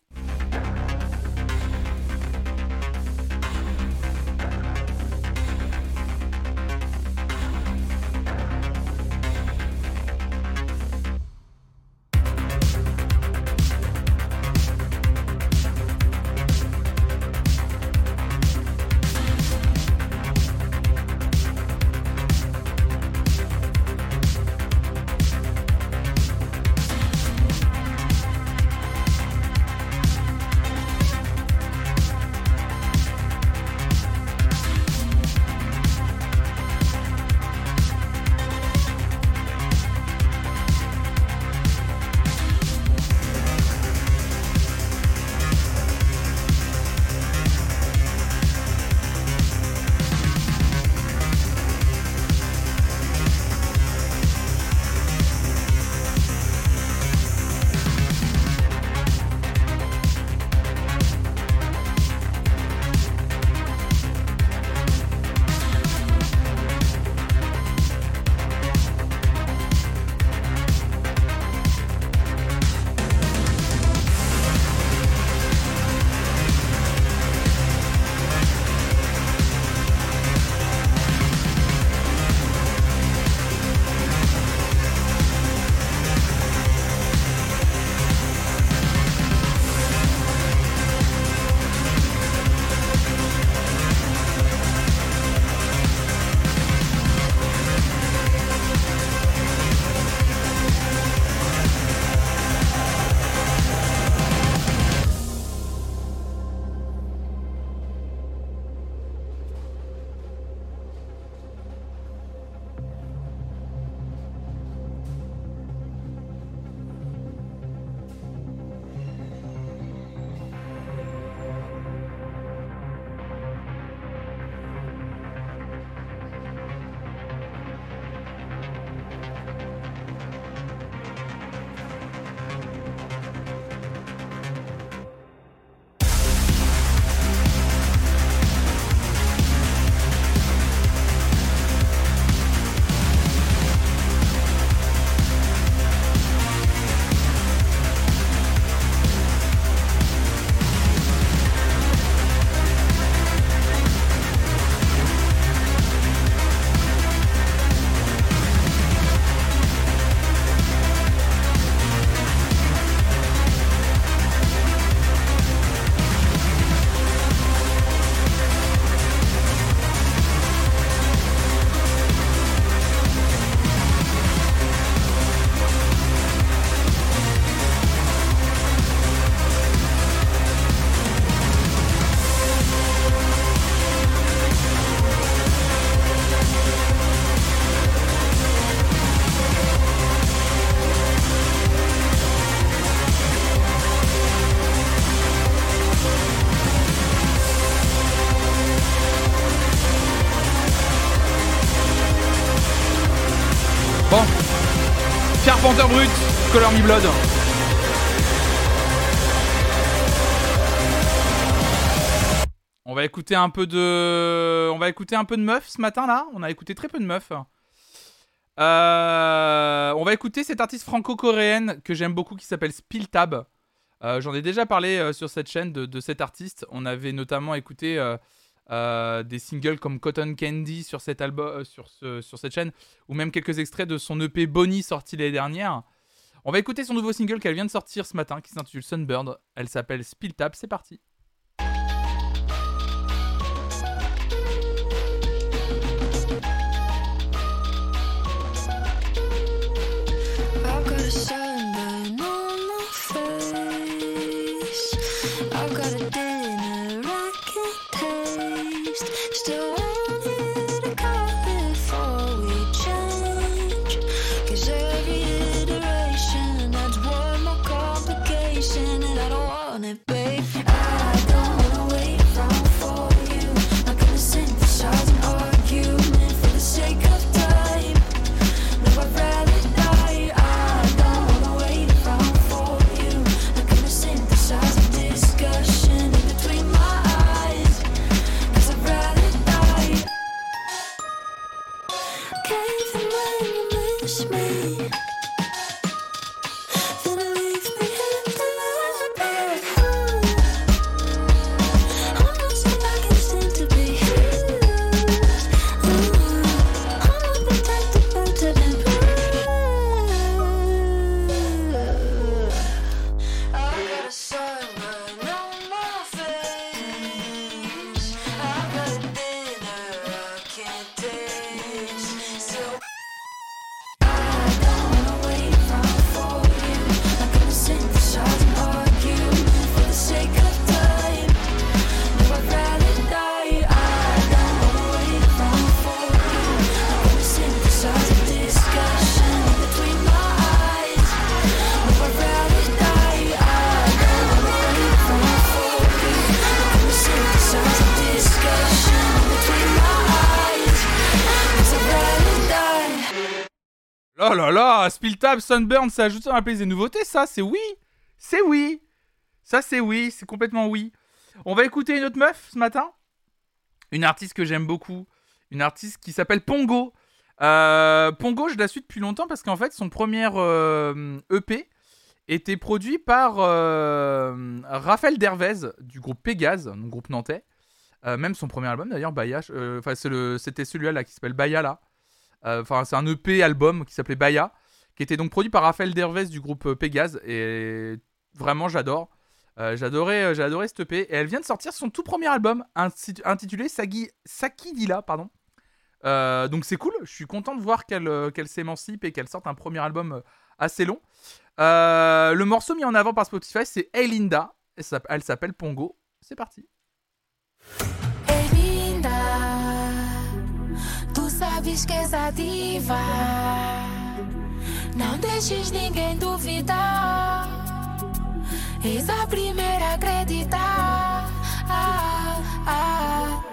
Brut, Color Me Blood. On va écouter un peu de, on va écouter un peu de meufs ce matin là. On a écouté très peu de meufs. Euh, on va écouter cette artiste franco-coréenne que j'aime beaucoup qui s'appelle Spiltab. Euh, J'en ai déjà parlé euh, sur cette chaîne de, de cet artiste. On avait notamment écouté euh, des singles comme Cotton Candy euh, sur cette chaîne, ou même quelques extraits de son EP Bonnie sorti l'année dernière. On va écouter son nouveau single qu'elle vient de sortir ce matin, qui s'intitule Sunbird. Elle s'appelle Spill Tap, c'est parti. Sunburn, c'est ajouté dans la playlist des nouveautés, ça, c'est oui C'est oui Ça, c'est oui, c'est complètement oui. On va écouter une autre meuf ce matin. Une artiste que j'aime beaucoup. Une artiste qui s'appelle Pongo. Euh, Pongo, je la suis depuis longtemps parce qu'en fait, son premier euh, EP était produit par euh, Raphaël Dervez du groupe Pégase, donc groupe nantais. Même son premier album d'ailleurs, Baya, enfin c'était celui-là là, qui s'appelle Baya là. Euh, Enfin, c'est un EP album qui s'appelait Baya, qui était donc produit par Raphaël Dervez du groupe euh, Pégase. Et vraiment, j'adore. Euh, j'adorais, euh, j'ai adoré cet EP. Et elle vient de sortir son tout premier album, inti- intitulé Sagi, Saki Dila, pardon. Donc c'est cool. Je suis content de voir qu'elle s'émancipe et qu'elle sorte un premier album assez long. Le morceau mis en avant par Spotify, c'est Hey Linda. Et ça- Elle s'appelle Pongo. C'est parti. Tu que. Não deixes ninguém duvidar. És a primeira a acreditar. Ah, ah.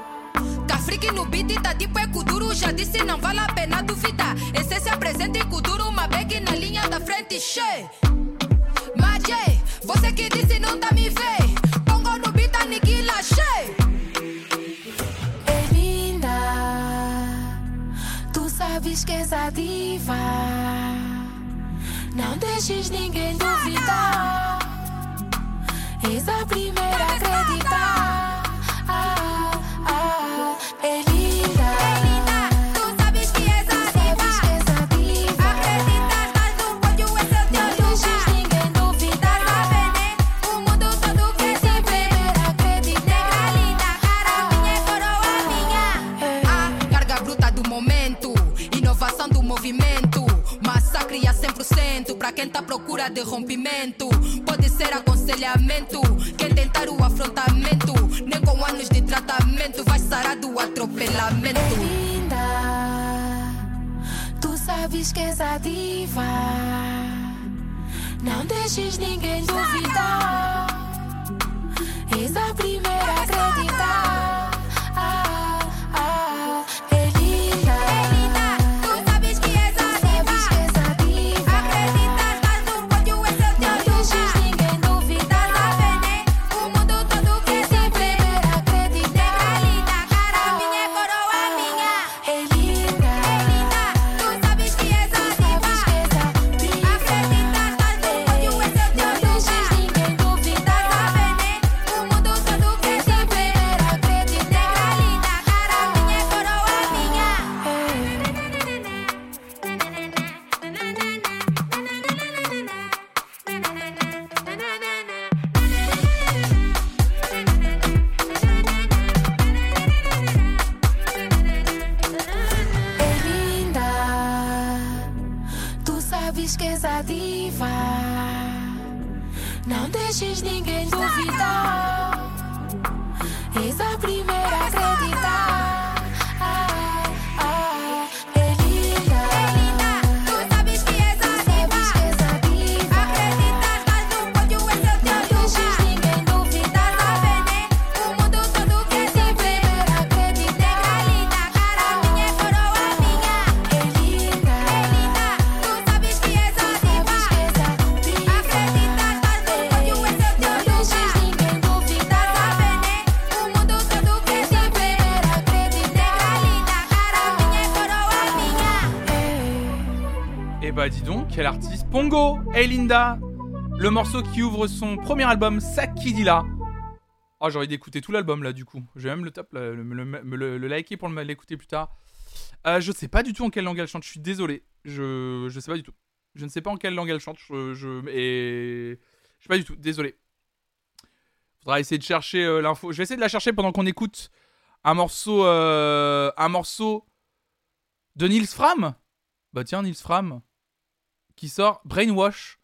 Cafrique no beat tá tipo é Kuduro Já disse não vale a pena duvidar Esse se apresenta em Kuduro Uma bag na linha da frente, che Majé, você que disse não tá me vê Pongo no beat, aniquila, che Ei, linda, tu sabes que és ativa. Não deixes ninguém duvidar. És a primeira a acreditar. Ah, ah, 100% pra quem tá à procura de rompimento. Pode ser aconselhamento, quem tentar o afrontamento. Nem com anos de tratamento vai sarar do atropelamento. linda, tu sabes que és ativa. Não deixes ninguém duvidar. És a primeira a acreditar. Dis donc, quel artiste Pongo et Linda Le morceau qui ouvre son premier album, Sakidila. Oh, j'ai envie d'écouter tout l'album là, du coup. Je vais même le top, le, liker pour l'écouter plus tard. Euh, je sais pas du tout en quelle langue elle chante, je suis désolé. Je, je sais pas du tout. Je ne sais pas en quelle langue elle chante. Je, je, je sais pas du tout, désolé. Faudra essayer de chercher euh, l'info. Je vais essayer de la chercher pendant qu'on écoute un morceau, euh, un morceau de Nils Fram. Bah tiens, Nils Fram qui sort Brainwash,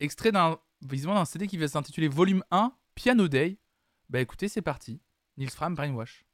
extrait d'un visiblement d'un CD qui va s'intituler Volume 1 Piano Day. Bah écoutez, c'est parti. Nils Fram Brainwash.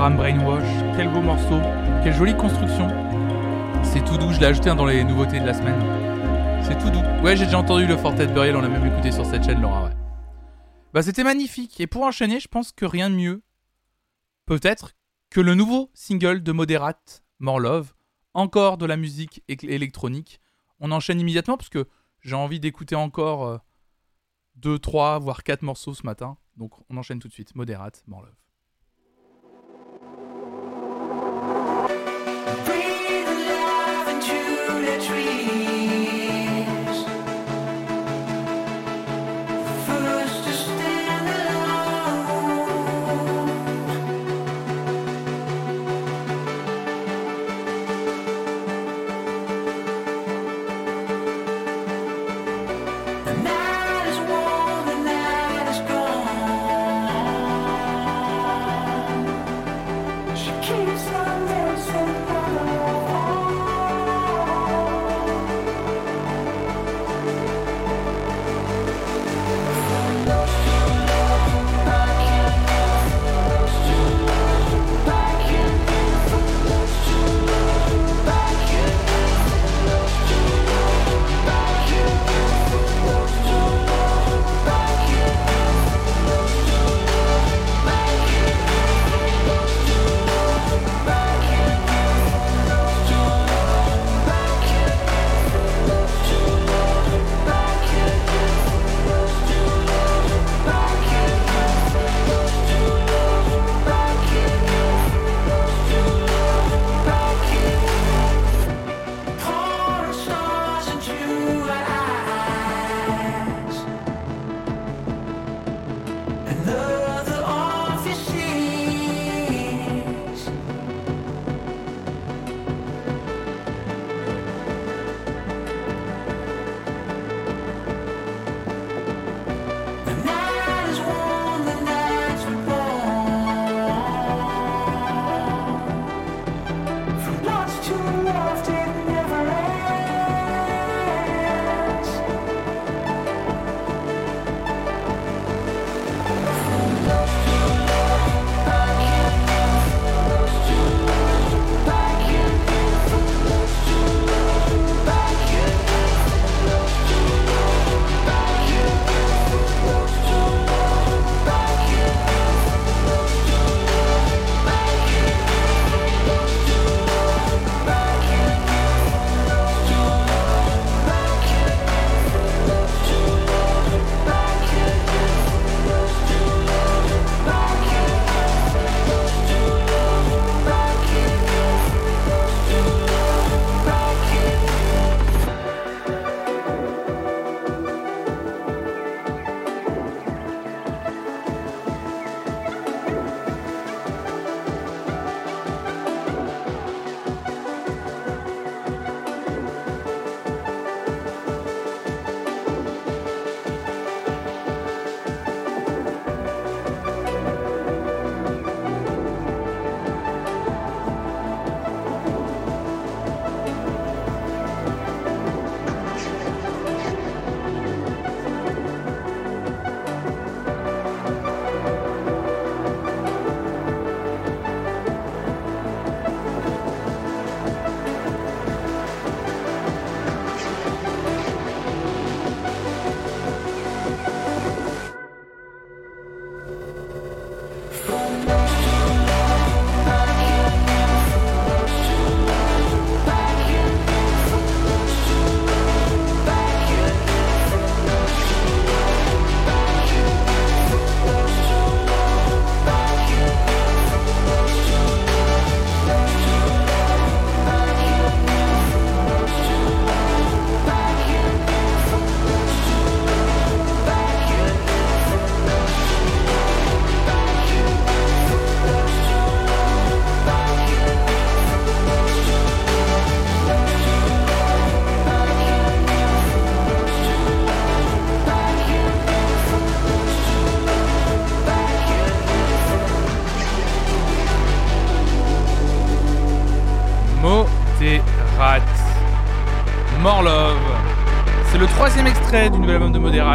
Fram, Brainwash. Quel beau morceau, quelle jolie construction. C'est tout doux, je l'ai ajouté hein, dans les nouveautés de la semaine. C'est tout doux. Ouais, j'ai déjà entendu le Fortet Burial, on l'a même écouté sur cette chaîne, Laura, ouais. Bah, c'était magnifique. Et pour enchaîner, je pense que rien de mieux, peut-être, que le nouveau single de Moderate, More Love. Encore de la musique électronique. On enchaîne immédiatement parce que j'ai envie d'écouter encore 2, 3, voire 4 morceaux ce matin. Donc on enchaîne tout de suite. Moderate, More Love. tree.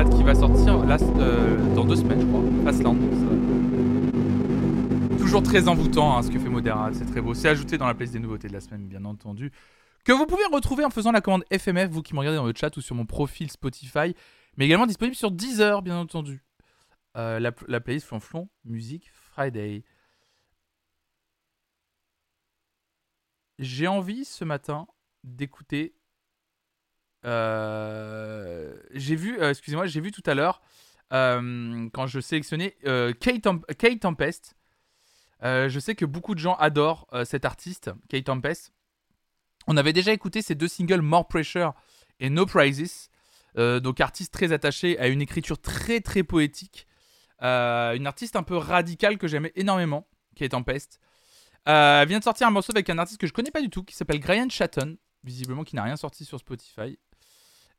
Qui va sortir euh, dans deux semaines, je crois. Fastland. toujours très envoûtant hein, ce que fait Moderat, c'est très beau. C'est ajouté dans la playlist des nouveautés de la semaine, bien entendu. Que vous pouvez retrouver en faisant la commande FMF, vous qui me regardez dans le chat ou sur mon profil Spotify, mais également disponible sur Deezer, bien entendu. Euh, la, la playlist Flonflon Music Friday. J'ai envie ce matin d'écouter. Euh, j'ai vu, euh, excusez-moi, j'ai vu tout à l'heure euh, quand je sélectionnais Kate, Kate Tempest. Je sais que beaucoup de gens adorent cet artiste, Kate Tempest. On avait déjà écouté ses deux singles More Pressure et No Prizes. Donc artiste très attaché à une écriture très très poétique. Une artiste un peu radicale que j'aimais énormément, Tempest. Euh, elle vient de sortir un morceau avec un artiste que je connais pas du tout, qui s'appelle Brian Chatton, visiblement qui n'a rien sorti sur Spotify.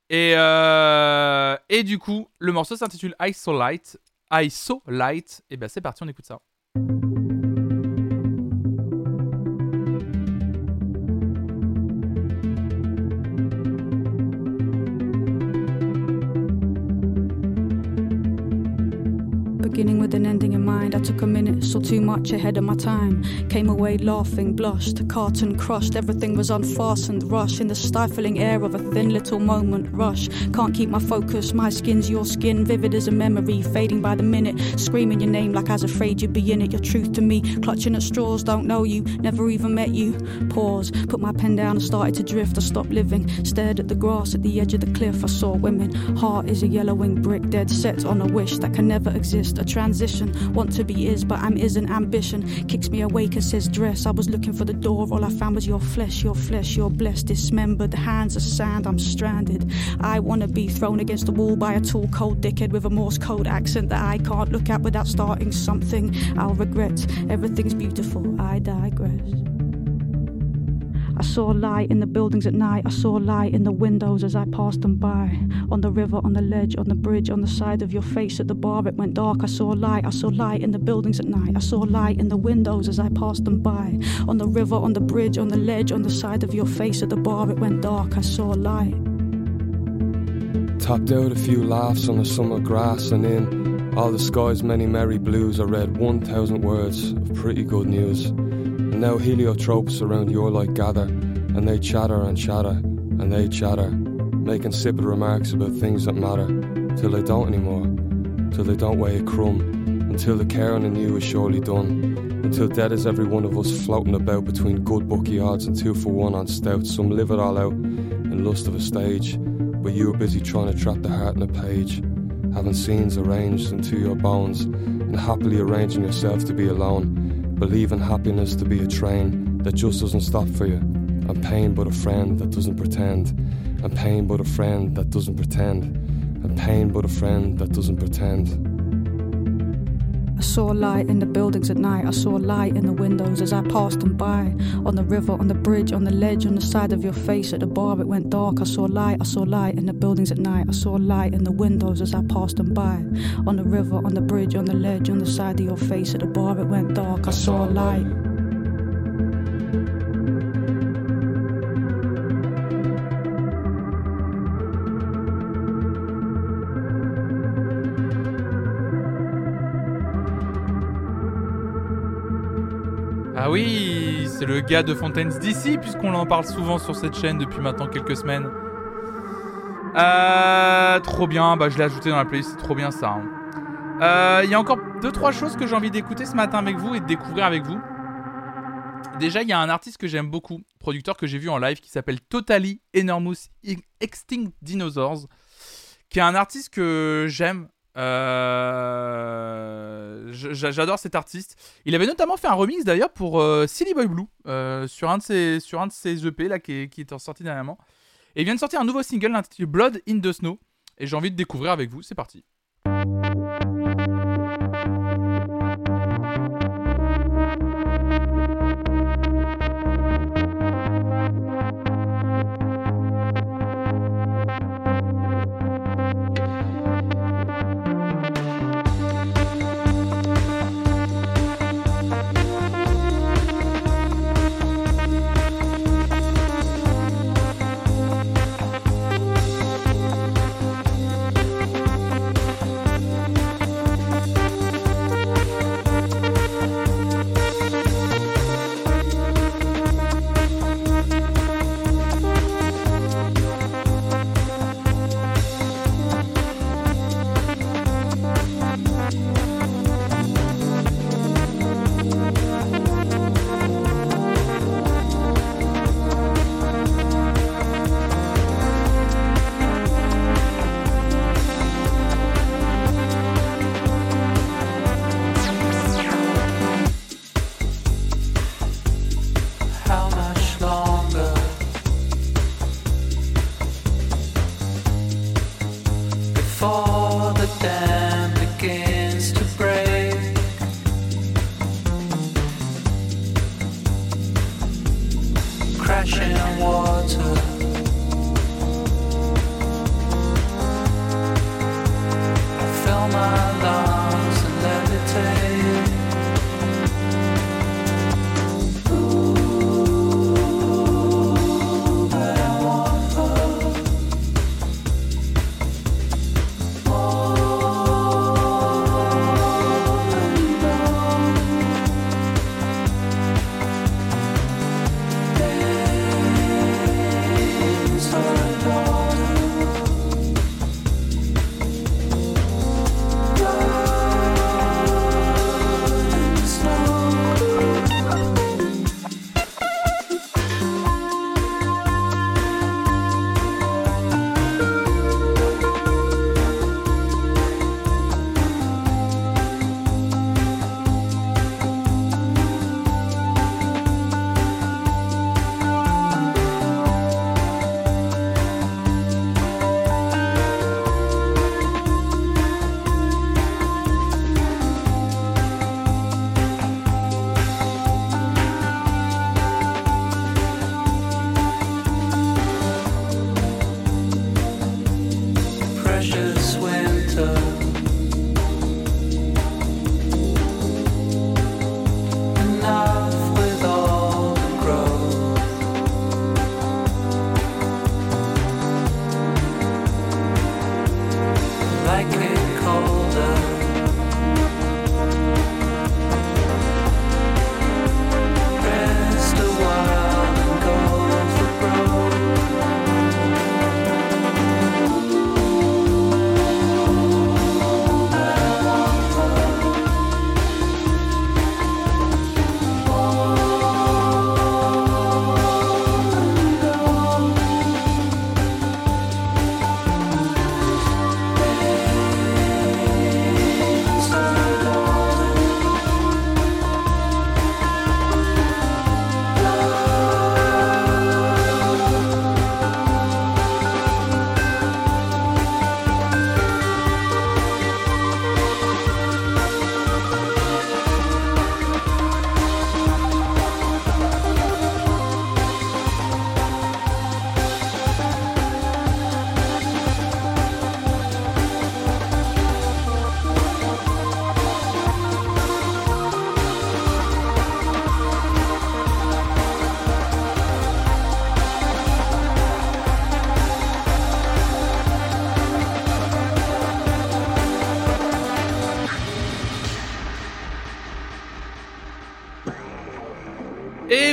Et, euh, et du coup, le morceau s'intitule I So Light. I So Light. Et ben c'est parti, on écoute ça. Beginning with an ending in mind, I took a minute, saw too much ahead of my time. Came away laughing, blushed, carton crushed, everything was unfastened. Rush in the stifling air of a thin little moment. Rush, can't keep my focus, my skin's your skin, vivid as a memory, fading by the minute. Screaming your name like I was afraid you'd be in it, your truth to me. Clutching at straws, don't know you, never even met you. Pause, put my pen down and started to drift. I stopped living, stared at the grass at the edge of the cliff. I saw women, heart is a yellowing brick, dead set on a wish that can never exist. A transition, want to be is, but I'm isn't. Ambition kicks me awake and says dress. I was looking for the door, all I found was your flesh, your flesh, your blessed, dismembered. Hands of sand, I'm stranded. I wanna be thrown against the wall by a tall, cold dickhead with a Morse code accent that I can't look at without starting something. I'll regret. Everything's beautiful. I digress. I saw light in the buildings at night. I saw light in the windows as I passed them by. On the river, on the ledge, on the bridge, on the side of your face at the bar, it went dark. I saw light. I saw light in the buildings at night. I saw light in the windows as I passed them by. On the river, on the bridge, on the ledge, on the side of your face at the bar, it went dark. I saw light. Tapped out a few laughs on the summer grass, and in all the sky's many merry blues, I read 1,000 words of pretty good news. And now heliotropes around your light gather, and they chatter and chatter, and they chatter, making insipid remarks about things that matter, till they don't anymore, till they don't weigh a crumb, until the caring in you is surely done. Until dead is every one of us floating about between good bookie odds and two for one on stout. Some live it all out in lust of a stage, but you are busy trying to trap the heart in a page, having scenes arranged into your bones, and happily arranging yourself to be alone, believing happiness to be a train that just doesn't stop for you, and pain but a friend that doesn't pretend, and pain but a friend that doesn't pretend, and pain but a friend that doesn't pretend. I saw light in the buildings at night. I saw light in the windows as I passed them by. On the river, on the bridge, on the ledge, on the side of your face at the bar, it went dark. I saw light. I saw light in the buildings at night. I saw light in the windows as I passed them by. On the river, on the bridge, on the ledge, on the side of your face at the bar, it went dark. I saw light. Gars de Fontaine's DC, puisqu'on en parle souvent sur cette chaîne depuis maintenant quelques semaines. Euh, trop bien, bah je l'ai ajouté dans la playlist, c'est trop bien ça. hein. Euh, Il y a encore deux trois choses que j'ai envie d'écouter ce matin avec vous et de découvrir avec vous. Déjà, il y a un artiste que j'aime beaucoup, producteur que j'ai vu en live, qui s'appelle Totally Enormous Extinct Dinosaurs, qui est un artiste que j'aime. Euh, J'adore cet artiste. Il avait notamment fait un remix d'ailleurs pour euh, Silly Boy Blue euh, sur, un de ses, sur un de ses EP là, qui, est, qui est sorti dernièrement. Et il vient de sortir un nouveau single intitulé Blood in the Snow. Et j'ai envie de découvrir avec vous. C'est parti.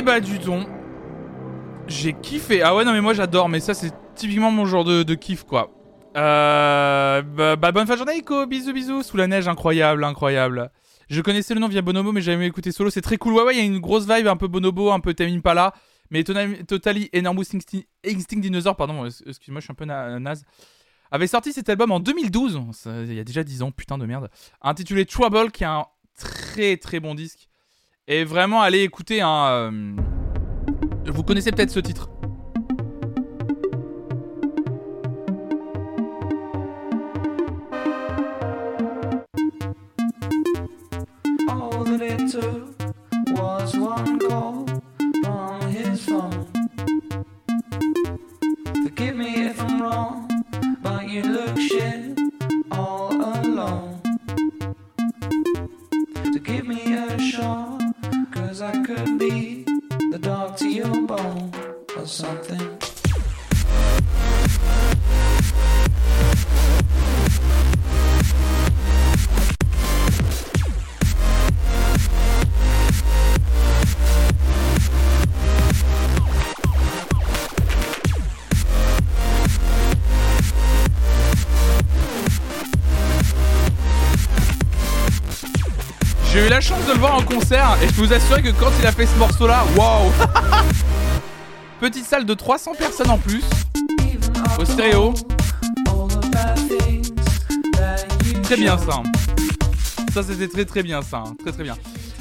Bah du don. J'ai kiffé. Ah ouais non mais moi j'adore mais ça c'est typiquement mon genre de, kiff quoi. Euh, bah, bah, bonne fin de journée Ico, bisous bisous sous la neige incroyable incroyable. Je connaissais le nom via Bonobo mais j'avais jamais écouté solo, c'est très cool. Ouais ouais il y a une grosse vibe un peu Bonobo, un peu Tame Impala, mais Totally Enormous Instinct, Instinct Dinosaur, pardon, ex- excuse-moi je suis un peu na- naze. Avait sorti cet album en 2012, ça, il y a déjà 10 ans, putain de merde, intitulé Trouble qui est un très très bon disque. Et vraiment, allez écouter un. euh, Vous connaissez peut-être ce titre. Je vous assurer que quand il a fait ce morceau là, waouh Petite salle de 300 personnes en plus, au stéréo. Très bien ça. Ça c'était très très bien ça, hein. très très bien.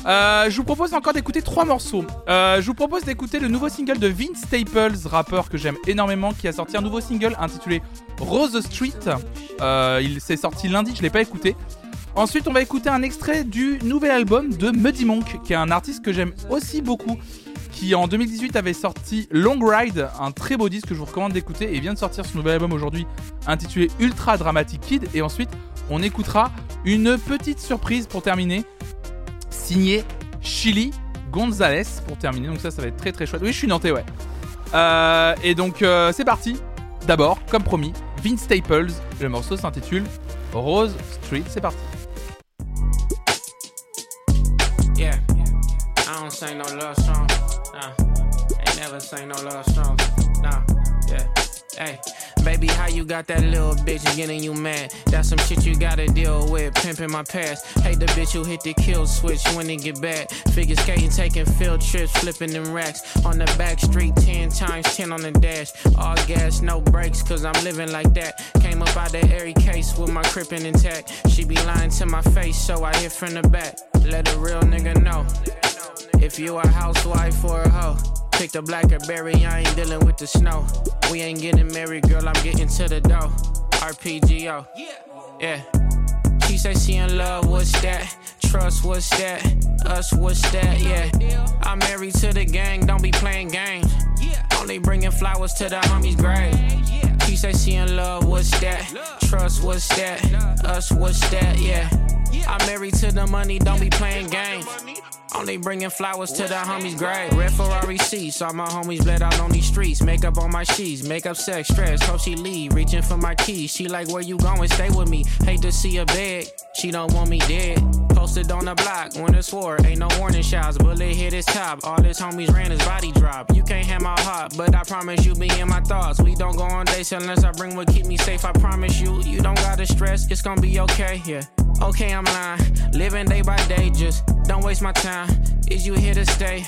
Euh, je vous propose encore d'écouter trois morceaux. Euh, je vous propose d'écouter le nouveau single de Vince Staples, rappeur que j'aime énormément, qui a sorti un nouveau single intitulé Rose Street. Euh, il s'est sorti lundi, je l'ai pas écouté. Ensuite, on va écouter un extrait du nouvel album de Muddy Monk, qui est un artiste que j'aime aussi beaucoup, qui en 2018 avait sorti Long Ride, un très beau disque que je vous recommande d'écouter, et vient de sortir son nouvel album aujourd'hui intitulé Ultra Dramatic Kid. Et ensuite, on écoutera une petite surprise pour terminer, signé Chili Gonzalez pour terminer. Donc ça, ça va être très très chouette. Oui, je suis nantais, ouais. Euh, et donc euh, c'est parti. D'abord, comme promis, Vince Staples. Le morceau s'intitule Rose Street. C'est parti. Yeah, I don't sing no love song. Nah, never sing no love song. Nah, yeah. Hey, baby, how you got that little bitch getting you mad? That's some shit you gotta deal with. Pimping my past. Hate the bitch who hit the kill switch when it get bad. Figure skating, taking field trips, flipping them racks. On the back street, 10 times 10 on the dash. All gas, no brakes, cause I'm living like that. Came up out that airy case with my crippin' intact. She be lying to my face, so I hit from the back. Let a real nigga know. If you a housewife or a hoe, pick a blackberry, I ain't dealing with the snow. We ain't getting married, girl, I'm getting to the dough. RPGO. Yeah. She say she in love, what's that? Trust, what's that? Us, what's that? Yeah. I'm married to the gang, don't be playing games. Only bringing flowers to the homies' grave. She say she in love, what's that? Trust, what's that? Us, what's that? Yeah. I'm married to the money, don't be playing games. Only bringing flowers to the homies' grave. Red Ferrari seats, all my homies bled out on these streets. Makeup on my sheets, makeup sex, stress. Hope she leave, reaching for my keys. She like, where you going? Stay with me. Hate to see her beg, she don't want me dead. Posted on the block, when it's war, ain't no warning shots. Bullet hit his top, all his homies ran his body drop. You can't have my heart, but I promise you be in my thoughts. We don't go on dates unless I bring what keep me safe. I promise you, you don't gotta stress, it's gonna be okay. Yeah. Okay, I'm lying. Living day by day, just don't waste my time. Is you here to stay?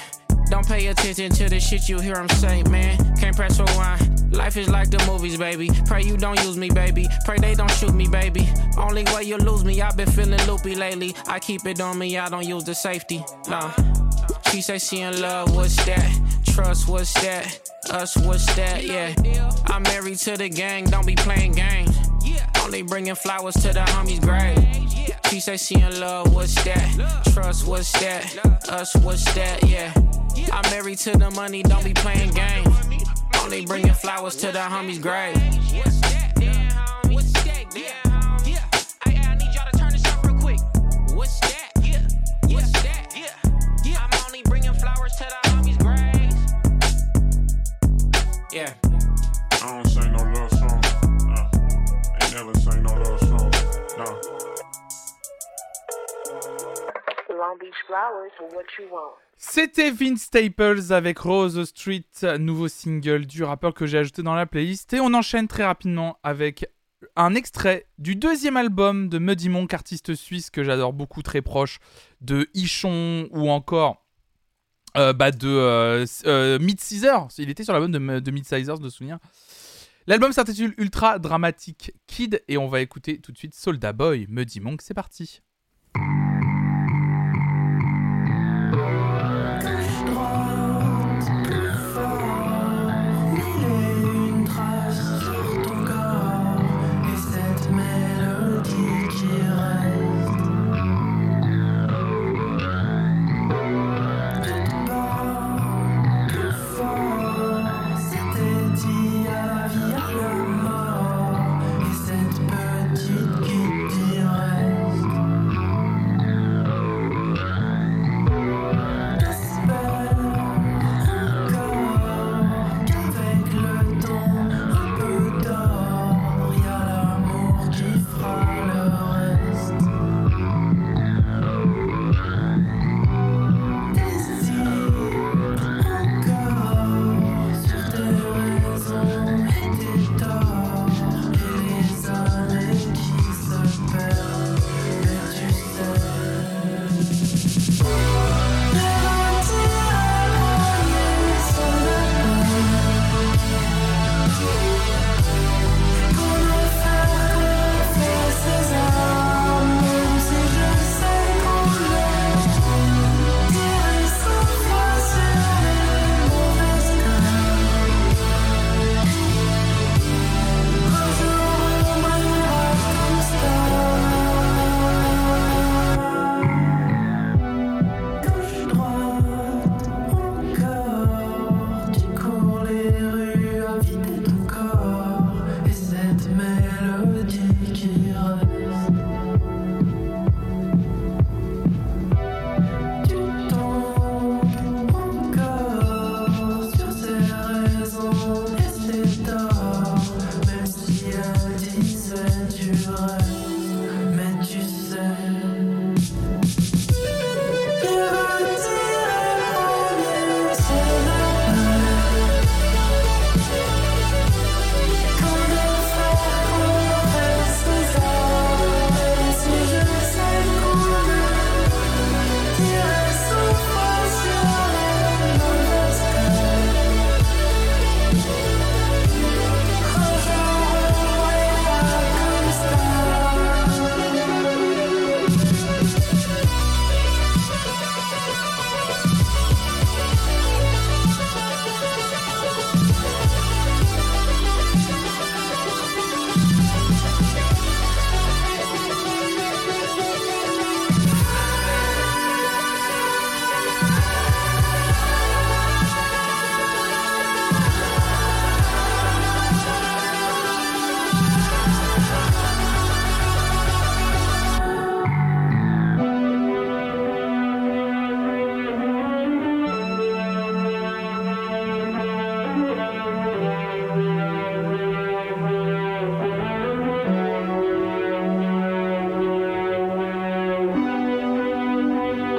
Don't pay attention to the shit you hear him say, man. Can't press rewind. Life is like the movies, baby. Pray you don't use me, baby. Pray they don't shoot me, baby. Only way you lose me, I've been feeling loopy lately. I keep it on me, I don't use the safety. Nah. She say she in love, what's that? Trust, what's that? Us, what's that? Yeah. I'm married to the gang, don't be playing games. Only bringing flowers to the homies' grave. She say she in love, what's that? Trust, what's that? Us, what's that? Yeah. I'm married to the money, don't be playing games. Only bringing flowers to the homies' grave. What's Yeah. I don't sing no love song. Nah. Ain't never sing no love song. Nah. Long Beach flowers for what you want. C'était Vince Staples avec Rose Street, nouveau single du rappeur que j'ai ajouté dans la playlist. Et on enchaîne très rapidement avec un extrait du deuxième album de Muddy Monk, artiste suisse que j'adore beaucoup, très proche de Ichon ou encore euh, bah, de euh, euh. Il était sur l'album de, de Mid-Caesar, de souvenir. L'album s'intitule Ultra Dramatic Kid et on va écouter tout de suite Solda Boy, Muddy Monk. C'est parti.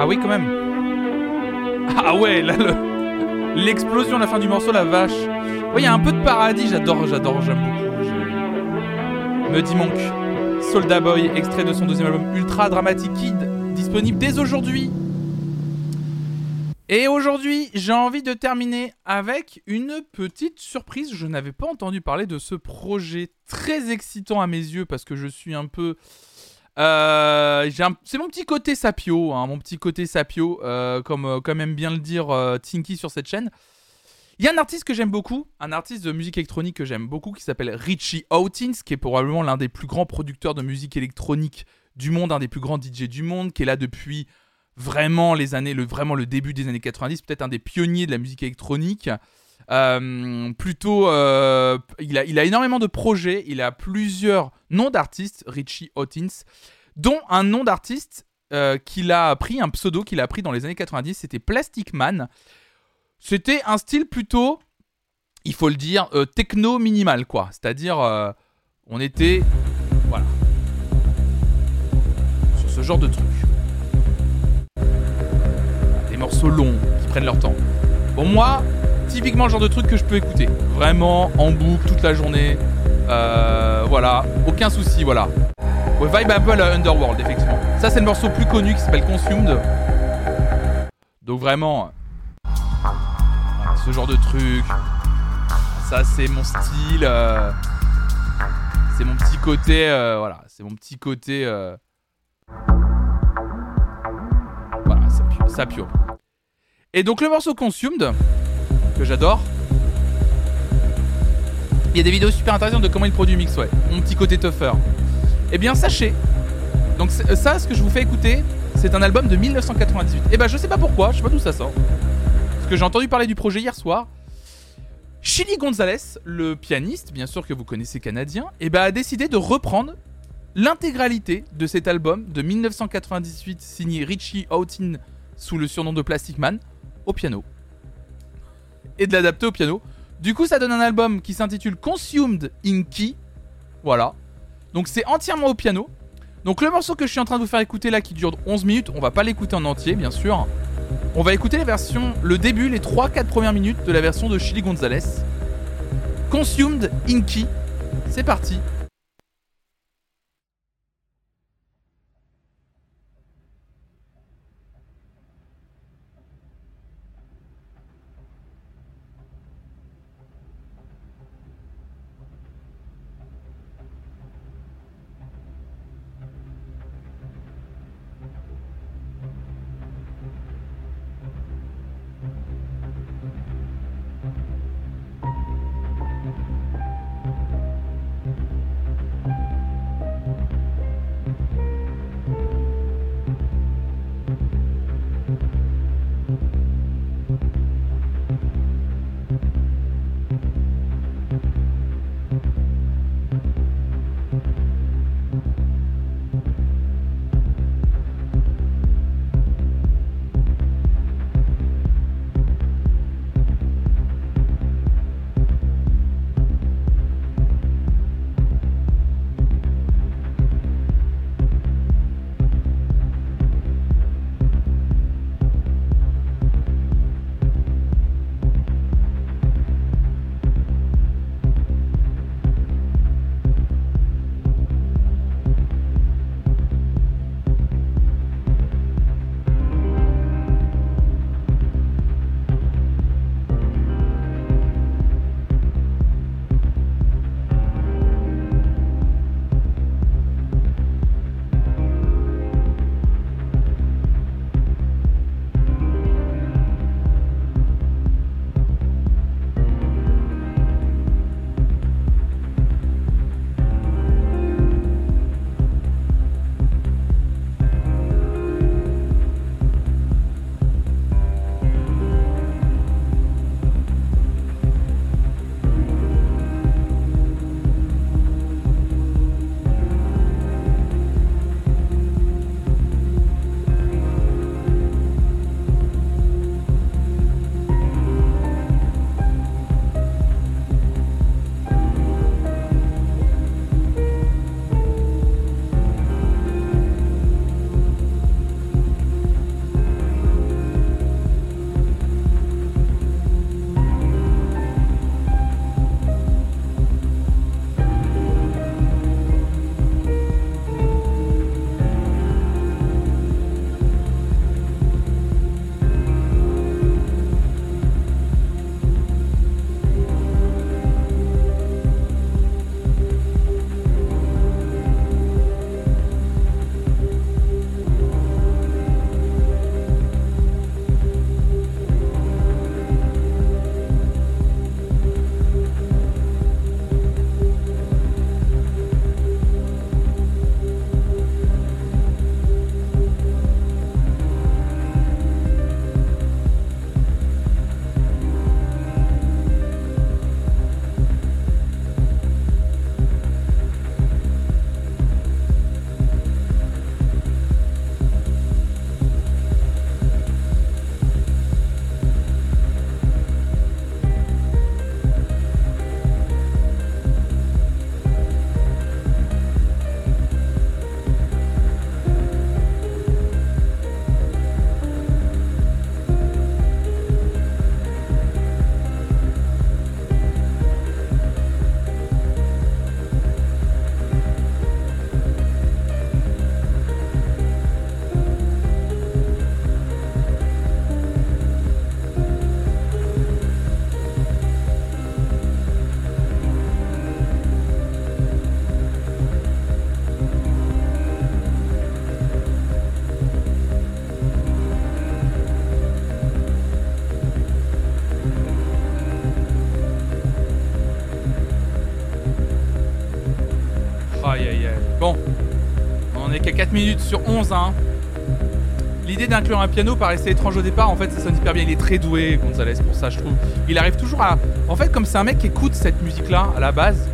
Ah oui, quand même. Ah ouais, l'explosion à la fin du morceau, la vache. Il y a un peu de paradis, j'adore, j'adore, j'aime beaucoup. Me dit Monk. Soldat Boy, extrait de son deuxième album Ultra Dramatic Kid, disponible dès aujourd'hui. Et aujourd'hui, j'ai envie de terminer avec une petite surprise. Je n'avais pas entendu parler de ce projet très excitant à mes yeux parce que je suis un peu. Euh, C'est mon petit côté sapio, hein, mon petit côté sapio, euh, comme, euh, comme aime bien le dire Tinky sur cette chaîne. Il y a un artiste que j'aime beaucoup, un artiste de musique électronique que j'aime beaucoup, qui s'appelle Richie Hawtins, qui est probablement l'un des plus grands producteurs de musique électronique du monde, un des plus grands DJ du monde, qui est là depuis vraiment les années, le, vraiment le début des années 90, peut-être un des pionniers de la musique électronique. Euh, plutôt, euh, il, a, énormément de projets, il a plusieurs noms d'artistes, Richie Hawtins, dont un nom d'artiste euh, qu'il a pris, un pseudo qu'il a pris dans les années 90, c'était Plastic Man. C'était un style plutôt, il faut le dire, techno minimal, quoi. C'est-à-dire, on était, voilà, sur ce genre de truc. Des morceaux longs qui prennent leur temps. Bon, moi, typiquement le genre de truc que je peux écouter. Vraiment, en boucle, toute la journée. Euh, voilà, aucun souci, voilà. Ouais, vibe un peu à la Underworld, effectivement. Ça, c'est le morceau plus connu qui s'appelle Consumed. Donc vraiment, voilà, ce genre de truc. Ça, c'est mon style. euh, c'est mon petit côté. euh, voilà, c'est mon petit côté. euh, Voilà, sapio, sapio. Et donc le morceau Consumed, que j'adore. Il y a des vidéos super intéressantes de comment il produit mix, ouais. Mon petit côté tougher. Eh bien, sachez. Donc, euh, ça, ce que je vous fais écouter, c'est un album de 1998. Et ben, je sais pas pourquoi, je sais pas d'où ça sort. Parce que j'ai entendu parler du projet hier soir. Chili Gonzalez, le pianiste, bien sûr que vous connaissez canadien, et ben, a décidé de reprendre l'intégralité de cet album de 1998 signé Richie Houghton sous le surnom de Plastic Man au piano. Et de l'adapter au piano. Du coup, ça donne un album qui s'intitule Consumed in Key. Voilà. Donc c'est entièrement au piano. Donc le morceau que je suis en train de vous faire écouter là qui dure 11 minutes, on va pas l'écouter en entier bien sûr. On va écouter la version, le début, les 3-4 premières minutes de la version de Chili Gonzalez. Consumed in Key. C'est parti. Minutes sur 11. Hein. L'idée d'inclure un piano paraissait étrange au départ. En fait, ça sonne hyper bien. Il est très doué, Gonzalez, pour ça, je trouve. Il arrive toujours à. En fait, comme c'est un mec qui écoute cette musique-là à la base,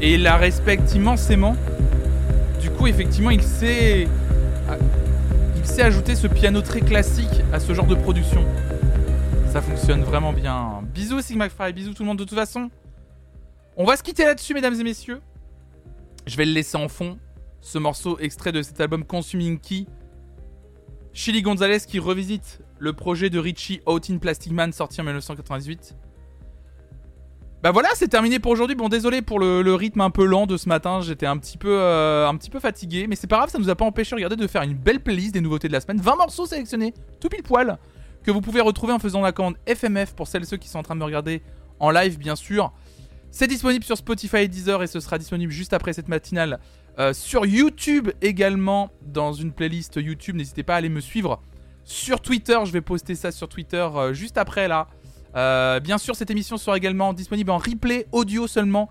et il la respecte immensément, du coup, effectivement, il sait. Il sait ajouter ce piano très classique à ce genre de production. Ça fonctionne vraiment bien. Bisous, Sigma Fry. Bisous, tout le monde, de toute façon. On va se quitter là-dessus, mesdames et messieurs. Je vais le laisser en fond. Ce morceau extrait de cet album Consuming Key. Chili Gonzalez qui revisite le projet de Richie Out in Plastic Man sorti en 1998. Bah voilà, c'est terminé pour aujourd'hui. Bon, désolé pour le, rythme un peu lent de ce matin. J'étais un petit peu, euh, un petit peu fatigué, mais c'est pas grave. Ça nous a pas empêché, regardez, de faire une belle playlist des nouveautés de la semaine. 20 morceaux sélectionnés, tout pile poil, que vous pouvez retrouver en faisant la commande FMF pour celles et ceux qui sont en train de me regarder en live, bien sûr. C'est disponible sur Spotify et Deezer et ce sera disponible juste après cette matinale euh, sur YouTube également dans une playlist YouTube. N'hésitez pas à aller me suivre sur Twitter. Je vais poster ça sur Twitter euh, juste après là. Euh, bien sûr, cette émission sera également disponible en replay audio seulement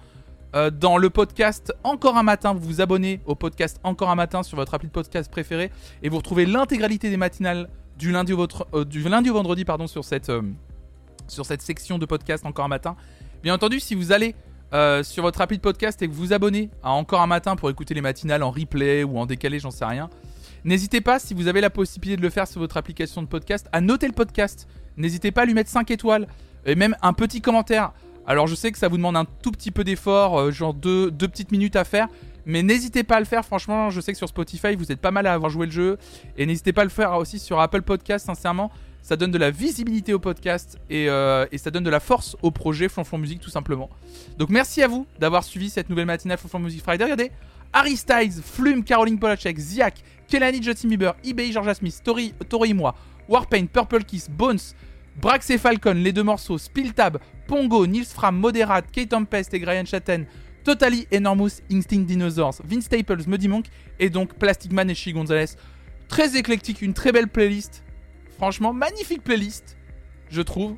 dans le podcast Encore un matin. Vous vous abonnez au podcast Encore un matin sur votre appli de podcast préféré et vous retrouvez l'intégralité des matinales du lundi au, vendredi pardon, sur cette section de podcast Encore un matin. Bien entendu, si vous allez euh, sur votre appli de podcast et que vous vous abonnez à Encore un matin pour écouter les matinales en replay ou en décalé, j'en sais rien. N'hésitez pas, si vous avez la possibilité de le faire sur votre application de podcast, à noter le podcast. N'hésitez pas à lui mettre 5 étoiles et même un petit commentaire. Alors je sais que ça vous demande un tout petit peu d'effort, euh, genre deux, deux petites minutes à faire. Mais n'hésitez pas à le faire, franchement, je sais que sur Spotify, vous êtes pas mal à avoir joué le jeu. Et n'hésitez pas à le faire aussi sur Apple Podcast, sincèrement. Ça donne de la visibilité au podcast et, euh, ça donne de la force au projet Flonflon Musique, tout simplement. Donc merci à vous d'avoir suivi cette nouvelle matinale Flonflon Music Friday. Regardez, Harry Styles, Flume, Caroline Polachek, Ziak, Kelani, Justin Bieber, eBay, Georgia Smith, Tori, Tori et moi, Warpaint, Purple Kiss, Bones, Brax et Falcon, les deux morceaux, Spilltab, Pongo, Nils Fram, Moderat, Kate Tempest et Brian Chatten, Totally Enormous Instinct Dinosaurs, Vince Staples, Muddy Monk et donc Plastic Man et Chi Gonzalez. Très éclectique, une très belle playlist. Franchement, magnifique playlist, je trouve.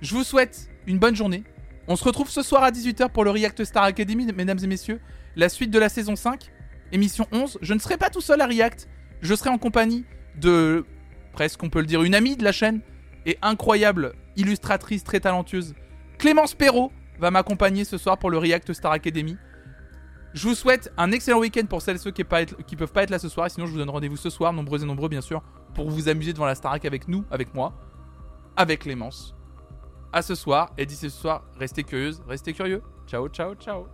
Je vous souhaite une bonne journée. On se retrouve ce soir à 18h pour le React Star Academy, mesdames et messieurs. La suite de la saison 5, émission 11. Je ne serai pas tout seul à React. Je serai en compagnie de, presque on peut le dire, une amie de la chaîne et incroyable illustratrice très talentueuse. Clémence Perrault va m'accompagner ce soir pour le React Star Academy. Je vous souhaite un excellent week-end pour celles et ceux qui, qui peuvent pas être là ce soir. Sinon, je vous donne rendez-vous ce soir, nombreux et nombreux, bien sûr, pour vous amuser devant la Starac avec nous, avec moi, avec Clémence. À ce soir. Et d'ici ce soir, restez curieuses, restez curieux. Ciao, ciao, ciao.